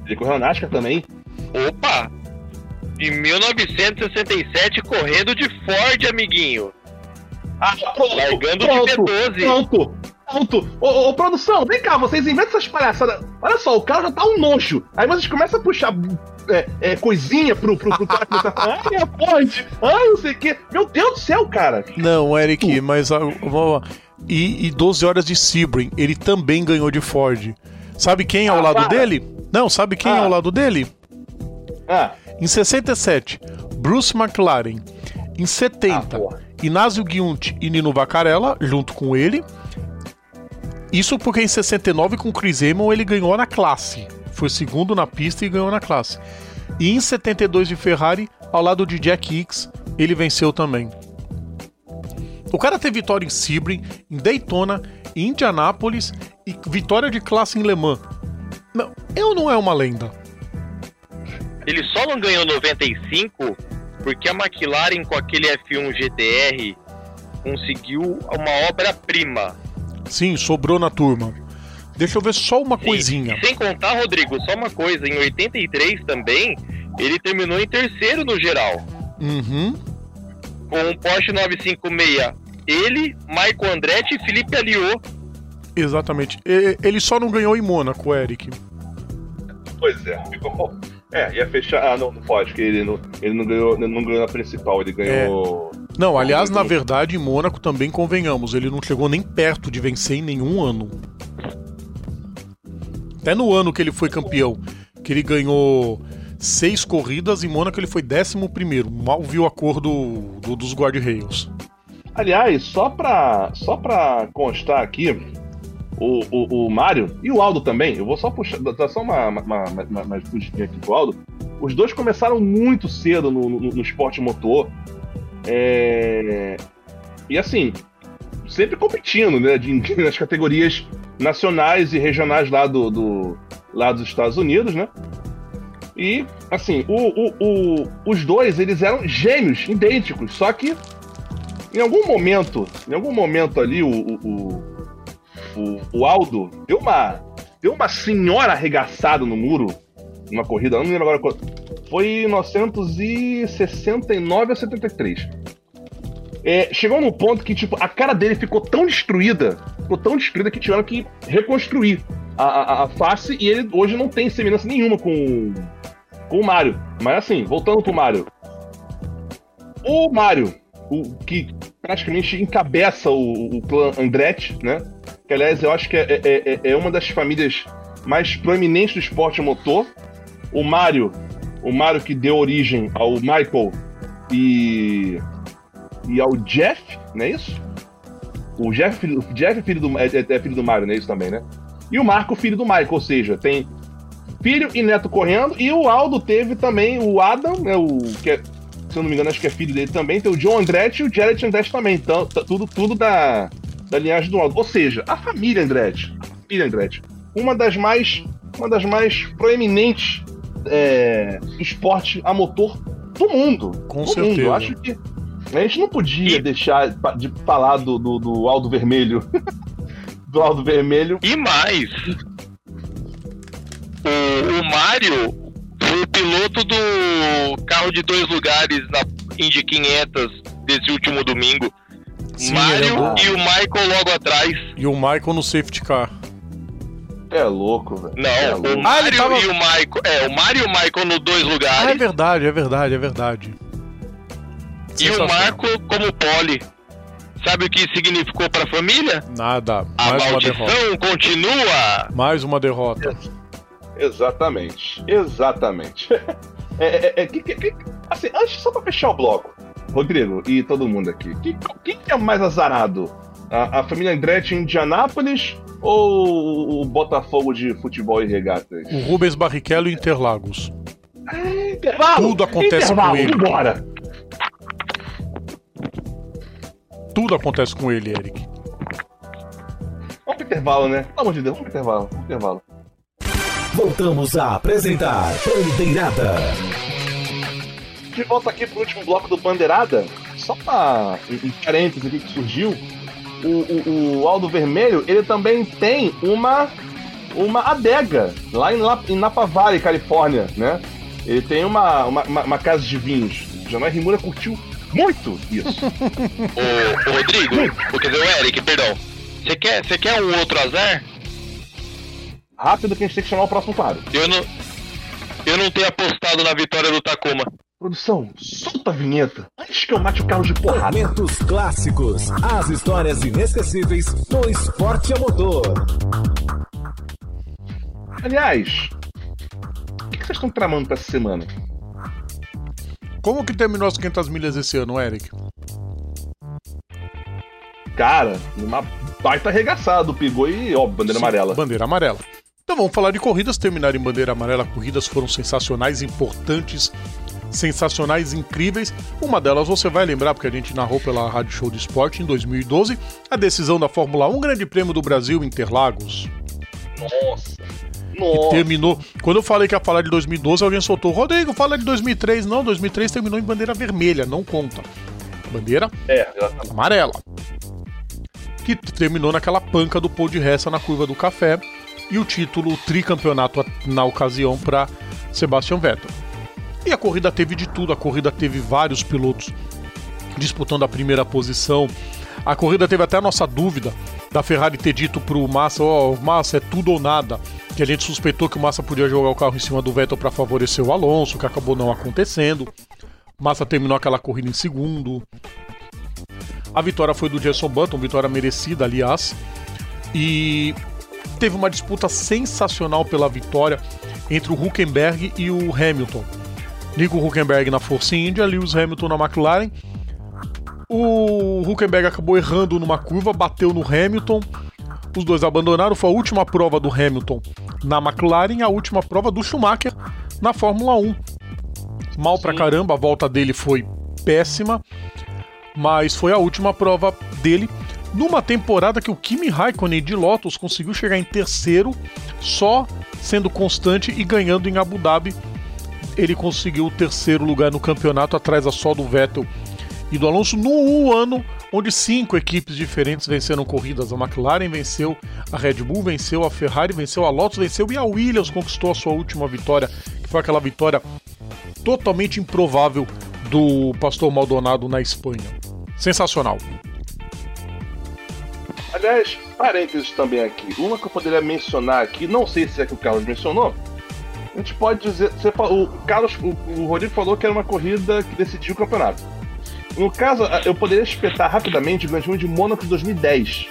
Ele correu na NASCAR também? Opa! Em 1967, correndo de Ford, amiguinho. Ah, pronto! Largando pronto, de P12. Pronto! Pronto! Ô, ô, ô, produção, vem cá, vocês inventam essas palhaçadas. Olha só, o carro já tá um nojo. Aí vocês começam a puxar é, é, coisinha pro, pro, pro cara começar a falar, ai, a Ford, ai, não sei o quê. Meu Deus do céu, cara! Não, Eric, mas. ah, vamos lá. E, e 12 horas de Sebring, ele também ganhou de Ford. Sabe quem é ao Ah, lado para. dele? Não, sabe quem é Ah. ao lado dele? Ah, Em 67, Bruce McLaren. Em 70, Ah. Inácio Guiunti e Nino Vacarella, junto com ele. Isso porque em 69, com Chris Amon, ele ganhou na classe. Foi segundo na pista e ganhou na classe. E em 72 de Ferrari, ao lado de Jack Hicks, ele venceu também. O cara teve vitória em Sebring, em Daytona, em Indianápolis e vitória de classe em Le Mans. Não, eu não é uma lenda. Ele só não ganhou 95 porque a McLaren com aquele F1 GTR conseguiu uma obra-prima. Sim, sobrou na turma. Deixa eu ver só uma Sim. coisinha. Sem contar, Rodrigo, só uma coisa, em 83 também, ele terminou em terceiro no geral, Uhum. Com um Porsche 956. Ele, Michael Andretti e Felipe Aliot. Exatamente. E- Ele só não ganhou em Mônaco, Eric. pois é, ficou. É, ia fechar. Ah, não, não pode, porque ele não, ele não ganhou, não ganhou na principal, ele ganhou. Não, aliás, na verdade, em Mônaco também convenhamos, ele não chegou nem perto de vencer em nenhum ano. Até no ano que ele foi campeão, que ele ganhou seis corridas, em Mônaco ele foi décimo primeiro. Mal viu a cor do, do- dos guarda-rails. Aliás, só pra, só pra constar aqui, o, o, o Mário e o Aldo também, eu vou só puxar, dar só uma, uma, uma, uma, uma aqui pro Aldo. Os dois começaram muito cedo no, no, no esporte motor. É, E assim, sempre competindo, né? de- nas categorias nacionais e regionais lá, do, do- lá dos Estados Unidos, né? E, assim, o, o, o- os dois, eles eram gêmeos, idênticos, só que em algum momento, em algum momento ali, o, o, o, o- Aldo deu uma, deu uma senhora arregaçada no muro, numa corrida, não lembro agora. Foi em 1969 ou 73. É, chegou num ponto que, tipo, a cara dele ficou tão destruída, ficou tão destruída que tiveram que reconstruir a, a, a face e ele hoje não tem semelhança nenhuma com, com o Mario. Mas assim, voltando pro Mario. O Mario, o que praticamente encabeça o, o clã Andretti, né? Que aliás eu acho que é, é, é- é uma das famílias mais proeminentes do esporte motor. O Mario, o Mario que deu origem ao Michael e, e ao Jeff, não é isso? O Jeff, o Jeff é, filho do, é, é filho do Mario, né? Isso também, né? E o Marco, filho do Michael, ou seja, tem filho e neto correndo. E o Aldo teve também o Adam, né? O, que é, se eu não me engano, acho que é filho dele também. Tem o John Andretti e o Jared Andretti também. Então, tá tudo, tudo da, da linhagem do Aldo. Ou seja, a família Andretti. A família Andretti. Uma das mais, uma das mais proeminentes é, esporte a motor do mundo. Com do certeza. Mundo. Eu acho que a gente não podia E- deixar de falar do, do, do Aldo Vermelho. *laughs* do Aldo Vermelho. E mais, o, o Mario foi o piloto do carro de dois lugares na Indy 500 desse último domingo. Sim, Mario ele andou. e o Michael logo atrás. E o Michael no safety car. É louco, velho. Não, é o louco. Ah, ele Mario tava- e o Michael. É, o Mario e o Michael no dois Ah, é lugares. verdade, é verdade, é verdade. e o. Marco como pole. Sabe o que significou pra família? Nada, A mais uma derrota. maldição continua. Mais uma derrota. Exatamente. Exatamente. *laughs* É, é, é, que- que- que- assim, antes, só pra fechar o bloco, Rodrigo e todo mundo aqui, que- quem que é mais azarado? A, a família Andretti em Indianápolis ou o Botafogo de futebol e regatas? O Rubens Barrichello e Interlagos. Intervalo! Tudo acontece Intervalo, com ele. Vambora! Tudo acontece com ele, Eric. Vamos pro intervalo, né? Pelo amor de Deus, vamos pro intervalo. Vamos pro intervalo. Voltamos a apresentar Bandeirada. De volta aqui pro último bloco do Bandeirada, só pra um parênteses aqui que surgiu, o, o- o Aldo Vermelho, ele também tem uma uma adega lá em, La, em Napa Valley, Califórnia, né? Ele tem uma, uma, uma- uma casa de vinhos. Janai Rimura curtiu muito isso. *laughs* Ô, ô Rodrigo, ou quer dizer, o Eric, perdão. Você quer, você quer um outro azar? Rápido que a gente tem que chamar o próximo quadro. Eu não. Eu não tenho apostado na vitória do Tacoma. Produção, solta a vinheta antes que eu mate o carro de porrada. Momentos clássicos. As histórias inesquecíveis no esporte a motor. Aliás, o que vocês estão tramando pra essa semana? Como que terminou as 500 milhas esse ano, Eric? Cara, uma baita arregaçada, pegou e, ó, bandeira Sim, amarela. Bandeira amarela. Então vamos falar de corridas. Terminaram em bandeira amarela. Corridas foram sensacionais, importantes, sensacionais, incríveis. Uma delas você vai lembrar, porque a gente narrou pela Rádio Show de Esporte em 2012, a decisão da Fórmula 1 Grande Prêmio do Brasil Interlagos. Nossa. que Nossa. terminou. Quando eu falei que ia falar de 2012, alguém soltou. Rodrigo, fala de 2003. Não, 2003 terminou em bandeira vermelha, não conta. Bandeira É, amarela. Que terminou naquela panca do pôr de resta na curva do café. E o título tricampeonato na ocasião para Sebastian Vettel. E a corrida teve de tudo. A corrida teve vários pilotos disputando a primeira posição. A corrida teve até a nossa dúvida da Ferrari ter dito pro Massa, ó, Massa é tudo ou nada. Que a gente suspeitou que o Massa podia jogar o carro em cima do Vettel para favorecer o Alonso, que acabou não acontecendo. Massa terminou aquela corrida em segundo. A vitória foi do Jason Button, vitória merecida, aliás. E teve uma disputa sensacional pela vitória entre o Huckenberg e o Hamilton. Nico Huckenberg na Force India, Lewis Hamilton na McLaren. O Huckenberg acabou errando numa curva, bateu no Hamilton. Os dois abandonaram. Foi a última prova do Hamilton na McLaren e a última prova do Schumacher na Fórmula 1. Mal pra caramba, a volta dele foi péssima, mas foi a última prova dele numa temporada que o Kimi Raikkonen de Lotus conseguiu chegar em terceiro, só sendo constante e ganhando em Abu Dhabi. Ele conseguiu o terceiro lugar no campeonato, atrás só do Vettel e do Alonso, no ano onde cinco equipes diferentes venceram corridas. A McLaren venceu, a Red Bull venceu, a Ferrari venceu, a Lotus venceu e a Williams conquistou a sua última vitória, que foi aquela vitória totalmente improvável do Pastor Maldonado na Espanha. Sensacional. Aliás, parênteses também aqui. Uma que eu poderia mencionar aqui, não sei se é que o Carlos mencionou. A gente pode dizer. Você falou, o Carlos, o, o Rodrigo falou que era uma corrida que decidiu o campeonato. No caso, eu poderia espetar rapidamente o Grande Prêmio de Mônaco de 2010.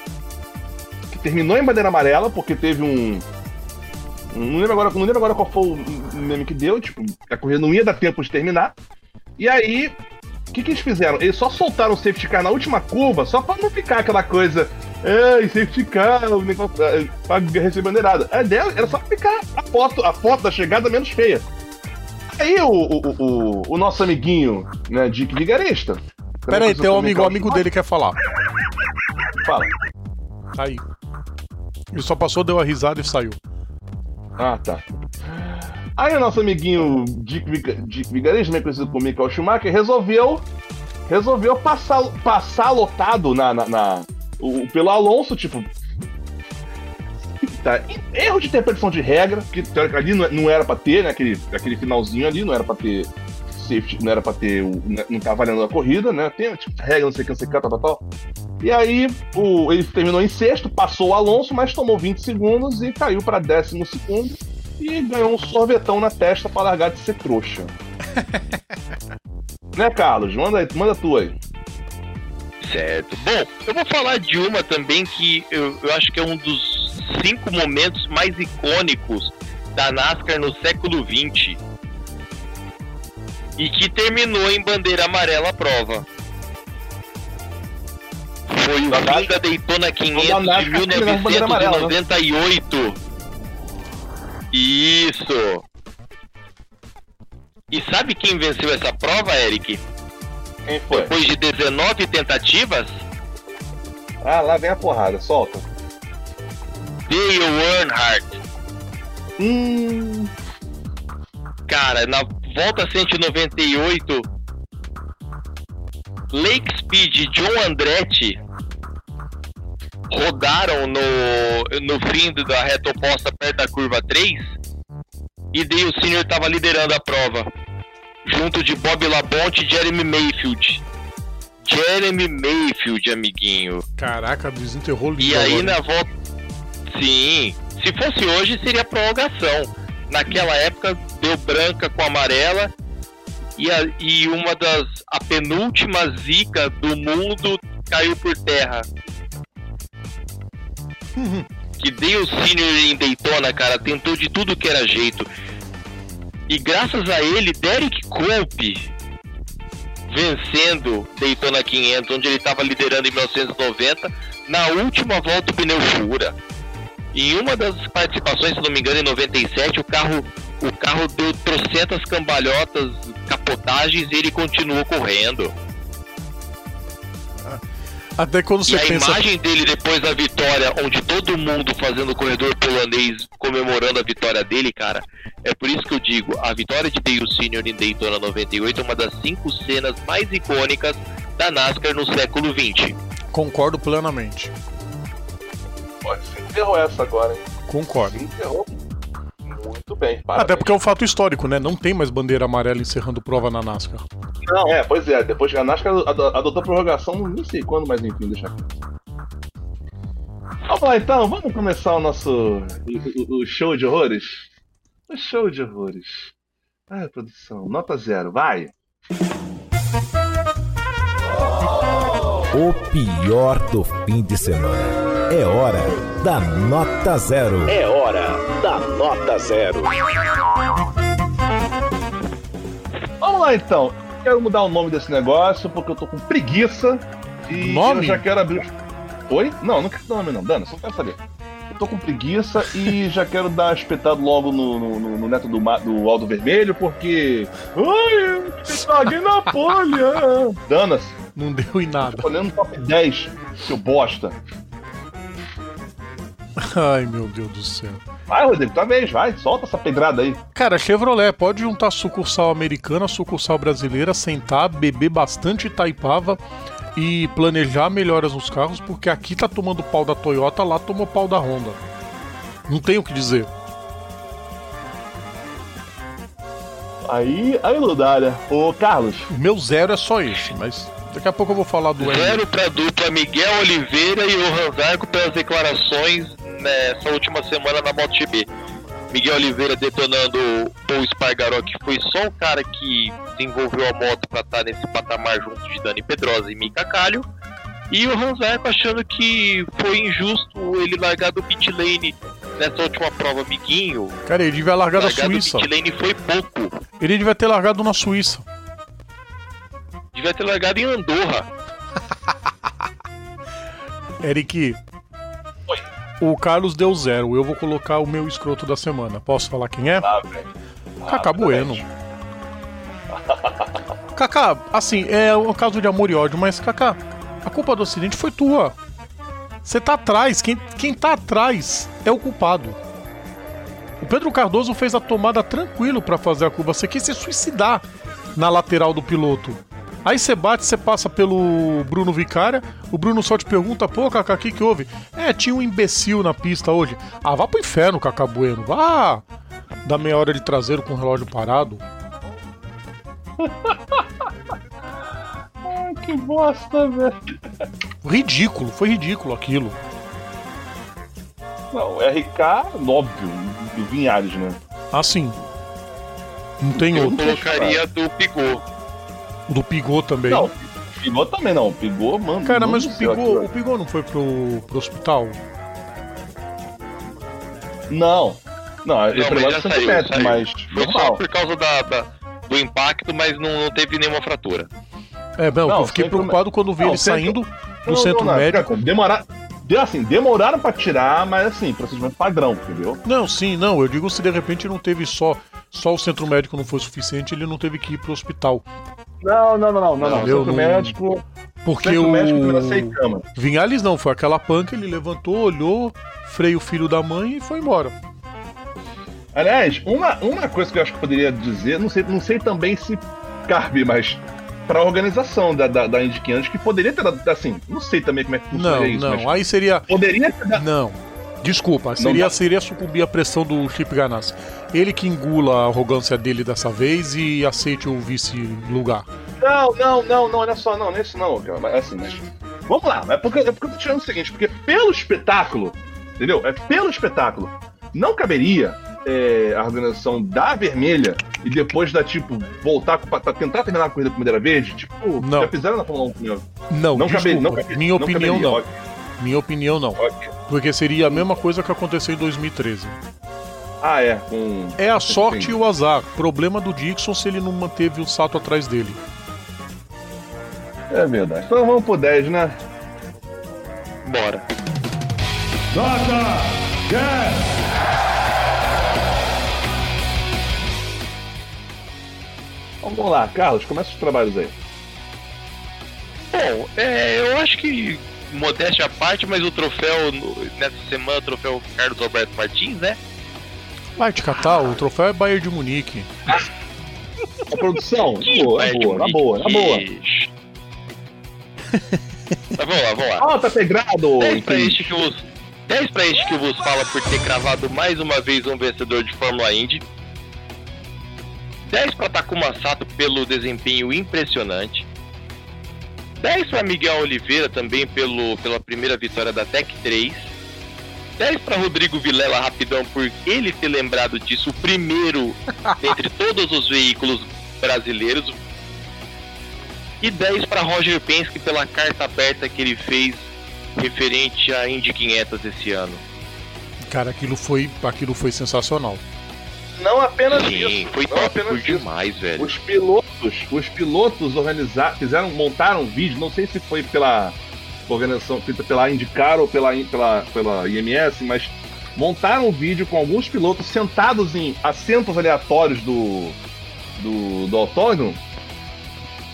Que terminou em bandeira amarela, porque teve um. um- Não lembro agora, não lembro agora qual foi o meme que deu, tipo, a corrida não ia dar tempo de terminar. E aí, O que, que eles fizeram? Eles só soltaram o safety car na última curva, só pra não ficar aquela coisa. Ei, safety car, o negócio, eh, pra receber bandeirada. A ideia era só ficar a foto, a foto da chegada menos feia. Aí o, o, o, o nosso amiguinho, né, Dick Vigarista. Pera aí, tem um amigo, um amigo dele que quer falar. Fala. Tá aí. Ele só passou, deu a risada e saiu. Ah, tá. Aí o nosso amiguinho Dick, Dick Vigarista, conhecido como Michael Schumacher, resolveu resolveu passar, passar lotado na, na, na- o- pelo Alonso, tipo. Tá, erro de interpretação de regra, que ali não, não era pra ter, né? Aquele, aquele finalzinho ali, não era pra ter safety, não era pra ter. o- Não tá valendo a corrida, né? Tem tipo, regra, não sei o que, não sei o que, tal, tal, tal. E aí, o, ele terminou em sexto, passou o Alonso, mas tomou 20 segundos e caiu pra décimo segundo. E ganhou um sorvetão na testa pra largar de ser trouxa. *laughs* né, Carlos? Manda, aí- manda tu aí. Certo. Bom, eu vou falar de uma também que eu, eu acho que é um dos cinco momentos mais icônicos da NASCAR no século XX. E que terminou em bandeira amarela a prova. Foi o fim da Daytona 500 Da de NASCAR terminou com bandeira amarela, né? 1998. Isso. E sabe quem venceu essa prova, Eric? Quem foi? Depois de 19 tentativas, Ah, lá vem a porrada, solta. Dale Earnhardt. Hum. Cara, na volta 198, Lake Speed John Andretti rodaram no, no fim da reta oposta perto da curva 3 e Dale Sr. estava liderando a prova, junto de Bob Labonte e Jeremy Mayfield. Jeremy Mayfield, amiguinho. Caraca, desenterrou E aí agora. na volta. Sim. Se fosse hoje, seria prorrogação. Naquela época deu branca com amarela. E, a- e uma das. A penúltima zica do mundo caiu por terra. Que Dale Senior em Daytona, cara, tentou de tudo que era jeito. E graças a ele, Derek Cope vencendo Daytona 500, onde ele estava liderando em 1990, na última volta o pneu fura. Em uma das participações, se não me engano, em 97, o carro, o carro deu trocentas cambalhotas, capotagens e ele continuou correndo. Até quando e você a pensa. imagem dele depois da vitória, onde todo mundo fazendo o corredor polonês comemorando a vitória dele, cara, é por isso que eu digo, a vitória de Dale Sr. em Daytona 98 é uma das cinco cenas mais icônicas da NASCAR no século XX. Concordo plenamente. Pode se enterrou essa agora, hein? Concordo. Se enterrou. Muito bem, Até parabéns. porque é um fato histórico, né? Não tem mais bandeira amarela encerrando prova na NASCAR. Não, é, pois é. Depois que a NASCAR ado- adotou a prorrogação, não sei quando, mas enfim, deixa aqui. Vamos lá então, vamos começar o nosso o, o- o show de horrores? O show de horrores. Ah, produção, nota zero, vai. O pior do fim de semana. É hora da nota zero. É hora da nota zero. Vamos lá então. Quero mudar o nome desse negócio porque eu tô com preguiça e Nome? eu já quero abrir. Oi? Não, não quero dar nome não, Dana, só quero saber. Eu tô com preguiça e já quero dar espetado logo no, no, no- no neto do, do Aldo Vermelho porque. Ai, eu caguei na polha! Danas, Não deu em nada. tô olhando top 10, seu bosta. *laughs* Ai, meu Deus do céu. Vai, Rodrigo, tua vez, vai, solta essa pedrada aí. Cara, Chevrolet pode juntar sucursal americana, sucursal brasileira, sentar, beber bastante Itaipava e planejar melhoras nos carros, porque aqui tá tomando pau da Toyota, lá tomou pau da Honda. Não tenho o que dizer. Aí, aí, Ludária. Ô, Carlos, O meu zero é só esse, mas daqui a pouco eu vou falar do. Zero para dupla Miguel Oliveira e o Zarco pelas declarações nessa última semana na MotoGP. Miguel Oliveira detonando o Espargaró, que foi só o cara que desenvolveu a moto para estar nesse patamar junto de Dani Pedrosa e Mika Calho. E o Ranzarco achando que foi injusto ele largar do pit lane nessa última prova, amiguinho. Cara, ele devia largar da Suíça. pit lane foi pouco. Ele devia ter largado na Suíça. Devia ter largado em Andorra. *laughs* Eric. O Carlos deu zero. Eu vou colocar o meu escroto da semana. Posso falar quem é? Ah, velho. Cacá Bueno. *laughs* Cacá, assim, é um caso de amor e ódio, mas Cacá, a culpa do acidente foi tua. Você tá atrás, quem, quem tá atrás é o culpado. O Pedro Cardoso fez a tomada tranquilo pra fazer a curva. Você quis se suicidar na lateral do piloto. Aí você bate, você passa pelo Bruno Vicária, o Bruno só te pergunta, pô, Cacá, o que, que houve? É, tinha um imbecil na pista hoje. Ah, vá pro inferno, Cacá Bueno. Vá dar meia hora de traseiro com o relógio parado. *laughs* Ai, que bosta, velho. Ridículo, foi ridículo aquilo. Não, RK, óbvio, do Vinhares, né? Assim. Não tem Eu outro. colocaria do Pigô. O do Pigô também. Não, Pigou também não. Pigou, mano. Cara, mas o Pigô, o Pigô não foi pro, pro hospital? Não. Não, ele Não, foi mas levado já 100 saiu, metros, saiu. mas Foi foi só mal. por causa da, da- do impacto, mas não, não teve nenhuma fratura. É, não, Não, eu fiquei preocupado quando vi Não, ele centro- saindo do Não, centro não, não, médico. Demorar, assim, demoraram pra tirar, mas assim, procedimento padrão, entendeu? Não, sim, não. Eu digo se de repente não teve só. Só o centro médico não foi suficiente, ele não teve que ir pro hospital. Não, não, não, não, não, não. Centro não- médico, Porque centro o. médico. Vinhales não, foi aquela panca, ele levantou, olhou, freio o filho da mãe e foi embora. Aliás, uma, uma coisa que eu acho que eu poderia dizer, não sei, não sei também se cabe, mas pra organização da, da, da Indy 500, que poderia ter dado, assim, não sei também como é que funciona Não, isso, não. mas Aí seria. poderia ter dado. Não. Desculpa, seria, dá. seria sucumbir à pressão do Chip Ganassi. Ele que engula a arrogância dele dessa vez e aceite o vice-lugar. Não, não, não, não, olha só, não, nesse não, cara, mas assim, mas. Vamos lá, é porque, é porque eu tô tirando o seguinte, porque pelo espetáculo, entendeu? É pelo espetáculo. Não caberia é, a organização da vermelha e depois da, tipo, voltar pra, pra tentar terminar a corrida com bandeira verde? Tipo, Não. já fizeram na Fórmula 1 primeiro. Não, Não desculpa. caberia, não caberia. Minha opinião caberia, não. ok, Minha opinião não. ok. Porque seria a mesma coisa que aconteceu em 2013. Ah, é, com. É a sorte Entendi. e o azar. Problema do Dixon se ele não manteve o salto atrás dele. É verdade. Então vamos pro 10, né? Bora. Então, vamos lá, Carlos, começa os trabalhos aí. Bom, é, eu acho que modéstia à parte, mas o troféu nessa semana, o troféu Carlos Alberto Martins, né? Vai te catar, o troféu é Bayern de Munique. A produção, *laughs* na boa, de boa, na boa, na boa. *laughs* Mas vamos lá, vamos lá. Ah, tá pegrado! 10 pra, este que vos, 10 pra este que vos fala por ter cravado mais uma vez um vencedor de Fórmula Indy. 10 para Takuma Sato pelo desempenho impressionante. 10 para Miguel Oliveira também pelo, pela primeira vitória da Tech 3. 10 para Rodrigo Vilela rapidão por ele ter lembrado disso o primeiro *laughs* entre todos os veículos brasileiros. E 10 para Roger Penske pela carta aberta que ele fez referente à Indy 500 esse ano. Cara, aquilo foi, aquilo foi sensacional. Não apenas Sim, isso. foi não apenas isso. demais, velho. Os pilotos, os pilotos organizaram, fizeram, montaram um vídeo, não sei se foi pela organização feita pela IndyCar ou pela, pela, pela IMS, mas montaram um vídeo com alguns pilotos sentados em assentos aleatórios do, do, do autódromo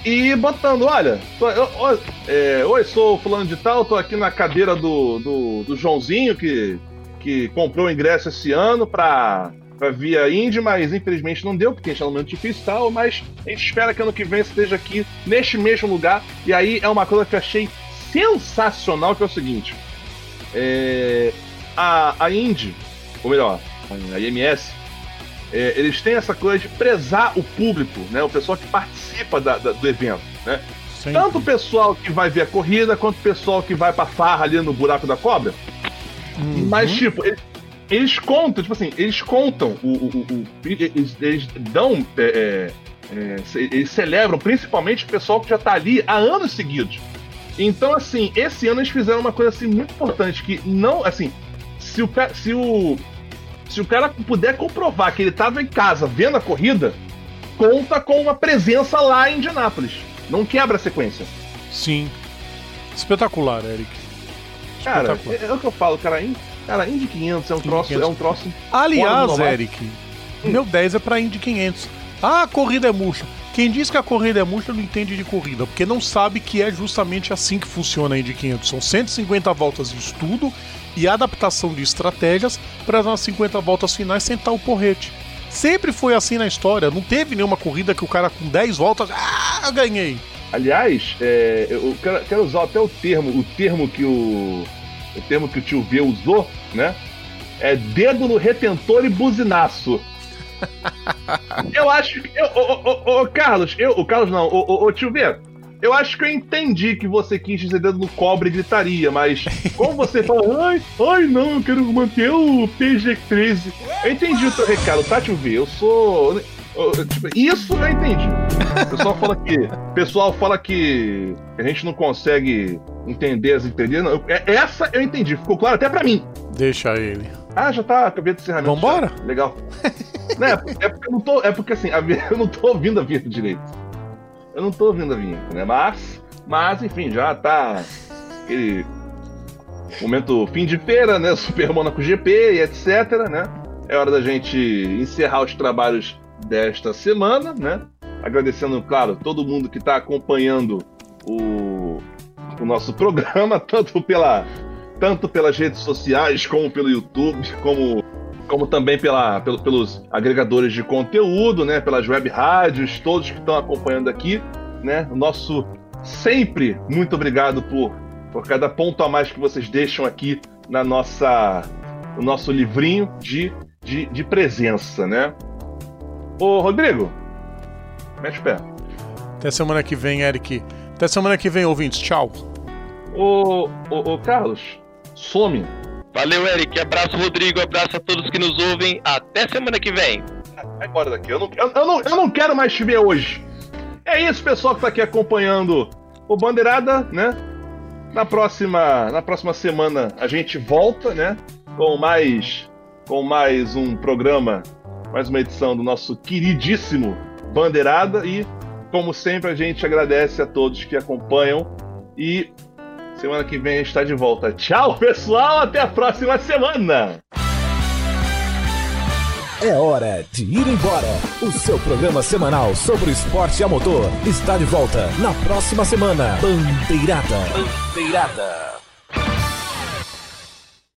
e botando, olha, tô- eu- é, oi, sou o fulano de tal, tô aqui na cadeira do, do, do Joãozinho que, que comprou o ingresso esse ano pra via Indy, mas infelizmente não deu, porque a gente tá num momento difícil e tal, mas a gente espera que ano que vem esteja aqui neste mesmo lugar. E aí é uma coisa que eu achei sensacional, que é o seguinte. É, a, a Indy, ou melhor, a IMS, é, eles têm essa coisa de prezar o público, né? O pessoal que participa da- da- do evento, né? Sempre. Tanto o pessoal que vai ver a corrida, quanto o pessoal que vai pra farra ali no buraco da cobra. Uhum. Mas, tipo, eles, eles contam, tipo assim, eles contam, o, o- o- o- eles, eles dão. é, é, é, eles celebram principalmente o pessoal que já tá ali há anos seguidos. Então, assim, esse ano eles fizeram uma coisa assim muito importante, que não, assim, se o, se o, se o cara puder comprovar que ele tava em casa vendo a corrida, conta com uma presença lá em Indianápolis. Não quebra a sequência. Sim. Espetacular, Eric. Cara, Espetacular. é, é o que eu falo, cara. Cara, Indy 500 é um troço, 500. é um troço. Aliás. Eric, meu 10 é pra Indy 500. Ah, a corrida é murcha. Quem diz que a corrida é murcha não entende de corrida, porque não sabe que é justamente assim que funciona a Indy 500. São 150 voltas de estudo e adaptação de estratégias para nas 50 voltas finais sentar o porrete. Sempre foi assim na história. Não teve nenhuma corrida que o cara com 10 voltas, ah, ganhei. Aliás, é, eu quero, quero usar até o termo, o termo que o. O termo que o tio V usou, né? É dedo no retentor e buzinaço. *laughs* eu acho que. eu- Ô, ô, ô, ô, Carlos, eu, o Carlos não, ô, tio V, eu acho que eu entendi que você quis dizer dedo no cobre e gritaria, mas como você fala, *laughs* ai, ai não, eu quero manter o PG-13. Eu entendi o teu recado, tá, tio V? Eu sou. Tipo, isso eu entendi. O pessoal fala que. pessoal fala que a gente não consegue entender as entrelinhas. Não, eu- é- essa eu entendi, ficou claro até pra mim. Deixa ele. Ah, já tá acabei de encerramento. Vambora? já. Legal. *laughs* Não, é, é porque eu não tô. É porque assim, *laughs* eu não tô ouvindo a vinheta direito. Eu não tô ouvindo a vinheta, né? Mas. Mas, enfim, já tá. Aquele. Momento fim de feira, né? Super Monaco GP e etc, né? É hora da gente encerrar os trabalhos desta semana, né? Agradecendo, claro, todo mundo que tá acompanhando o, o nosso programa, *laughs* tanto pela tanto pelas redes sociais, como pelo YouTube, como, como também pela, pelo- pelos agregadores de conteúdo, né? Pelas web rádios, todos que estão acompanhando aqui, né? O nosso sempre muito obrigado por, por cada ponto a mais que vocês deixam aqui na nossa no nosso livrinho de, de, de presença, né? Ô, Rodrigo, mete o pé. Até semana que vem, Eric. Até semana que vem, ouvintes. Tchau. Ô, ô, ô Carlos, some. Valeu, Eric. Abraço, Rodrigo. Abraço a todos que nos ouvem. Até semana que vem. Vai embora daqui. Eu não, eu, eu não, eu não quero mais te ver hoje. É isso, pessoal que tá aqui acompanhando o Bandeirada, né? Na próxima, na próxima semana a gente volta, né? Com mais, com mais um programa, mais uma edição do nosso queridíssimo Bandeirada. E, como sempre, a gente agradece a todos que acompanham. E semana que vem a gente está de volta. Tchau, pessoal. Até a próxima semana. É hora de ir embora. O seu programa semanal sobre o esporte a motor está de volta na próxima semana. Bandeirada. Bandeirada.